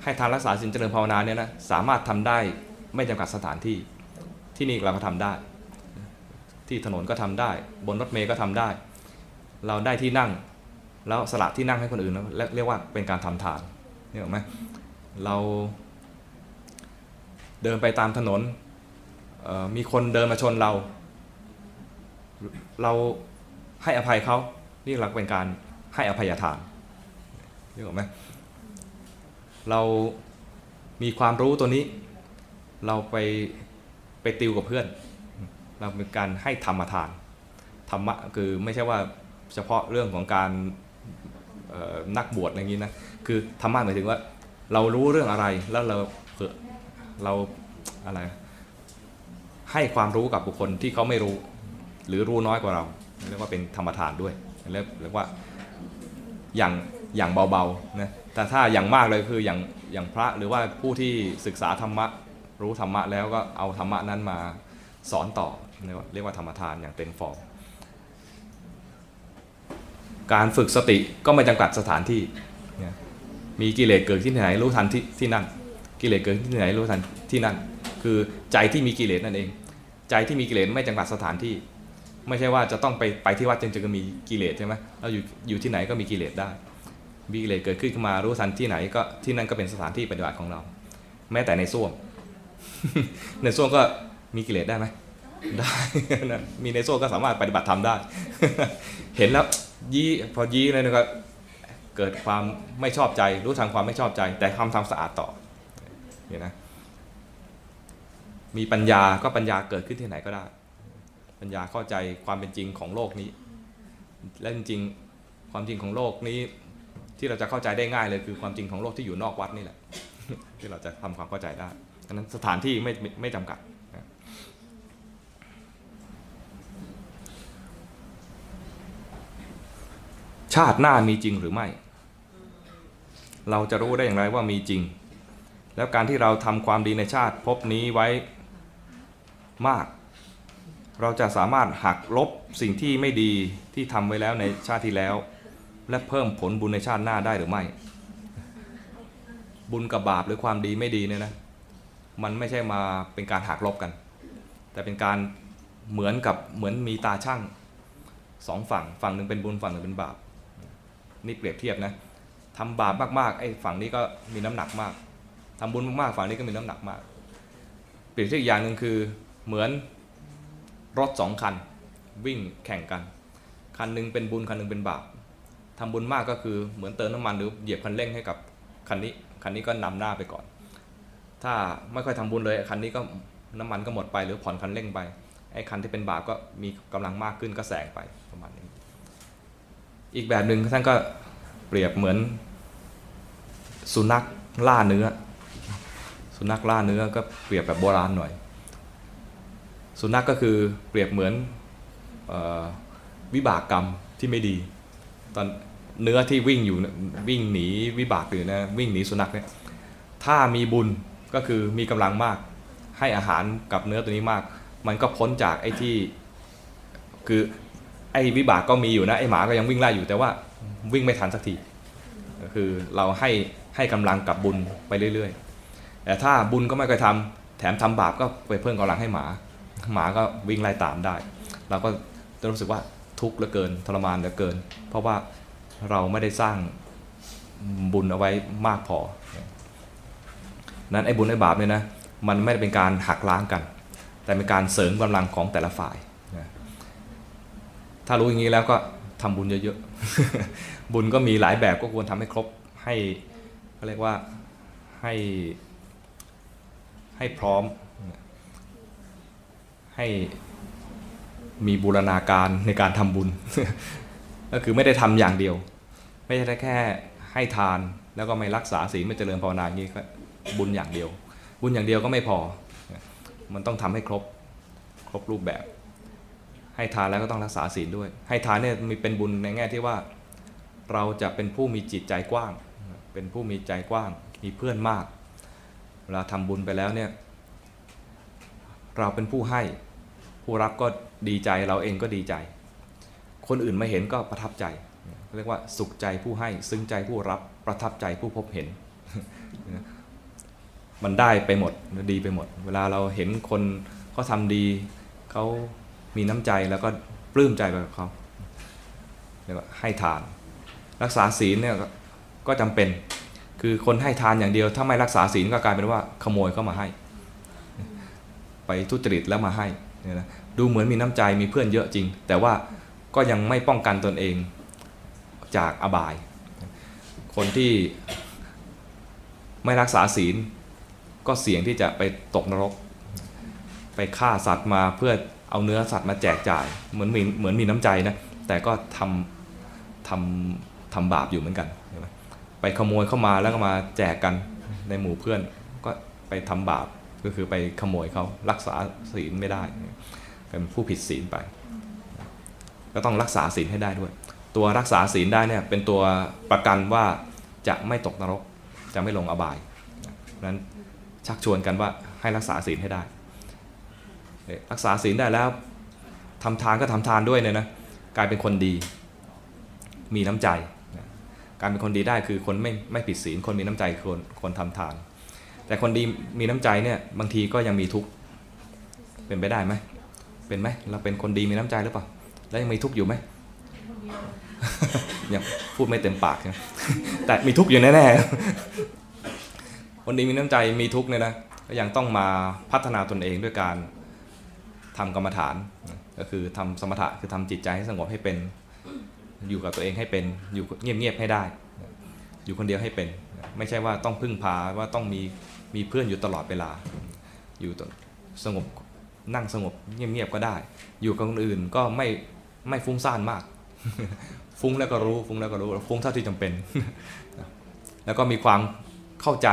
ให้ทานรักษาศีลเจริญภาวนาเนี่ยนะสามารถทำได้ไม่จำกัดสถานที่ที่นี่เราก็ทำได้ ที่ถนนก็ทำได้ บนรถเมล์ก็ทำได้ เราได้ที่นั่ง แล้วสละที่นั่งให้คนอื่นแล้วเรียกว่าเป็นการทำทานนี่หรอกไหมเราเดินไปตามถนนมีคนเดินมาชนเรา เราให้อภัยเขานี่เราเป็นการให้อภัยทานนี่หรอกไหมเรามีความรู้ตัวนี้ เราไปไปติวกับเพื่อน เราเป็นการให้ธรรมทานธรรมะคือไม่ใช่ว่าเฉพาะเรื่องของการนักบวชอะไรย่างนี้นะคือธรรมะหมายถึงว่า เรารู้เรื่องอะไรแล้วเราเราอะไรให้ความรู้กับบุคคลที่เขาไม่รู้ หรือรู้น้อยกว่าเราเรียกว่าเป็นธรรมทานด้วยเรียกเรียกว่าอย่างอย่างเบาๆนะแต่ถ้าอย่างมากเลยคืออย่างอย่างพระหรือว่าผู้ที่ศึกษาธรรมะรู้ธรรมะแล้วก็เอาธรรมะนั้นมาสอนต่อ เรียกว่าธรรมทานอย่างเต็มฟอร์มการฝึกสติก็ไม่จำกัดสถานที่ มีกิเลสเกิดที่ไหนรู้ทันที่ที่นั่น กิเลสเกิดที่ไหนรู้ทันที่นั่น คือใจที่มีกิเลสนั่นเอง ใจที่มีกิเลสไม่จำกัดสถานที่ ไม่ใช่ว่าจะต้องไปไปที่วัดจึงจะมีกิเลสใช่ไหมเราอยู่อยู่ที่ไหนก็มีกิเลสได้ มีกิเลสเกิดขึ้นมารู้ทันที่ไหนก็ที่นั่นก็เป็นสถานที่ปฏิบัติของเรา แม้แต่ในส้วม ในส้วมก็มีกิเลสได้ไหม ได้นะมีในส้วมก็สามารถปฏิบัติธรรมได้ เห็นแล้วยี่พอยี่เลยนะครับเกิดความไม่ชอบใจรู้ทางความไม่ชอบใจ แต่ทำทำสะอาดต่อเห็นนะมีปัญญาก็ปัญญาเกิดขึ้นที่ไหนก็ได้ ปัญญาเข้าใจความเป็นจริงของโลกนี้ และจริงความจริงของโลกนี้ ที่เราจะเข้าใจได้ง่ายเลยคือความจริงของโลกที่อยู่นอกวัดนี่แหละ ที่เราจะทำความเข้าใจได้ดังนั้นสถานที่ไม่ไม่จำกัด ชาติหน้ามีจริงหรือไม่ เราจะรู้ได้อย่างไรว่ามีจริง แล้วการที่เราทำความดีในชาติพบนี้ไว้มาก เราจะสามารถหักลบสิ่งที่ไม่ดีที่ทำไว้แล้วในชาติที่แล้ว และเพิ่มผลบุญในชาติหน้าได้หรือไม่ บุญกับบาปหรือความดีไม่ดีเนี่ยนะมันไม่ใช่มาเป็นการหักลบกัน แต่เป็นการเหมือนกับเหมือนมีตาช่างสองฝั่งฝั่งหนึ่งเป็นบุญฝั่งหนึ่งเป็นบาป นี่เปรียบเทียบนะทำบาปมากๆไอ้ฝั่งนี้ก็มีน้ำหนักมากทำบุญมากๆฝั่งนี้ก็มีน้ำหนักมาก เปรียบเทียบอย่างหนึ่งคือเหมือนรถสองคัน วิ่งแข่งกัน คันนึงเป็นบุญคันนึงเป็นบาปทำบุญมากก็คือเหมือนเติมน้ำมันหรือเหยียบคันเร่งให้กับคันนี้คันนี้ก็นำหน้าไปก่อน ถ้าไม่ค่อยทำบุญเลยคันนี้ก็น้ำมันก็หมดไปหรือผ่อนคันเร่งไปไอ้คันที่เป็นบาปก็มีกำลังมากขึ้นก็แสงไปประมาณนี้ อีกแบบหนึ่งท่านก็เปรียบเหมือน สุนัขล่าเนื้อ สุนัขล่าเนื้อก็เปรียบแบบโบราณหน่อย สุนัขกก็คือเปรียบเหมือนวิบากกรรมที่ไม่ดี ตอนเนื้อที่วิ่งอยู่วิ่งหนีวิบากอยู่นะวิ่งหนีสุนัขเนี่ยถ้ามีบุญก็คือมีกำลังมาก ให้อาหารกับเนื้อตัวนี้มาก มันก็พ้นจากไอ้ที่คือ ไอ้วิบากก็มีอยู่นะไอ้หมาก็ยังวิ่งไล่อยู่แต่ว่าวิ่งไม่ทันสักทีก็คือเราให้ให้กำลังกับบุญไปเรื่อยๆ แต่ถ้าบุญก็ไม่เคยทำแถมทำบาปก็ไปเพิ่มกำลังให้หมา หมาก็วิ่งไล่ตามได้ เราก็จะรู้สึกว่าทุกข์เหลือเกินทรมานเหลือเกิน เพราะว่าเราไม่ได้สร้างบุญเอาไว้มากพอ นั้นไอ้บุญไอ้บาปเนี่ยนะมันไม่ได้เป็นการหักล้างกัน แต่เป็นการเสริมกำลังของแต่ละฝ่าย ถ้ารู้อย่างนี้แล้วก็ทำบุญเยอะๆ บุญก็มีหลายแบบก็ควรทำให้ครบให้เขาเรียกว่าให้ให้พร้อม ให้มีบูรณาการในการทำบุญ ก็คือไม่ได้ทำอย่างเดียว ไม่ใช่แค่ให้ทานแล้วก็ไม่รักษาศีลไม่เจริญภาวนาอย่างนี้ก็บุญอย่างเดียว บุญอย่างเดียวก็ไม่พอ มันต้องทำให้ครบครบรูปแบบ ให้ทานแล้วก็ต้องรักษาศีลด้วย ให้ทานเนี่ยมีเป็นบุญในแง่ที่ว่า เราจะเป็นผู้มีจิตใจกว้าง เป็นผู้มีใจกว้าง มีเพื่อนมาก เวลาทำบุญไปแล้วเนี่ยเราเป็นผู้ให้ ผู้รับก็ดีใจเราเองก็ดีใจ คนอื่นไม่เห็นก็ประทับใจเรียกว่าสุขใจผู้ให้ซึ้งใจผู้รับประทับใจผู้พบเห็น มันได้ไปหมดดีไปหมด เวลาเราเห็นคนเขาทำดีเขา มีน้ำใจแล้วก็ปลื้มใจไปกับเขาเรียกว่าให้ทาน รักษาศีลเนี่ยก็ก็จำเป็น คือคนให้ทานอย่างเดียว ถ้าไม่รักษาศีลก็กลายเป็นว่าขโมยเข้ามาให้ ไปทุจริตแล้วมาให้เนี่ยนะดูเหมือนมีน้ำใจมีเพื่อนเยอะจริง แต่ว่าก็ยังไม่ป้องกันตนเองจากอบาย คนที่ไม่รักษาศีล ก็เสี่ยงที่จะไปตกนรก ไปฆ่าสัตว์มาเพื่อ เอาเนื้อสัตว์มาแจกจ่ายเหมือนมีเหมือนมีน้ำใจนะแต่ก็ทำทำทำบาปอยู่เหมือนกันใช่ไหมไปขโมยเข้ามาแล้วก็มาแจกกันในหมู่เพื่อน ก็ไปทำบาปก็คือไปขโมยเขารักษาศีลไม่ได้เป็นผู้ผิดศีลไป ก็ต้องรักษาศีลให้ได้ด้วย ตัวรักษาศีลได้เนี่ยเป็นตัวประกันว่าจะไม่ตกนรกจะไม่ลงอบายนั้นชักชวนกันว่าให้รักษาศีลให้ได้ รักษาศีลได้แล้วทำทานก็ทำทานด้วยเนี่ยนะกลายเป็นคนดีมีน้ำใจ การเป็นคนดีได้คือคนไม่ไม่ผิดศีลคนมีน้ำใจคนคนทำทาน แต่คนดีมีน้ำใจเนี่ยบางทีก็ยังมีทุกข์เป็นไปได้ไหมเป็นไหมเราเป็นคนดีมีน้ำใจหรือเปล่าแล้วยังมีทุกข์อยู่ไหมยังพูดไม่เต็มปากนะแต่มีทุกข์อยู่แน่ๆคนดีมีน้ำใจมีทุกข์เนี่ยนะก็ยังต้องมาพัฒนาตนเองด้วยการ ทำกรรมฐานก็คือทำสมถะคือทำจิตใจให้สงบให้เป็น อยู่กับตัวเองให้เป็นอยู่เงียบๆให้ได้ อยู่คนเดียวให้เป็น ไม่ใช่ว่าต้องพึ่งพาว่าต้องมีมีเพื่อนอยู่ตลอดเวลา อยู่สงบนั่งสงบเงียบๆก็ได้ อยู่กับคนอื่นก็ไม่ไม่ฟุ้งซ่านมาก ฟุ้งแล้วก็รู้ฟุ้งแล้วก็รู้ฟุ้งเท่าที่จำเป็น แล้วก็มีความเข้าใจ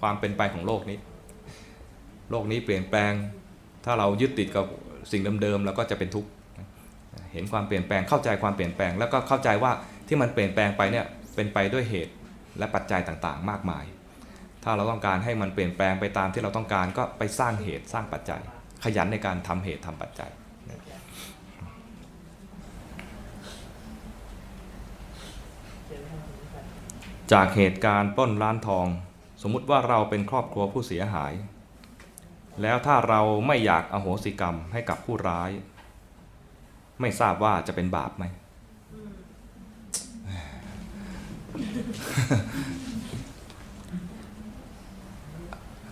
ความเป็นไปของโลกนี้ โลกนี้เปลี่ยนแปลง ถ้าเรายึดติดกับสิ่งเดิมๆแล้วก็จะเป็นทุกข์เห็นความเปลี่ยนแปลงเข้าใจความเปลี่ยนแปลง แล้วก็เข้าใจว่าที่มันเปลี่ยนแปลงไปเนี่ยเป็นไปด้วยเหตุและปัจจัยต่างๆ มากมาย ถ้าเราต้องการให้มันเปลี่ยนแปลงไปตามที่เราต้องการก็ไปสร้างเหตุสร้างปัจจัย ขยันในการทำเหตุทำปัจจัยจากเหตุการณ์ปล้นร้านทอง สมมุติว่าเราเป็นครอบครัวผู้เสียหาย แล้วถ้าเราไม่อยากอโหสิกรรมให้กับผู้ร้าย ไม่ทราบว่าจะเป็นบาปไหม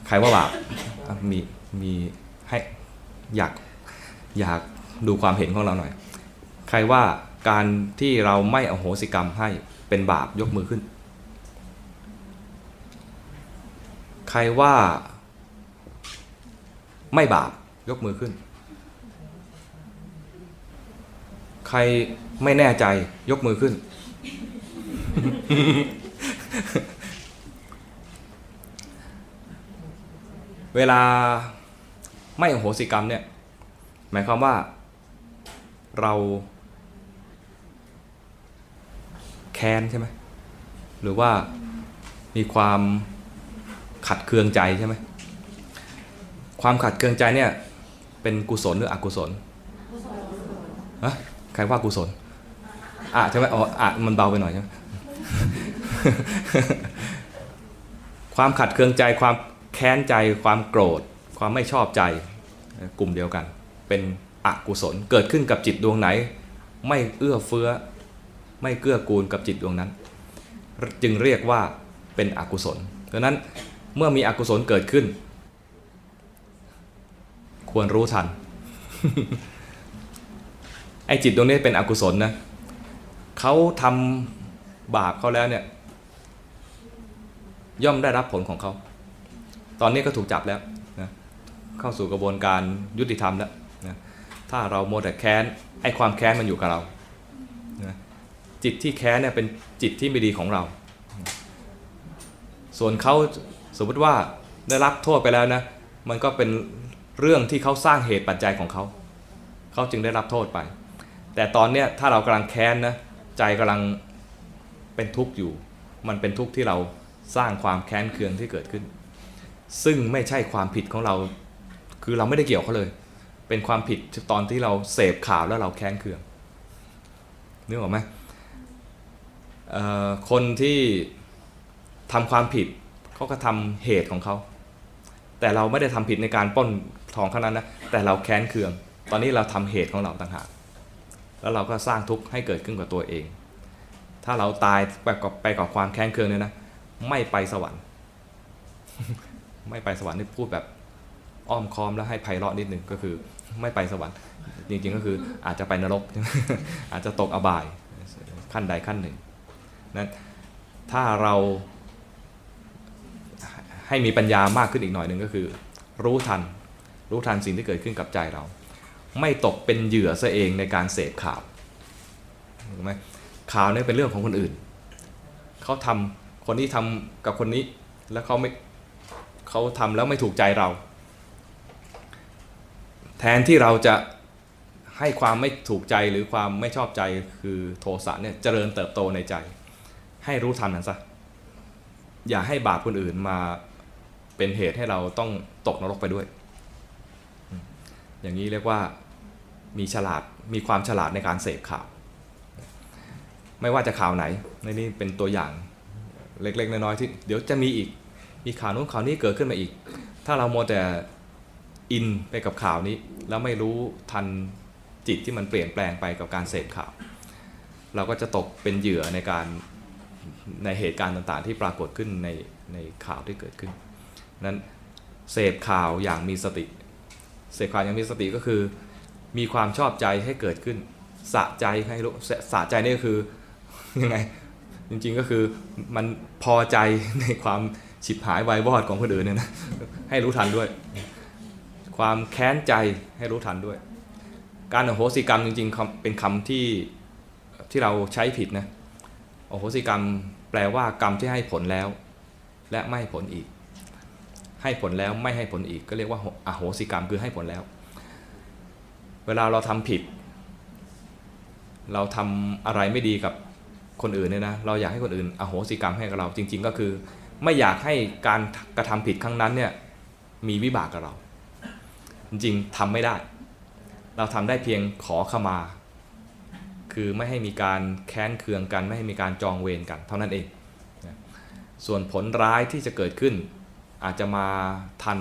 ใครว่าบาปอะมีมีให้อยากอยากดูความเห็นของเราหน่อย ใครว่าการที่เราไม่อโหสิกรรมให้เป็นบาปยกมือขึ้น ใครว่า ไม่บาปยกมือขึ้น ใครไม่แน่ใจยกมือขึ้น เวลาไม่โหสิกรรมเนี่ย หมายความว่าเราแค้นใช่ไหมหรือว่ามีความขัดเคืองใจใช่ไหม ความขัดเคืองใจเนี่ยเป็นกุศลหรืออกุศลฮะใครว่ากุศลอะใช่ไหมอ๋ออะมันเบาไปหน่อยใช่ไหมความขัดเคืองใจความแค้นใจความโกรธ ความไม่ชอบใจกลุ่มเดียวกัน เป็นอกุศลเกิดขึ้นกับจิตดวงไหน ไม่เอื้อเฟื้อ ไม่เกื้อกูลกับจิตดวงนั้น จึงเรียกว่าเป็นอกุศลดังนั้นเมื่อมีอกุศลเกิดขึ้น ควรรู้ทัน ไอ้จิตดวงนี้เป็นอกุศลนะเขาทำบาปเขาแล้วเนี่ย ย่อมได้รับผลของเขา ตอนนี้ก็ถูกจับแล้วนะเข้าสู่กระบวนการยุติธรรมแล้วนะถ้าเราโมแต่แค้น ไอ้ความแค้นมันอยู่กับเรานะจิตที่แค้นเนี่ยเป็นจิตที่ไม่ดีของเรา ส่วนเขาสมมติว่าได้รับโทษไปแล้วนะ มันก็เป็น เรื่องที่เขาสร้างเหตุปัจจัยของเขา เขาจึงได้รับโทษไป แต่ตอนเนี้ยถ้าเรากำลังแค้นนะใจกำลังเป็นทุกข์อยู่ มันเป็นทุกข์ที่เราสร้างความแค้นเคืองที่เกิดขึ้น ซึ่งไม่ใช่ความผิดของเรา คือเราไม่ได้เกี่ยวเขาเลย เป็นความผิดตอนที่เราเสพข่าวแล้วเราแค้นเคืองนึกออกไหมคนที่ทำความผิดเขาก็ทำเหตุของเขา แต่เราไม่ได้ทำผิดในการป้น ทองเท่านั้นนะแต่เราแค้นเคือง ตอนนี้เราทำเหตุของเราต่างหากแล้วเราก็สร้างทุกข์ให้เกิดขึ้นกับตัวเอง ถ้าเราตายไปกับไปกับความแค้นเคืองเนี่ยนะ ไม่ไปสวรรค์ ไม่ไปสวรรค์นี่พูดแบบอ้อมค้อมแล้วให้ไพเราะนิดนึงก็คือ ไม่ไปสวรรค์ จริงๆก็คืออาจจะไปนรก อาจจะตกอบายขั้นใดขั้นหนึ่งนั้นถ้าเราให้มีปัญญามากขึ้นอีกหน่อยหนึ่งก็คือ รู้ทัน รู้ทันสิ่งที่เกิดขึ้นกับใจเรา ไม่ตกเป็นเหยื่อซะเองในการเสพข่าวถูกไหมข่าวนี่เป็นเรื่องของคนอื่น เขาทำคนที่ทำกับคนนี้แล้วเขาไม่เขาทำแล้วไม่ถูกใจเรา แทนที่เราจะให้ความไม่ถูกใจหรือความไม่ชอบใจคือโทสะเนี่ยเจริญเติบโตในใจ ให้รู้ทันมันซะอย่าให้บาปคนอื่นมาเป็นเหตุให้เราต้องตกนรกไปด้วย อย่างนี้เรียกว่ามีฉลาดมีความฉลาดในการเสพข่าว ไม่ว่าจะข่าวไหนในนี้เป็นตัวอย่างเล็กๆน้อยๆที่เดี๋ยวจะมีอีกมีข่าวนู้นข่าวนี้เกิดขึ้นมาอีก ถ้าเราโมวแต่อินไปกับข่าวนี้ แล้วไม่รู้ทันจิตที่มันเปลี่ยนแปลงไปกับการเสพข่าว เราก็จะตกเป็นเหยื่อในการในเหตุการณ์ต่างๆ ที่ปรากฏขึ้นในในข่าวที่เกิดขึ้นนั้นเสพข่าวอย่างมีสติ เสพข่าย่างมีสติก็คือ มีความชอบใจให้เกิดขึ้น สะใจให้รู้สสะใจนี่ก็คือยังไงจริงๆก็คือมันพอใจในความฉิบหายวายวอดของคนอื่นเนี่ยนะให้รู้ทันด้วย ความแค้นใจให้รู้ทันด้วย การอโหสิกรรมจริงๆคำเป็นคำที่ที่เราใช้ผิดนะอโหสิกรรมแปลว่ากรรมที่ให้ผลแล้ว และไม่ให้ผลอีก ให้ผลแล้วไม่ให้ผลอีกก็เรียกว่าอโหสิกรรมคือให้ผลแล้ว เวลาเราทำผิด เราทำอะไรไม่ดีกับคนอื่นเนี่ยนะเราอยากให้คนอื่นอโหสิกรรมให้กับเราจริง ๆ ก็คือ ไม่อยากให้การกระทำผิดครั้งนั้นเนี่ยมีวิบากกับเรา จริงๆทำไม่ได้ เราทำได้เพียงขอขมา คือไม่ให้มีการแค้นเคืองกัน ไม่ให้มีการจองเวรกัน เท่านั้นเอง ส่วนผลร้ายที่จะเกิดขึ้น อาจจะมาทัน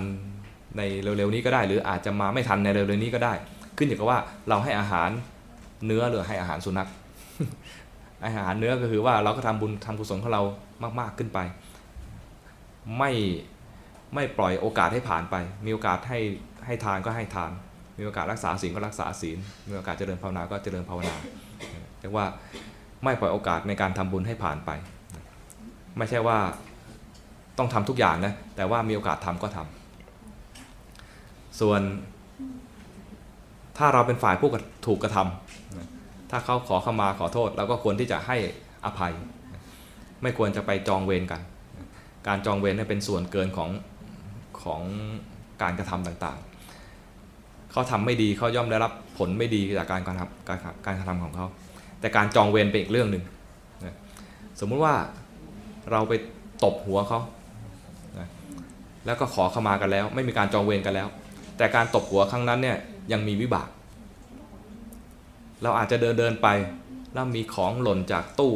ในเร็วๆนี้ก็ได้ หรืออาจจะมาไม่ทันในเร็วๆนี้ก็ได้ ขึ้นอยู่กับว่าเราให้อาหารเนื้อหรือให้อาหารสุนัขอาหารเนื้อก็คือว่าเราก็ทำบุญทำกุศลของเรามากๆขึ้นไป ไม่ไม่ปล่อยโอกาสให้ผ่านไป มีโอกาสให้ให้ทานก็ให้ทาน มีโอกาสรักษาศีลก็รักษาศีล มีโอกาสเจริญภาวนาก็เจริญภาวนาเรียกว่าไม่ปล่อยโอกาสในการทำบุญให้ผ่านไป ไม่ใช่ว่า ต้องทำทุกอย่างนะ แต่ว่ามีโอกาสทำก็ทำส่วน ถ้าเราเป็นฝ่ายผู้ถูกกระทำถ้าเขาขอเข้ามาขอโทษเราก็ควรที่จะให้อภัย ไม่ควรจะไปจองเวรกัน การจองเวรเนี่ยเป็นส่วนเกินของของการกระทำต่างๆ เขาทำไม่ดีเขาย่อมได้รับผลไม่ดีจากการกระทำการการกระทำของเขา แต่การจองเวรเป็นอีกเรื่องหนึ่งสมมุติว่าเราไปตบหัวเขา แล้วก็ขอขมากันแล้ว ไม่มีการจองเวรกันแล้ว แต่การตบหัวครั้งนั้นเนี่ยยังมีวิบาก เราอาจจะเดินเดินไป แล้วมีของหล่นจากตู้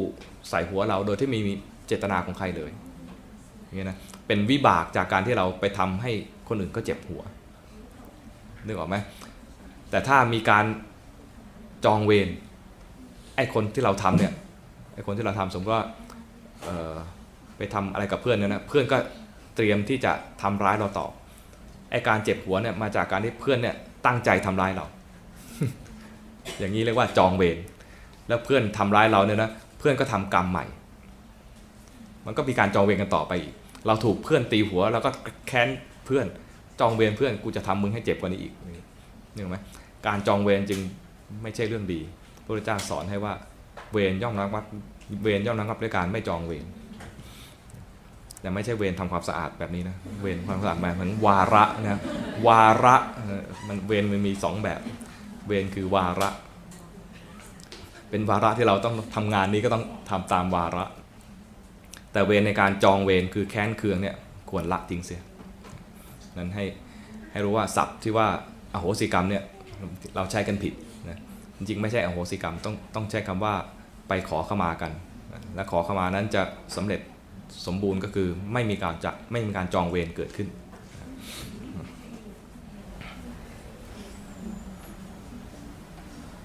ใส่หัวเราโดยที่ไม่มีเจตนาของใครเลยอย่างเงี้ยนะเป็นวิบากจากการที่เราไปทำให้คนอื่นก็เจ็บหัวนึกออกไหมแต่ถ้ามีการจองเวรไอ้คนที่เราทำเนี่ยไอ้คนที่เราทำสมมติว่าไปทำอะไรกับเพื่อนเนี่ยนะเพื่อนก็ เตรียมที่จะทำร้ายเราต่อไอ้การเจ็บหัวเนี่ยมาจากการที่เพื่อนเนี่ยตั้งใจทำร้ายเรา อย่างนี้เรียกว่าจองเวรแล้วเพื่อนทำร้ายเราเนี่ยนะเพื่อนก็ทำกรรมใหม่ มันก็มีการจองเวรกันต่อไปอีกเราถูกเพื่อนตีหัวเราก็แค้นเพื่อนจองเวรเพื่อนกูจะทำมึงให้เจ็บกว่านี้อีกนึกออกไหมการจองเวรจึงไม่ใช่เรื่องดีพระพุทธเจ้าสอนให้ว่าเวรย่อมระงับเวรย่อมระงับด้วยการไม่จองเวร แต่ไม่ใช่เวรทำความสะอาดแบบนี้นะเวรความสะอาดแบบเหมือนวาระนะวาระมันเวรมันมีสองแบบ เวรคือวาระ เป็นวาระที่เราต้องทำงานนี้ก็ต้องทำตามวาระ แต่เวรในการจองเวรคือแค้นเคืองเนี่ยควรละทิ้งเสียนั้นให้ให้รู้ว่าศัพท์ที่ว่าอโหสิกรรมเนี่ยเราใช้กันผิดนะจริงๆไม่ใช่อโหสิกรรมต้องต้องใช้คำว่าไปขอขมากัน และขอขมานั้นจะสำเร็จ สมบูรณ์ก็คือไม่มีการจะไม่มีการจองเวรเกิดขึ้น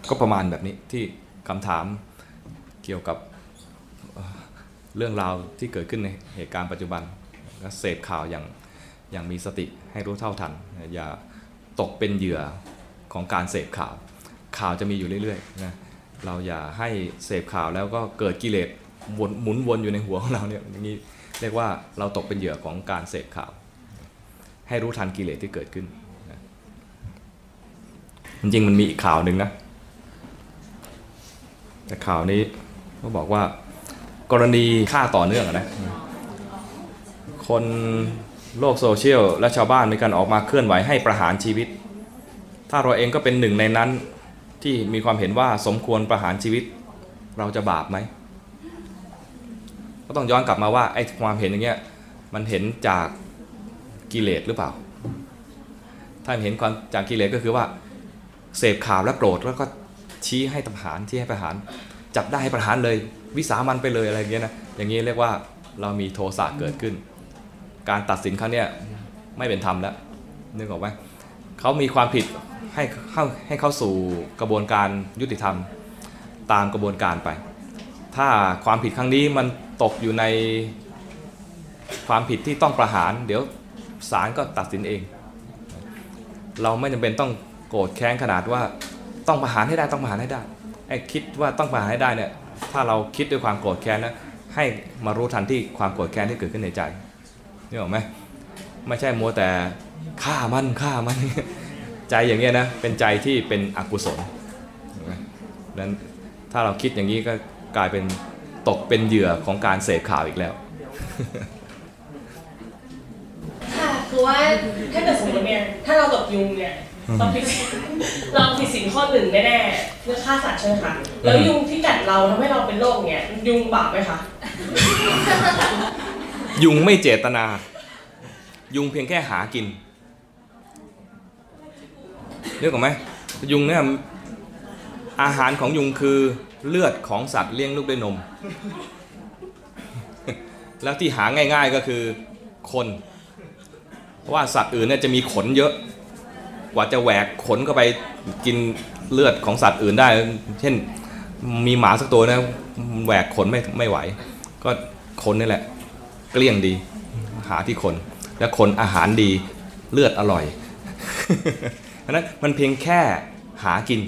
ก็ประมาณแบบนี้ที่คำถามเกี่ยวกับเอ่อเรื่องราวที่เกิดขึ้นในเหตุการณ์ปัจจุบันก็เสพข่าวอย่างอย่างมีสติให้รู้เท่าทัน อย่าตกเป็นเหยื่อของการเสพข่าว ข่าวจะมีอยู่เรื่อยๆนะเราอย่าให้เสพข่าวแล้วก็เกิดกิเลส วนหมุนวนอยู่ในหัวของเราเนี่ยอย่างนี้เรียกว่าเราตกเป็นเหยื่อของการเสพข่าว ให้รู้ทันกิเลสที่เกิดขึ้นจริงมันมีอีกข่าวหนึ่งนะแต่ข่าวนี้เขาบอกว่ากรณีฆ่าต่อเนื่องนะคนโลกโซเชียลและชาวบ้านมีการออกมาเคลื่อนไหวให้ประหารชีวิต ถ้าเราเองก็เป็นหนึ่งในนั้นที่มีความเห็นว่าสมควรประหารชีวิต เราจะบาปไหม ก็ต้องย้อนกลับมาว่าไอ้ความเห็นอย่างเงี้ยมันเห็นจากกิเลสหรือเปล่า ถ้าเห็นความจากกิเลสก็คือว่า เสพข่าวแล้วโกรธแล้วก็ชี้ให้ประหารที่ให้ประหาร จับได้ให้ประหารเลย วิสามันไปเลยอะไรอย่างเงี้ยนะอย่างนี้เรียกว่าเรามีโทสะเกิดขึ้น การตัดสินครั้งเนี้ยไม่เป็นธรรมแล้วนึกออกไหมเขามีความผิดให้เข้าให้เข้าสู่กระบวนการยุติธรรมตามกระบวนการไป ถ้าความผิดครั้งนี้มัน ตกอยู่ในความผิดที่ต้องประหาร เดี๋ยวศาลก็ตัดสินเอง เราไม่จำเป็นต้องโกรธแค้นขนาดว่าต้องประหารให้ได้ต้องประหารให้ได้ไอ้คิดว่าต้องประหารให้ได้เนี่ยถ้าเราคิดด้วยความโกรธแค้นนะให้มารู้ทันที่ความโกรธแค้นที่เกิดขึ้นในใจนี่หรอกไหมไม่ใช่มัวแต่ฆ่ามันฆ่ามันใจอย่างเงี้ยนะเป็นใจที่เป็นอกุศลนั้นถ้าเราคิดอย่างนี้ก็กลายเป็น ตกเป็นเหยื่อของการเสพข่าวอีกแล้ว ค่ะคือว่าถ้าเกิดสมมติเนี่ยถ้าเราตกยุงเนี่ยเราผิดเราผิดสินข้อหนึ่งแน่ๆเรื่องฆ่าสัตว์ใช่ไหมคะแล้วยุงที่กัดเราทำให้เราเป็นโรคเนี่ยยุงบาปไหมคะยุงไม่เจตนา ยุงเพียงแค่หากินเรื่องของไหมยุงเนี่ยอาหารของยุงคือเลือดของสัตว์เลี้ยงลูกด้วยนม แล้วที่หาง่าย ๆก็คือคน เพราะว่าสัตว์อื่นเนี่ยจะมีขนเยอะ กว่าจะแหวกขนเข้าไปกินเลือดของสัตว์อื่นได้ เช่นมีหมาสักตัวนะแหวกขนไม่ไม่ไหว ก็คนนี่แหละ เกลี้ยงดี หาที่คนและคนอาหารดีเลือดอร่อยเพราะนั้นมันเพียงแค่หากิน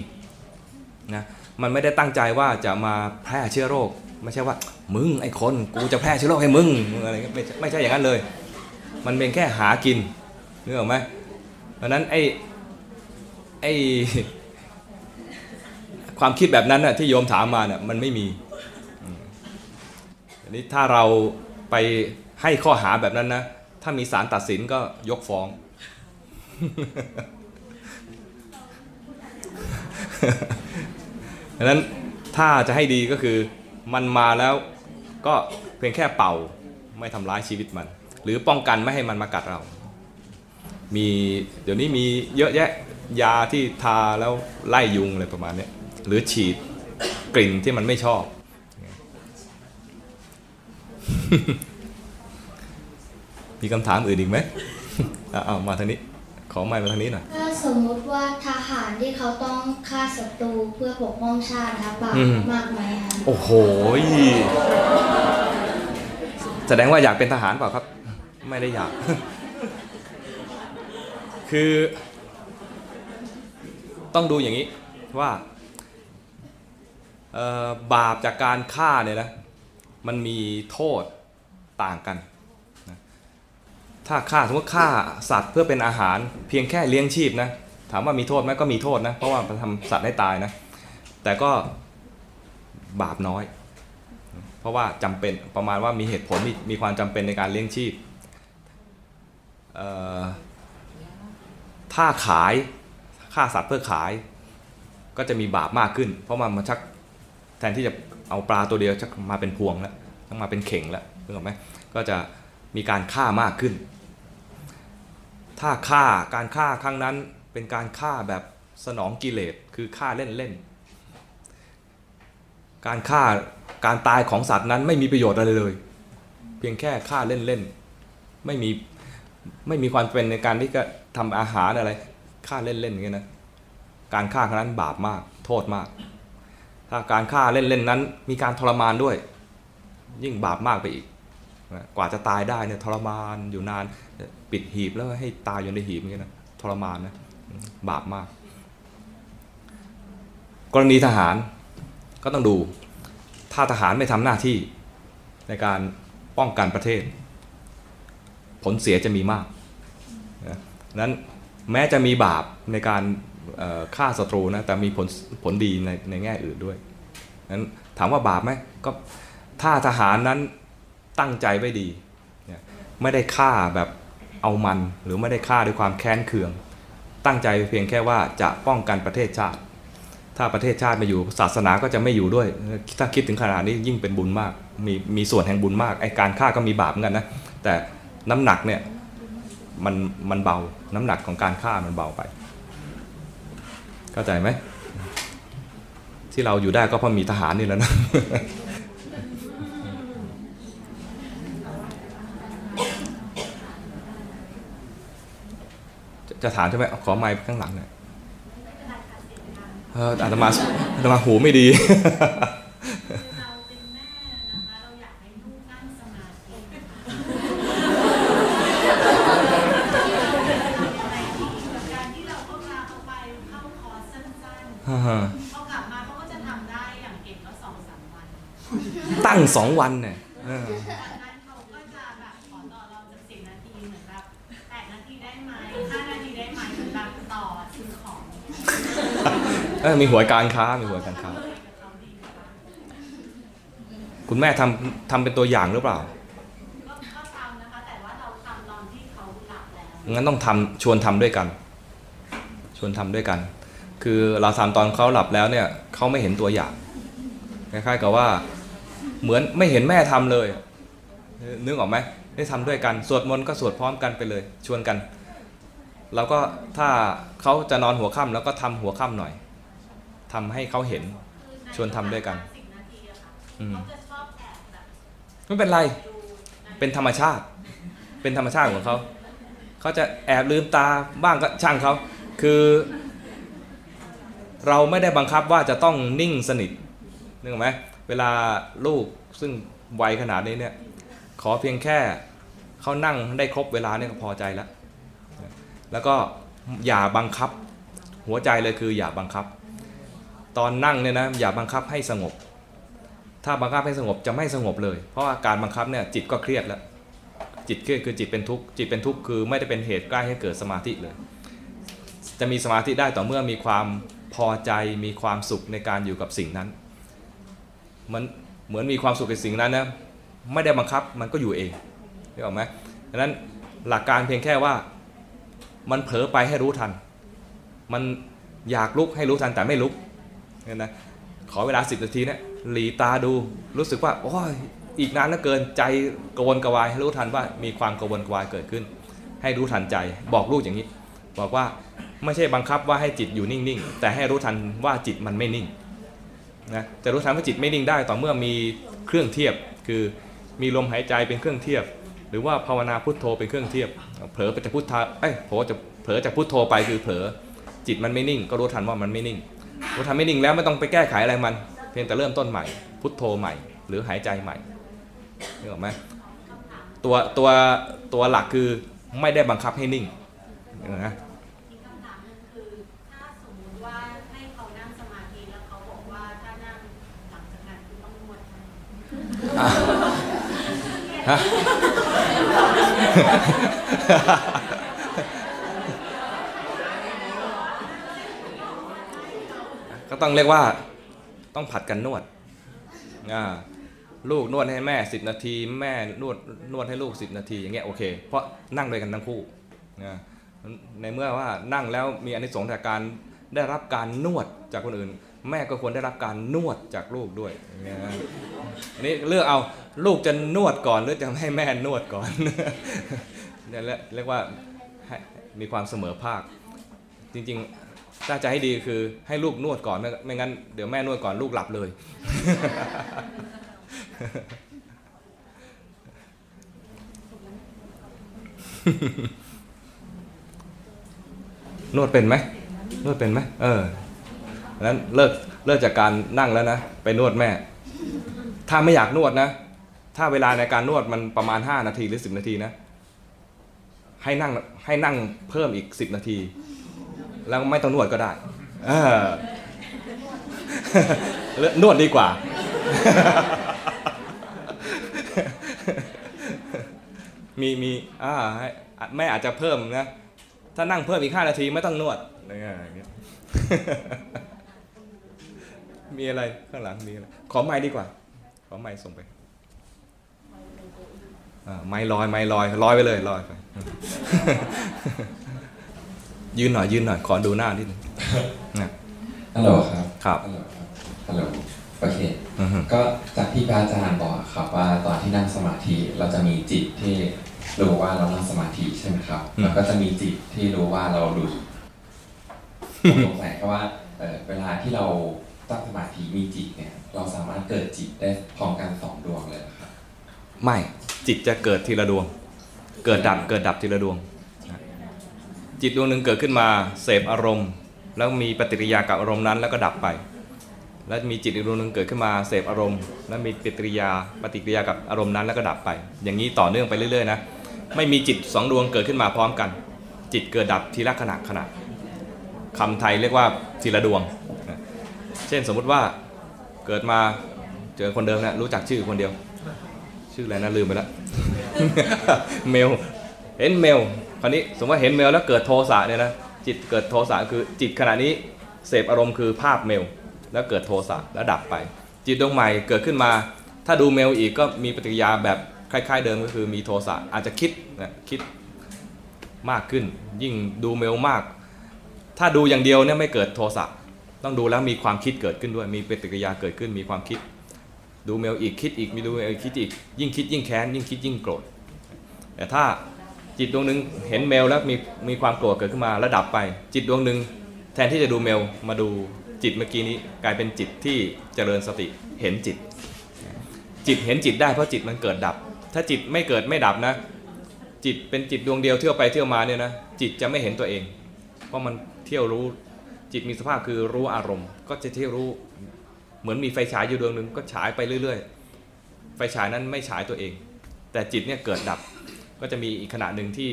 นะมันไม่ได้ตั้งใจว่าจะมาแพร่เชื้อโรค ไม่ใช่ว่า มึงไอ้คนกูจะแพร่เชื้อโรคให้มึงอะไรไม่ใช่ไม่ใช่อย่างนั้นเลย มันเป็นแค่หากินนึกออกไหมเพราะนั้นไอ้ไอ้ความคิดแบบนั้นน่ะที่โยมถามมาเนี่ยมันไม่มีอันนี้ถ้าเราไปให้ข้อหาแบบนั้นนะถ้ามีศาลตัดสินก็ยกฟ้อง ดังนั้นถ้าจะให้ดีก็คือ มันมาแล้วก็เพียงแค่เป่าไม่ทำร้ายชีวิตมัน หรือป้องกันไม่ให้มันมากัดเรา มีเดี๋ยวนี้มีเยอะแยะยาที่ทาแล้วไล่ยุงอะไรประมาณนี้หรือฉีดกลิ่นที่มันไม่ชอบ มีคำถามอื่นอีกไหมอะเอามาทางนี้ ขอไมค์มาทางนี้หน่อยถ้าสมมุติว่าทหารที่เขาต้องฆ่าศัตรูเพื่อปกป้องชาตินะครับบาปอืมมากไหมคะโอ้โหยแสดงว่าอยากเป็นทหารเปล่าครับ ไม่ได้อยาก คือ ต้องดูอย่างนี้ว่าเอ่อบาปจากการฆ่าเนี่ยนะมันมีโทษต่างกันนะ ถ้าฆ่าสมมติฆ่าสัตว์เพื่อเป็นอาหารเพียงแค่เลี้ยงชีพนะถามว่ามีโทษไหมก็มีโทษนะ เพราะว่ามันทำสัตว์ให้ตายนะ แต่ก็บาปน้อย เพราะว่าจำเป็นประมาณว่ามีเหตุผลมีมีความจำเป็นในการเลี้ยงชีพถ้าขายฆ่าสัตว์เพื่อขาย ก็จะมีบาปมากขึ้น เพราะมันมันชักแทนที่จะเอาปลาตัวเดียวชักมาเป็นพวงแล้วต้งมาเป็นเข่งแล้วนึกออกไหมก็จะมีการฆ่ามากขึ้น ถ้าฆ่าการฆ่าครั้งนั้นเป็นการฆ่าแบบสนองกิเลสคือฆ่าเล่นๆการฆ่าการตายของสัตว์นั้นไม่มีประโยชน์อะไรเลย เพียงแค่ฆ่าเล่นๆไม่มีไม่มีความเป็นในการที่จะทำอาหารอะไรฆ่าเล่นๆอย่างเงี้นะการฆ่าครั้งนั้นบาปมากโทษมาก ถ้าการฆ่าเล่นๆนั้น มีการทรมานด้วย ยิ่งบาปมากไปอีก กว่าจะตายได้เนี่ยทรมานอยู่นานปิดหีบแล้วให้ตายอยู่ในหีบอย่างเงี้ยนะทรมานนะบาปมาก กรณีทหารก็ต้องดู ถ้าทหารไม่ทำหน้าที่ในการป้องกันประเทศ ผลเสียจะมีมากนะนั้นแม้จะมีบาปในการฆ่าศัตรูนะแต่มีผลผลดีในในแง่อื่นด้วยนั้นถามว่าบาปไหมก็ถ้าทหารนั้น ตั้งใจไว้ดี ไม่ได้ฆ่าแบบเอามันหรือไม่ได้ฆ่าด้วยความแค้นเคือง ตั้งใจเพียงแค่ว่าจะป้องกันประเทศชาติ ถ้าประเทศชาติไมาอยู่ศาสนาก็จะไม่อยู่ด้วย ถ้าคิดถึงขนาดนี้ยิ่งเป็นบุญมาก มีมีส่วนแห่งบุญมากไอการฆ่าก็มีบาปเหมือนกันนะแต่น้ำหนักเนี่ยมันมันเบาน้ำหนักของการฆ่ามันเบาไป เข้าใจไหมที่เราอยู่ได้ก็เพราะมีทหารนี่แหล้วนะ จะจะถามใช่ไหมขอไมค์ข้างหลังหน่อยเอออาตมาอาตมาหูไม่ดีเราเป็นแม่นะคะเราอยากให้ลูกนั่งสมาธิอะไรดีกับการที่เราก็พาเขาไปเข้าคอร์สสั้นๆพอกลับมาเขาก็จะทำได้อย่างเก่งก็สองสามวันตั้งสองวันเนี่ย เออมีหัวการค้ามีหัวการค้ากับเขาดีนะคะคุณแม่ทำทำเป็นตัวอย่างหรือเปล่าก็ก็ทำนะคะแต่ว่าเราทำตอนที่เขาหลับแล้วงั้นต้องทำชวนทำด้วยกัน ชวนทำด้วยกัน คือเราทำตอนเขาหลับแล้วเนี่ยเขาไม่เห็นตัวอย่างคล้ายๆกับว่า เหมือนไม่เห็นแม่ทำเลยเออนึกออกไหมได้ทำด้วยกัน สวดมนต์ก็สวดพร้อมกันไปเลย ชวนกัน แล้วก็ถ้าเขาจะนอนหัวค่ำแล้วก็ทำหัวค่ำหน่อย ทำให้เขาเห็นชวนทำด้วยกันสิบนาทีอะค่ะอืมเขาจะชอบแอบแบบไม่เป็นไรดูนะเป็นธรรมชาติ เป็นธรรมชาติของเขาเขาจะแอบลืมตาบ้างก็ช่างเขาคือ เราไม่ได้บังคับว่าจะต้องนิ่งสนิทนึกออกไหมเวลาลูกซึ่งวัยขนาดนี้เนี่ย ขอเพียงแค่เขานั่งได้ครบเวลาเนี่ยก็พอใจแล้ว แล้วก็อย่าบังคับ หัวใจเลยคืออย่าบังคับ ตอนนั่งเนี่ยนะอย่าบังคับให้สงบ ถ้าบังคับให้สงบจะไม่สงบเลย เพราะว่าการบังคับเนี่ยจิตก็เครียดแล้ว จิตเครียดคือจิตเป็นทุกข์จิตเป็นทุกข์คือไม่ได้เป็นเหตุใกล้ให้เกิดสมาธิเลย จะมีสมาธิได้ต่อเมื่อมีความพอใจมีความสุขในการอยู่กับสิ่งนั้น มันเหมือนมีความสุขในสิ่งนั้นนะไม่ได้บังคับมันก็อยู่เองได้ออกไหมดังนั้นหลักการเพียงแค่ว่ามันเผลอไปให้รู้ทัน มันอยากลุกให้รู้ทันแต่ไม่ลุก เนี่ยนะขอเวลาสิบนาทีเนี่ยหลีตาดูรู้สึกว่าโอ้ยอีกนานเหลือเกินใจกวนกวายให้รู้ทันว่ามีความกวนกวายเกิดขึ้น ให้รู้ทันใจบอกลูกอย่างนี้ บอกว่าไม่ใช่บังคับว่าให้จิตอยู่นิ่งๆ แต่ให้รู้ทันว่าจิตมันไม่นิ่งนะจะรู้ทันว่าจิตไม่นิ่งได้ต่อเมื่อมีเครื่องเทียบ คือมีลมหายใจเป็นเครื่องเทียบ หรือว่าภาวนาพุทโธเป็นเครื่องเทียบ เผลอไปจะพุทธาเอ้ยเผลอจะเผลอจะพุทโธไปคือเผลอจิตมันไม่นิ่ง ก็รู้ทันว่ามันไม่นิ่ง รู้ทันไม่นิ่งแล้วไม่ต้องไปแก้ไขอะไรมัน เพียงแต่เริ่มต้นใหม่ พุทโธใหม่ หรือหายใจใหม่นึกออกไหมตัวตัวตัวหลักคือไม่ได้บังคับให้นิ่งนะอีกคำถามหนึงคือถ้าสมมุติว่าให้เขานั่งสมาธิแล้วเขาบอกว่าถ้านั่งหลังจากนั้นคือต้องนวดให้ฮะ ก็ต้องเรียกว่าต้องผัดกันนวดลูกนวดให้แม่ 10 นาที แม่นวดนวดให้ลูก 10 นาทีอย่างเงี้ยโอเค เพราะนั่งด้วยกันทั้งคู่นะในเมื่อว่านั่งแล้วมีอนิสงส์จากการได้รับการนวดจากคนอื่น แม่ก็ควรได้รับการนวดจากลูกด้วยอย่างเงี้ยนะอันนี้เลือกเอาลูกจะนวดก่อนหรือจะให้แม่นวดก่อนเนี่ยเรียกว่ามีความเสมอภาคจริง ๆ ถ้าจะให้ดีคือให้ลูกนวดก่อนไม่ไม่งั้นเดี๋ยวแม่นวดก่อนลูกหลับเลย นวดเป็นไหมนวดเป็นไหมเออนั้นเลิกเลิกจากการนั่งแล้วนะ ไปนวดแม่ ถ้าไม่อยากนวดนะ ถ้าเวลาในการนวดมันประมาณ 5 นาทีหรือ 10 นาทีนะ ให้นั่งให้นั่งเพิ่มอีก 10 นาที แล้วไม่ต้องนวดก็ได้เออนวดดีกว่า มีมีอ่าแม่อาจจะเพิ่มนะ ถ้านั่งเพิ่มอีก5นาทีไม่ต้องนวดอะไรอย่างเงี้ยมีอะไรข้างหลังมีอะไรขอไม้ดีกว่า ขอไม้ส่งไปอ่าไม้ลอยไม้ลอยลอยไปเลยลอยไป ยืนหน่อยยืนหน่อยขอดูหน้านิดนึงนะฮัลโหลครับครับฮัลโหลครับฮัลโหลโอเคอือฮึก็จากที่พระอาจารย์บอกครับว่าตอนที่นั่งสมาธิเราจะมีจิตที่รู้ว่าเรานั่งสมาธิใช่ไหมครับแล้วก็จะมีจิตที่รู้ว่าเราหลุดผมสงสัยแค่ว่าเอ่อเวลาที่เราตั้งสมาธิมีจิตเนี่ย เราสามารถเกิดจิตได้พร้อมกันสองดวงเลยเหรอครับไม่จิตจะเกิดทีละดวง เกิดดับเกิดดับทีละดวงนะ จิตดวงหนึ่งเกิดขึ้นมาเสพอารมณ์ แล้วมีปฏิกิริยากับอารมณ์นั้นแล้วก็ดับไป แล้วมีจิตอีกดวงหนึ่งเกิดขึ้นมาเสพอารมณ์ แล้วมีปฏิกิริยาปฏิกิริยากับอารมณ์นั้นแล้วก็ดับไป อย่างนี้ต่อเนื่องไปเรื่อยๆนะไม่มีจิตสองดวงเกิดขึ้นมาพร้อมกัน จิตเกิดดับทีละขณะขณะคำไทยเรียกว่าทีละดวง เช่นสมมุติว่าเกิดมาเจอคนเดิมนะรู้จักชื่อคนเดียว ชื่ออะไรนะลืมไปแล้วเมลเห็นเมล คราวนี้สมมติว่าเห็นเมลแล้วเกิดโทสะเนี่ยนะจิตเกิดโทสะคือจิตขณะนี้เสพอารมณ์คือภาพเมล แล้วเกิดโทสะแล้วดับไป จิตดวงใหม่เกิดขึ้นมา ถ้าดูเมลอีกก็มีปฏิกิริยาแบบคล้ายๆเดิมก็คือมีโทสะอาจจะคิดนะคิดมากขึ้น ยิ่งดูเมลมาก ถ้าดูอย่างเดียวเนี่ยไม่เกิดโทสะต้องดูแล้วมีความคิดเกิดขึ้นด้วย มีปฏิกิริยาเกิดขึ้นมีความคิด ดูเมลอีกคิดอีกมีดูเมลอีกคิดอีก ยิ่งคิดยิ่งแค้นยิ่งคิดยิ่งโกรธแต่ถ้า จิตดวงหนึ่งเห็นเมลแล้วมีมีความโกรธเกิดขึ้นมาแล้วดับไป จิตดวงหนึ่งแทนที่จะดูเมลมาดูจิตเมื่อกี้นี้กลายเป็นจิตที่เจริญสติเห็นจิต จิตเห็นจิตได้เพราะจิตมันเกิดดับ ถ้าจิตไม่เกิดไม่ดับนะ จิตเป็นจิตดวงเดียวเที่ยวไปเที่ยวมาเนี่ยนะจิตจะไม่เห็นตัวเอง เพราะมันเที่ยวรู้จิตมีสภาพคือรู้อารมณ์ ก็จะเที่ยวรู้เหมือนมีไฟฉายอยู่ดวงหนึ่งก็ฉายไปเรื่อย ๆ ไฟฉายนั้นไม่ฉายตัวเอง แต่จิตเนี่ยเกิดดับ ก็จะมีอีกขณะหนึ่งที่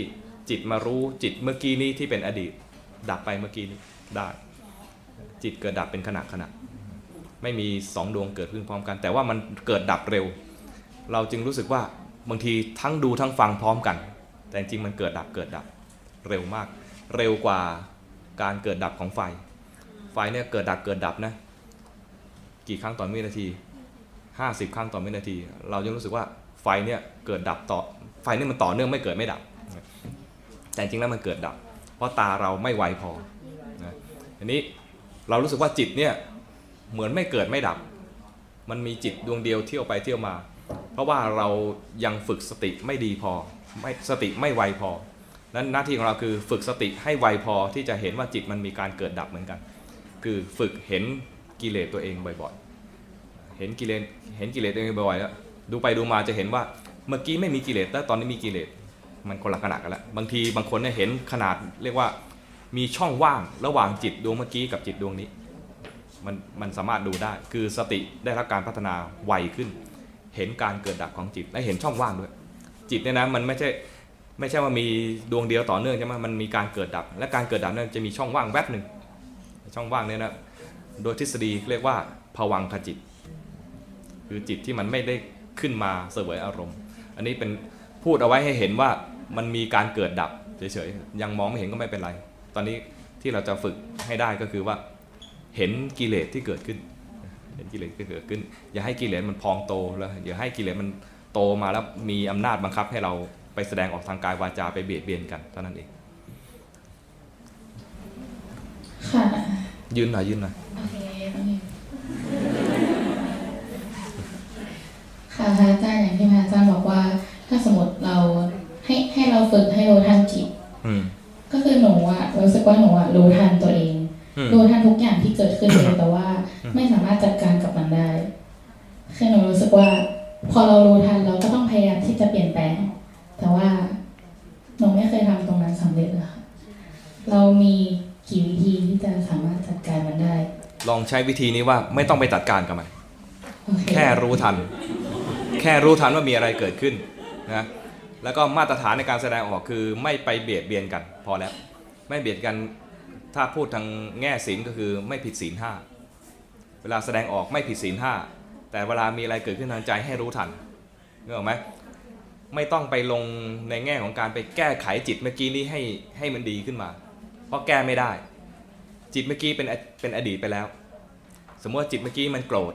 จิตมารู้จิตเมื่อกี้นี้ที่เป็นอดีต ดับไปเมื่อกี้นี้ได้ จิตเกิดดับเป็นขณะขณะไม่มีสองดวงเกิดขึ้นพร้อมกัน แต่ว่ามันเกิดดับเร็ว เราจึงรู้สึกว่าบางทีทั้งดูทั้งฟังพร้อมกัน แต่จริงมันเกิดดับเกิดดับเร็วมาก เร็วกว่าการเกิดดับของไฟ ไฟเนี่ยเกิดดับเกิดดับนะกี่ครั้งต่อวินาที 50 ครั้งต่อวินาที เราจะรู้สึกว่าไฟเนี่ยเกิดดับต่อ ฟนี่มันต่อเนื่องไม่เกิดไม่ดับ แต่จริงๆแล้วมันเกิดดับ เพราะตาเราไม่ไวพอนะอันนี้เรารู้สึกว่าจิตเนี่ยเหมือนไม่เกิดไม่ดับ มันมีจิตดวงเดียวเที่ยวไปเที่ยวมา เพราะว่าเรายังฝึกสติไม่ดีพอไม่สติไม่ไวพอนั้นหน้าที่ของเราคือฝึกสติให้ไวพอที่จะเห็นว่าจิตมันมีการเกิดดับเหมือนกัน คือฝึกเห็นกิเลสตัวเองบ่อยๆ เห็นกิเลสเห็นกิเลสตัวเองบ่อยๆแล้วดูไปดูมาจะเห็นว่า เมื่อกี้ไม่มีกิเลสแต่ตอนนี้มีกิเลสมันคนละขนาดกันแล้วบางทีบางคนเนี่ยเห็นขนาดเรียกว่ามีช่องว่างระหว่างจิตดวงเมื่อกี้กับจิตดวงนี้ มันมันสามารถดูได้ คือสติได้รับการพัฒนาไวขึ้น เห็นการเกิดดับของจิตและเห็นช่องว่างด้วย จิตเนี่ยนะมันไม่ใช่ไม่ใช่ว่ามีดวงเดียวต่อเนื่องใช่ไหมมันมีการเกิดดับ และการเกิดดับนั้นจะมีช่องว่างแวบหนึ่งช่องว่างเนี่ยนะโดยทฤษฎีเรียกว่าภวังคจิต คือจิตที่มันไม่ได้ขึ้นมาเสวยอารมณ์ อันนี้เป็นพูดเอาไว้ให้เห็นว่ามันมีการเกิดดับเฉยๆ ยังมองไม่เห็นก็ไม่เป็นไร ตอนนี้ที่เราจะฝึกให้ได้ก็คือว่า เห็นกิเลสที่เกิดขึ้น เห็นกิเลสที่เกิดขึ้น อย่าให้กิเลสมันพองโตแล้วอย่าให้กิเลสมันโตมาแล้วมีอำนาจบังคับให้เราไปแสดงออกทางกายวาจาไปเบียดเบียนกันเท่านั้นเองค่ะยืนหน่อยยืนหน่อยโอเคโอเคค่ะพระอาจารย์อย่างที่พระอาจารย์บอกว่า ถ้าสมมติเราให้ให้เราฝึกให้รู้ทันจิตอืมก็คือหนูอะรู้สึกว่าหนูอะรู้ทันตัวเองอืมรู้ทันทุกอย่างที่เกิดขึ้นเลยแต่ว่า ไม่สามารถจัดการกับมันได้คือหนูรู้สึกว่า พอเรารู้ทันเราก็ต้องพยายามที่จะเปลี่ยนแปลง แต่ว่าหนูไม่เคยทำตรงนั้นสำเร็จเลยค่ะเรามีกี่วิธีที่จะสามารถจัดการมันได้ ลองใช้วิธีนี้ว่าไม่ต้องไปจัดการกับมันโอเคแค่รู้ทัน แค่รู้ทันว่ามีอะไรเกิดขึ้นนะแล้วก็มาตรฐานในการแสดงออกคือไม่ไปเบียดเบียนกันพอแล้ว ไม่เบียดกันถ้าพูดทางแง่ศีลก็คือไม่ผิดศีลห้าเวลาแสดงออกไม่ผิดศีลห้าแต่เวลามีอะไรเกิดขึ้นทางใจให้รู้ทันนึกออไหมไม่ต้องไปลงในแง่ของการไปแก้ไขจิตเมื่อกี้นี้ให้ให้มันดีขึ้นมา เพราะแก้ไม่ได้ จิตเมื่อกี้เป็นเป็นอดีตไปแล้ว สมมติว่าจิตเมื่อกี้มันโกรธ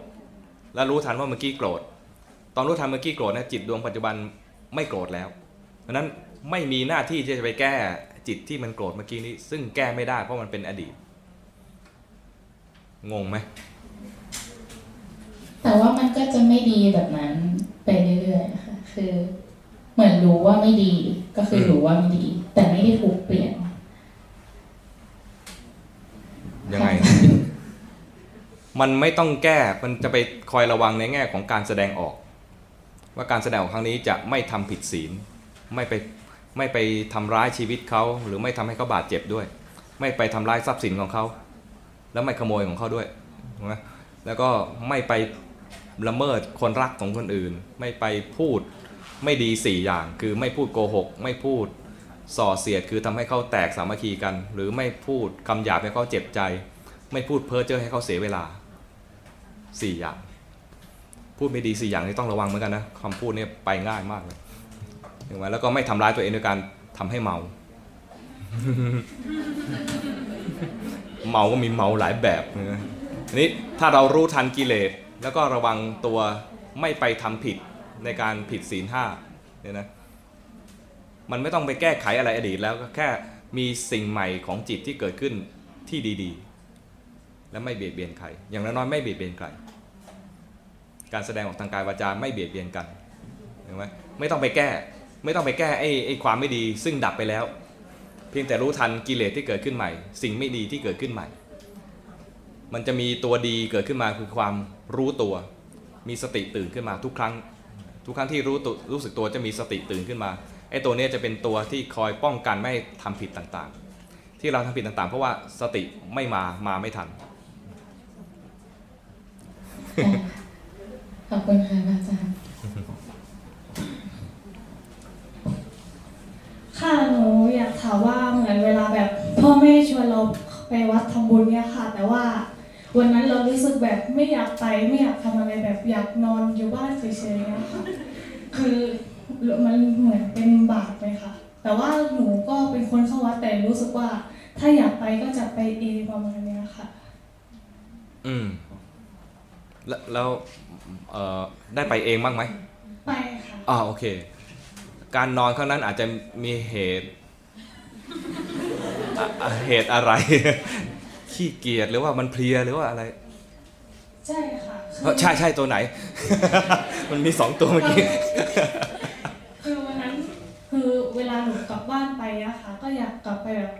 แล้วรู้ทันว่าเมื่อกี้โกรธ ตอนรู้ทันเมื่อกี้โกรธนะจิตดวงปัจจุบันไม่โกรธแล้วเพราะฉะนั้นไม่มีหน้าที่ที่จะไปแก้จิตที่มันโกรธเมื่อกี้นี้ ซึ่งแก้ไม่ได้เพราะมันเป็นอดีต งงไหมแต่ว่ามันก็จะไม่ดีแบบนั้นไปเรื่อยๆค่ะคือ เหมือนรู้ว่าไม่ดี ก็คือรู้ว่าไม่ดี แต่ไม่ได้ถูกเปลี่ยนยังไง มันไม่ต้องแก้ มันจะไปคอยระวังในแง่ของการแสดงออก ว่าการแสดงออกครั้งนี้จะไม่ทำผิดศีลไม่ไปไม่ไปทำร้ายชีวิตเขาหรือไม่ทำให้เขาบาดเจ็บด้วย ไม่ไปทำร้ายทรัพย์สินของเขา แล้วไม่ขโมยของเขาด้วยถูกไหมแล้วก็ไม่ไปละเมิดคนรักของคนอื่น ไม่ไปพูดไม่ดีสี่อย่าง คือไม่พูดโกหก ไม่พูดส่อเสียดคือทำให้เขาแตกสามัคคีกัน หรือไม่พูดคำหยาบให้เขาเจ็บใจ ไม่พูดเพ้อเจ้อให้เขาเสียเวลาสี่อย่าง พูดไม่ดีสี่อย่างนี้ต้องระวังเหมือนกันนะคำพูดเนี่ยไปง่ายมากเลยเห็นไหมแล้วก็ไม่ทำร้ายตัวเองด้วยการทำให้เมา เมาก็มีเมาหลายแบบนะนี้ถ้าเรารู้ทันกิเลสแล้วก็ระวังตัวไม่ไปทำผิดในการผิดศีลห้าเนี่ยนะมันไม่ต้องไปแก้ไขอะไรอดีตแล้วก็แค่มีสิ่งใหม่ของจิตที่เกิดขึ้นที่ดีๆ และไม่เบียดเบียนใคร อย่างน้อยๆไม่เบียดเบียนใคร การแสดงออกทางกายวาจาไม่เบียดเบียนกันเห็นไหมไม่ต้องไปแก้ ไม่ต้องไปแก้ไอ้ไอ้ความไม่ดีซึ่งดับไปแล้ว เพียงแต่รู้ทันกิเลสที่เกิดขึ้นใหม่ สิ่งไม่ดีที่เกิดขึ้นใหม่ มันจะมีตัวดีเกิดขึ้นมาคือความรู้ตัว มีสติตื่นขึ้นมาทุกครั้ง ทุกครั้งที่รู้ตัวรู้สึกตัวจะมีสติตื่นขึ้นมาไอ้ตัวนี้จะเป็นตัวที่คอยป้องกันไม่ให้ทำผิดต่างๆ ที่เราทำผิดต่างๆ เพราะว่าสติไม่มามาไม่ทัน ขอบคุณค่ะพระอาจารย์ ค่ะหนูอยากถามว่าเหมือนเวลาแบบ พ่อแม่ชวนเราไปวัดทำบุญเนี่ยค่ะ แต่ว่าวันนั้นเรารู้สึกแบบไม่อยากไปไม่อยากทำอะไรแบบอยากนอนอยู่บ้านเฉยๆเนี่ยค่ะคือมันเหมือนเป็นบาปไหมคะแต่ว่าหนูก็เป็นคนเข้าวัดแต่รู้สึกว่า ถ้าอยากไปก็จะไปเองประมาณเนี้ยค่ะ อืม แล้วแล้ว เอ่อได้ไปเองบ้างไหมไปค่ะอ่าโอเค การนอนครั้งนั้นอาจจะมีเหตุอะอะเหตุอะไร ขี้เกียจหรือว่ามันเพลียหรือว่าอะไรใช่ค่ะคือเอ้อใช่ใช่ตัวไหน มันมีสองตัวเมื่อกี้คือวันนั้น คือเวลาหนูกลับบ้านไปอะค่ะก็อยากกลับไปแบบ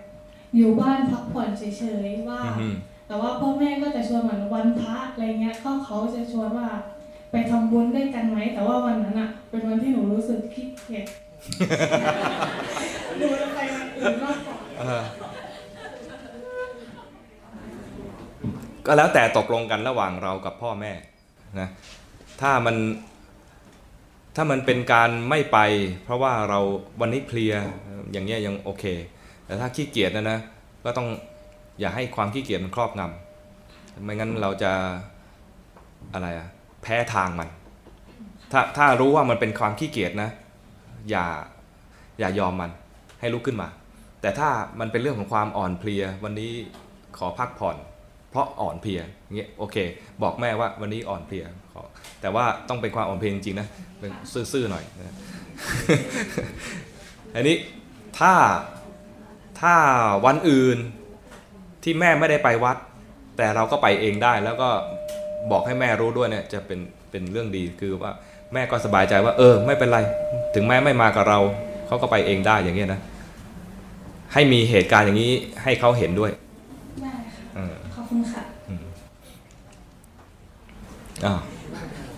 อยู่บ้านพักผ่อนเฉยๆว่า อืม แต่ว่าพ่อแม่ก็จะชวนเหมือนวันพระอะไรเงี้ยก็เขาจะชวนว่าไปทำบุญด้วยกันไหม แต่ว่าวันนั้นอะเป็นวันที่หนูรู้สึกขี้เกียจหนูจะไปวันอื่นมากกว่าเออก็แล้วแต่ตกลงกันระหว่างเรากับพ่อแม่นะถ้ามันถ้ามันเป็นการไม่ไป เพราะว่าเราวันนี้เพลียอย่างเงี้ยยังโอเค แต่ถ้าขี้เกียจนะนะก็ต้อง อย่าให้ความขี้เกียจมันครอบงำไม่งั้นเราจะอะไรอะแพ้ทางมัน ถ้าถ้ารู้ว่ามันเป็นความขี้เกียจนะ อย่าอย่ายอมมันให้ลุกขึ้นมา แต่ถ้ามันเป็นเรื่องของความอ่อนเพลีย วันนี้ขอพักผ่อน เพราะอ่อนเพลียเงี้ยโอเค บอกแม่ว่าวันนี้อ่อนเพลียขอแต่ว่าต้องเป็นความอ่อนเพลียจริงๆนะเป็นซื่อๆหน่อยนะอันนี้ถ้าถ้าวันอื่น ที่แม่ไม่ได้ไปวัด แต่เราก็ไปเองได้ แล้วก็บอกให้แม่รู้ด้วยเนี่ยจะเป็นเป็นเรื่องดีคือว่าแม่ก็สบายใจว่า เออ ไม่เป็นไร ถึงแม่ไม่มากับเราเขาก็ไปเองได้อย่างเงี้ยนะ ให้มีเหตุการณ์อย่างนี้ให้เขาเห็นด้วยได้ค่ะเออขอบคุณค่ะอ้าว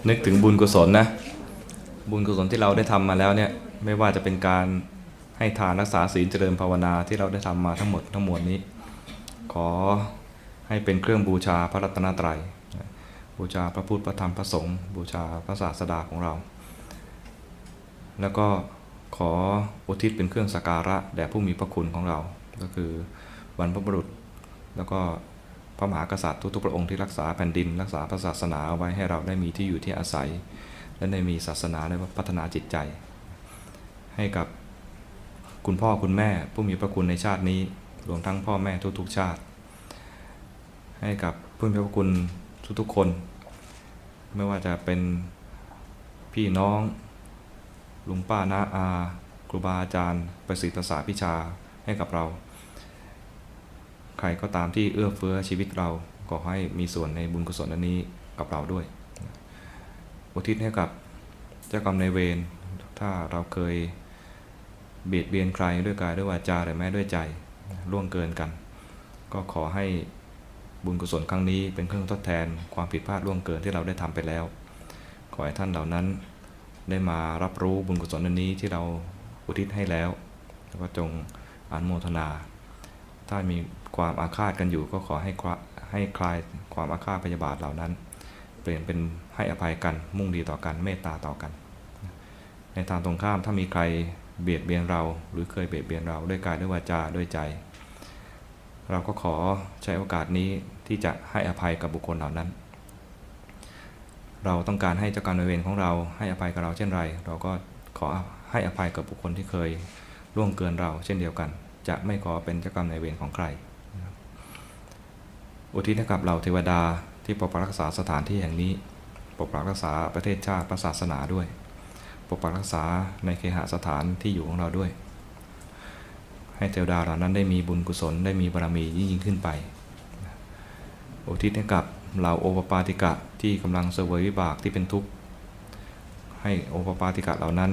นึกถึงบุญกุศลนะ บุญกุศลที่เราได้ทำมาแล้วเนี่ย ไม่ว่าจะเป็นการให้ทานรักษาศีลเจริญภาวนาที่เราได้ทำมาทั้งหมดทั้งมวลนี้ ขอให้เป็นเครื่องบูชาพระรัตนตรัย บูชาพระพุทธพระธรรมพระสงฆ์บูชาพระศาสดาของเรา แล้วก็ขออุทิศเป็นเครื่องสักการะแด่ผู้มีพระคุณของเรา ก็คือบรรพบุรุษ แล้วก็พระมหากษัตริย์ทุกๆพระองค์ที่รักษาแผ่นดิน รักษาพระศาสนาเอาไว้ให้เราได้มีที่อยู่ที่อาศัย และได้มีศาสนาได้พัฒนาจิตใจ ให้กับคุณพ่อคุณแม่ผู้มีพระคุณในชาตินี้ รวมทั้งพ่อแม่ทุกๆชาติ ให้กับผู้มีพระคุณทุกๆคน ไม่ว่าจะเป็นพี่น้องลุงป้าน้าอาครูบาอาจารย์ ประสิทธิ์ภาษาพิชาให้กับเรา ใครก็ตามที่เอื้อเฟื้อชีวิตเราขอให้มีส่วนในบุญกุศลอันนี้กับเราด้วย อุทิศให้กับเจ้ากรรมนายเวรถ้าเราเคยเบียดเบียนใครด้วยกายด้วยวาจาหรือแม้ด้วยใจ ล่วงเกินกัน ก็ขอให้บุญกุศลครั้งนี้เป็นเครื่องทดแทนความผิดพลาดล่วงเกินที่เราได้ทำไปแล้ว ขอให้ท่านเหล่านั้นได้มารับรู้บุญกุศลอันนี้ที่เราอุทิศให้แล้ว แล้วก็จงอนุโมทนา ถ้ามีความอาฆาตกันอยู่ก็ขอให้คลาให้คลายความอาฆาตพยาบาทเหล่านั้น เปลี่ยนเป็นให้อภัยกันมุ่งดีต่อกันเมตตาต่อกัน ในทางตรงข้ามถ้ามีใคร เบียดเบียนเรา หรือเคยเบียดเบียนเราด้วยกายด้วยวาจาด้วยใจ เราก็ขอใช้โอกาสนี้ที่จะให้อภัยกับบุคคลเหล่านั้น เราต้องการให้เจ้ากรรมนายเวรของเราให้อภัยกับเราเช่นไร เราก็ขอให้อภัยกับบุคคลที่เคยล่วงเกินเราเช่นเดียวกัน จะไม่ขอเป็นเจ้ากรรมนายเวรของใคร อุทิศกับเราเทวดาที่ปกปักรักษาสถานที่แห่งนี้ปกปักรักษาประเทศชาติศาสนาด้วย ปกปักรักษาในเคหสถานที่อยู่ของเราด้วย ให้เทวดาเหล่านั้นได้มีบุญกุศลได้มีบารมียิ่งยิ่งขึ้นไป อุทิศให้กับเหล่าโอปปาติกะที่กำลังเสวยวิบากที่เป็นทุกข์ ให้โอปปาติกะเหล่านั้น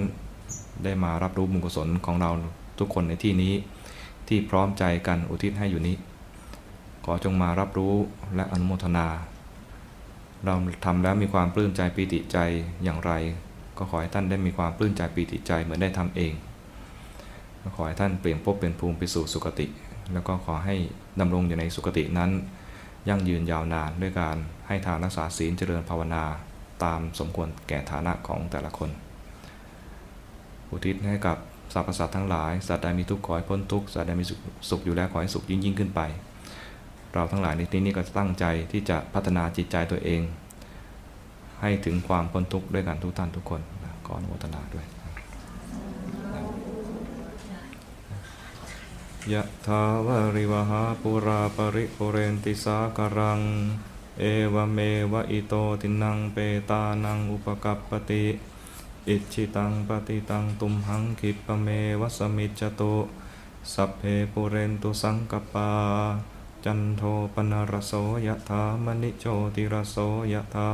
ได้มารับรู้บุญกุศลของเราทุกคนในที่นี้ที่พร้อมใจกันอุทิศให้อยู่นี้ ขอจงมารับรู้และอนุโมทนา เราทำแล้วมีความปลื้มใจปีติใจอย่างไร ก็ขอให้ท่านได้มีความปลื้มใจปีติใจเหมือนได้ทำเองก็ขอให้ท่านเปลี่ยนภพเป็นภูมิไปสู่สุคติ แล้วก็ขอให้ดำรงอยู่ในสุคตินั้น ยั่งยืนยาวนานด้วยการให้ทานรักษาศีลเจริญภาวนาตามสมควรแก่ฐานะของแต่ละคน อุทิศให้กับสรรพสัตว์ทั้งหลาย สัตว์ใดมีทุกข์ขอให้พ้นทุกข์ สัตว์ใดมีสุขอยู่แล้วขอให้สุขยิ่งยิ่งขึ้นไป เราทั้งหลายในที่นี้ก็ตั้งใจที่จะพัฒนาจิตใจตัวเอง ให้ถึงความพ้นทุกข์ด้วยกันทุกท่านทุกคนนะขออนุโมทนาด้วยยะถาวริวหาปุราปริปุเรนติสาการัง เอวเมวะอิโตทินังเปตานังอุปกัปปติ อิชิตังปฏิตังตุมหังคิปะเมวะสมิจจโตสัพเพปุเรนตุสังกปา จันโทปนรโสยถามณิโชติรโสยถา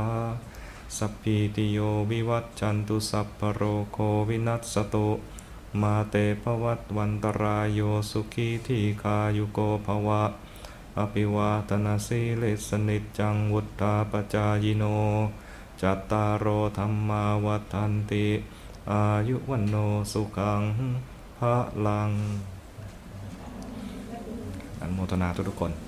สัพพิติโยวิวัตจันตุสัพพโรโควินัสตุมาเตภวัตวันตรายโยสุขีทีคายุโกภวะ อภิวาทนาสีเลสนิจจังวุฒาปจายโน จัตตารโอธรรมาวัฏันติ อายุวันโนสุขังพระลัง อนุโมทนาทุกคน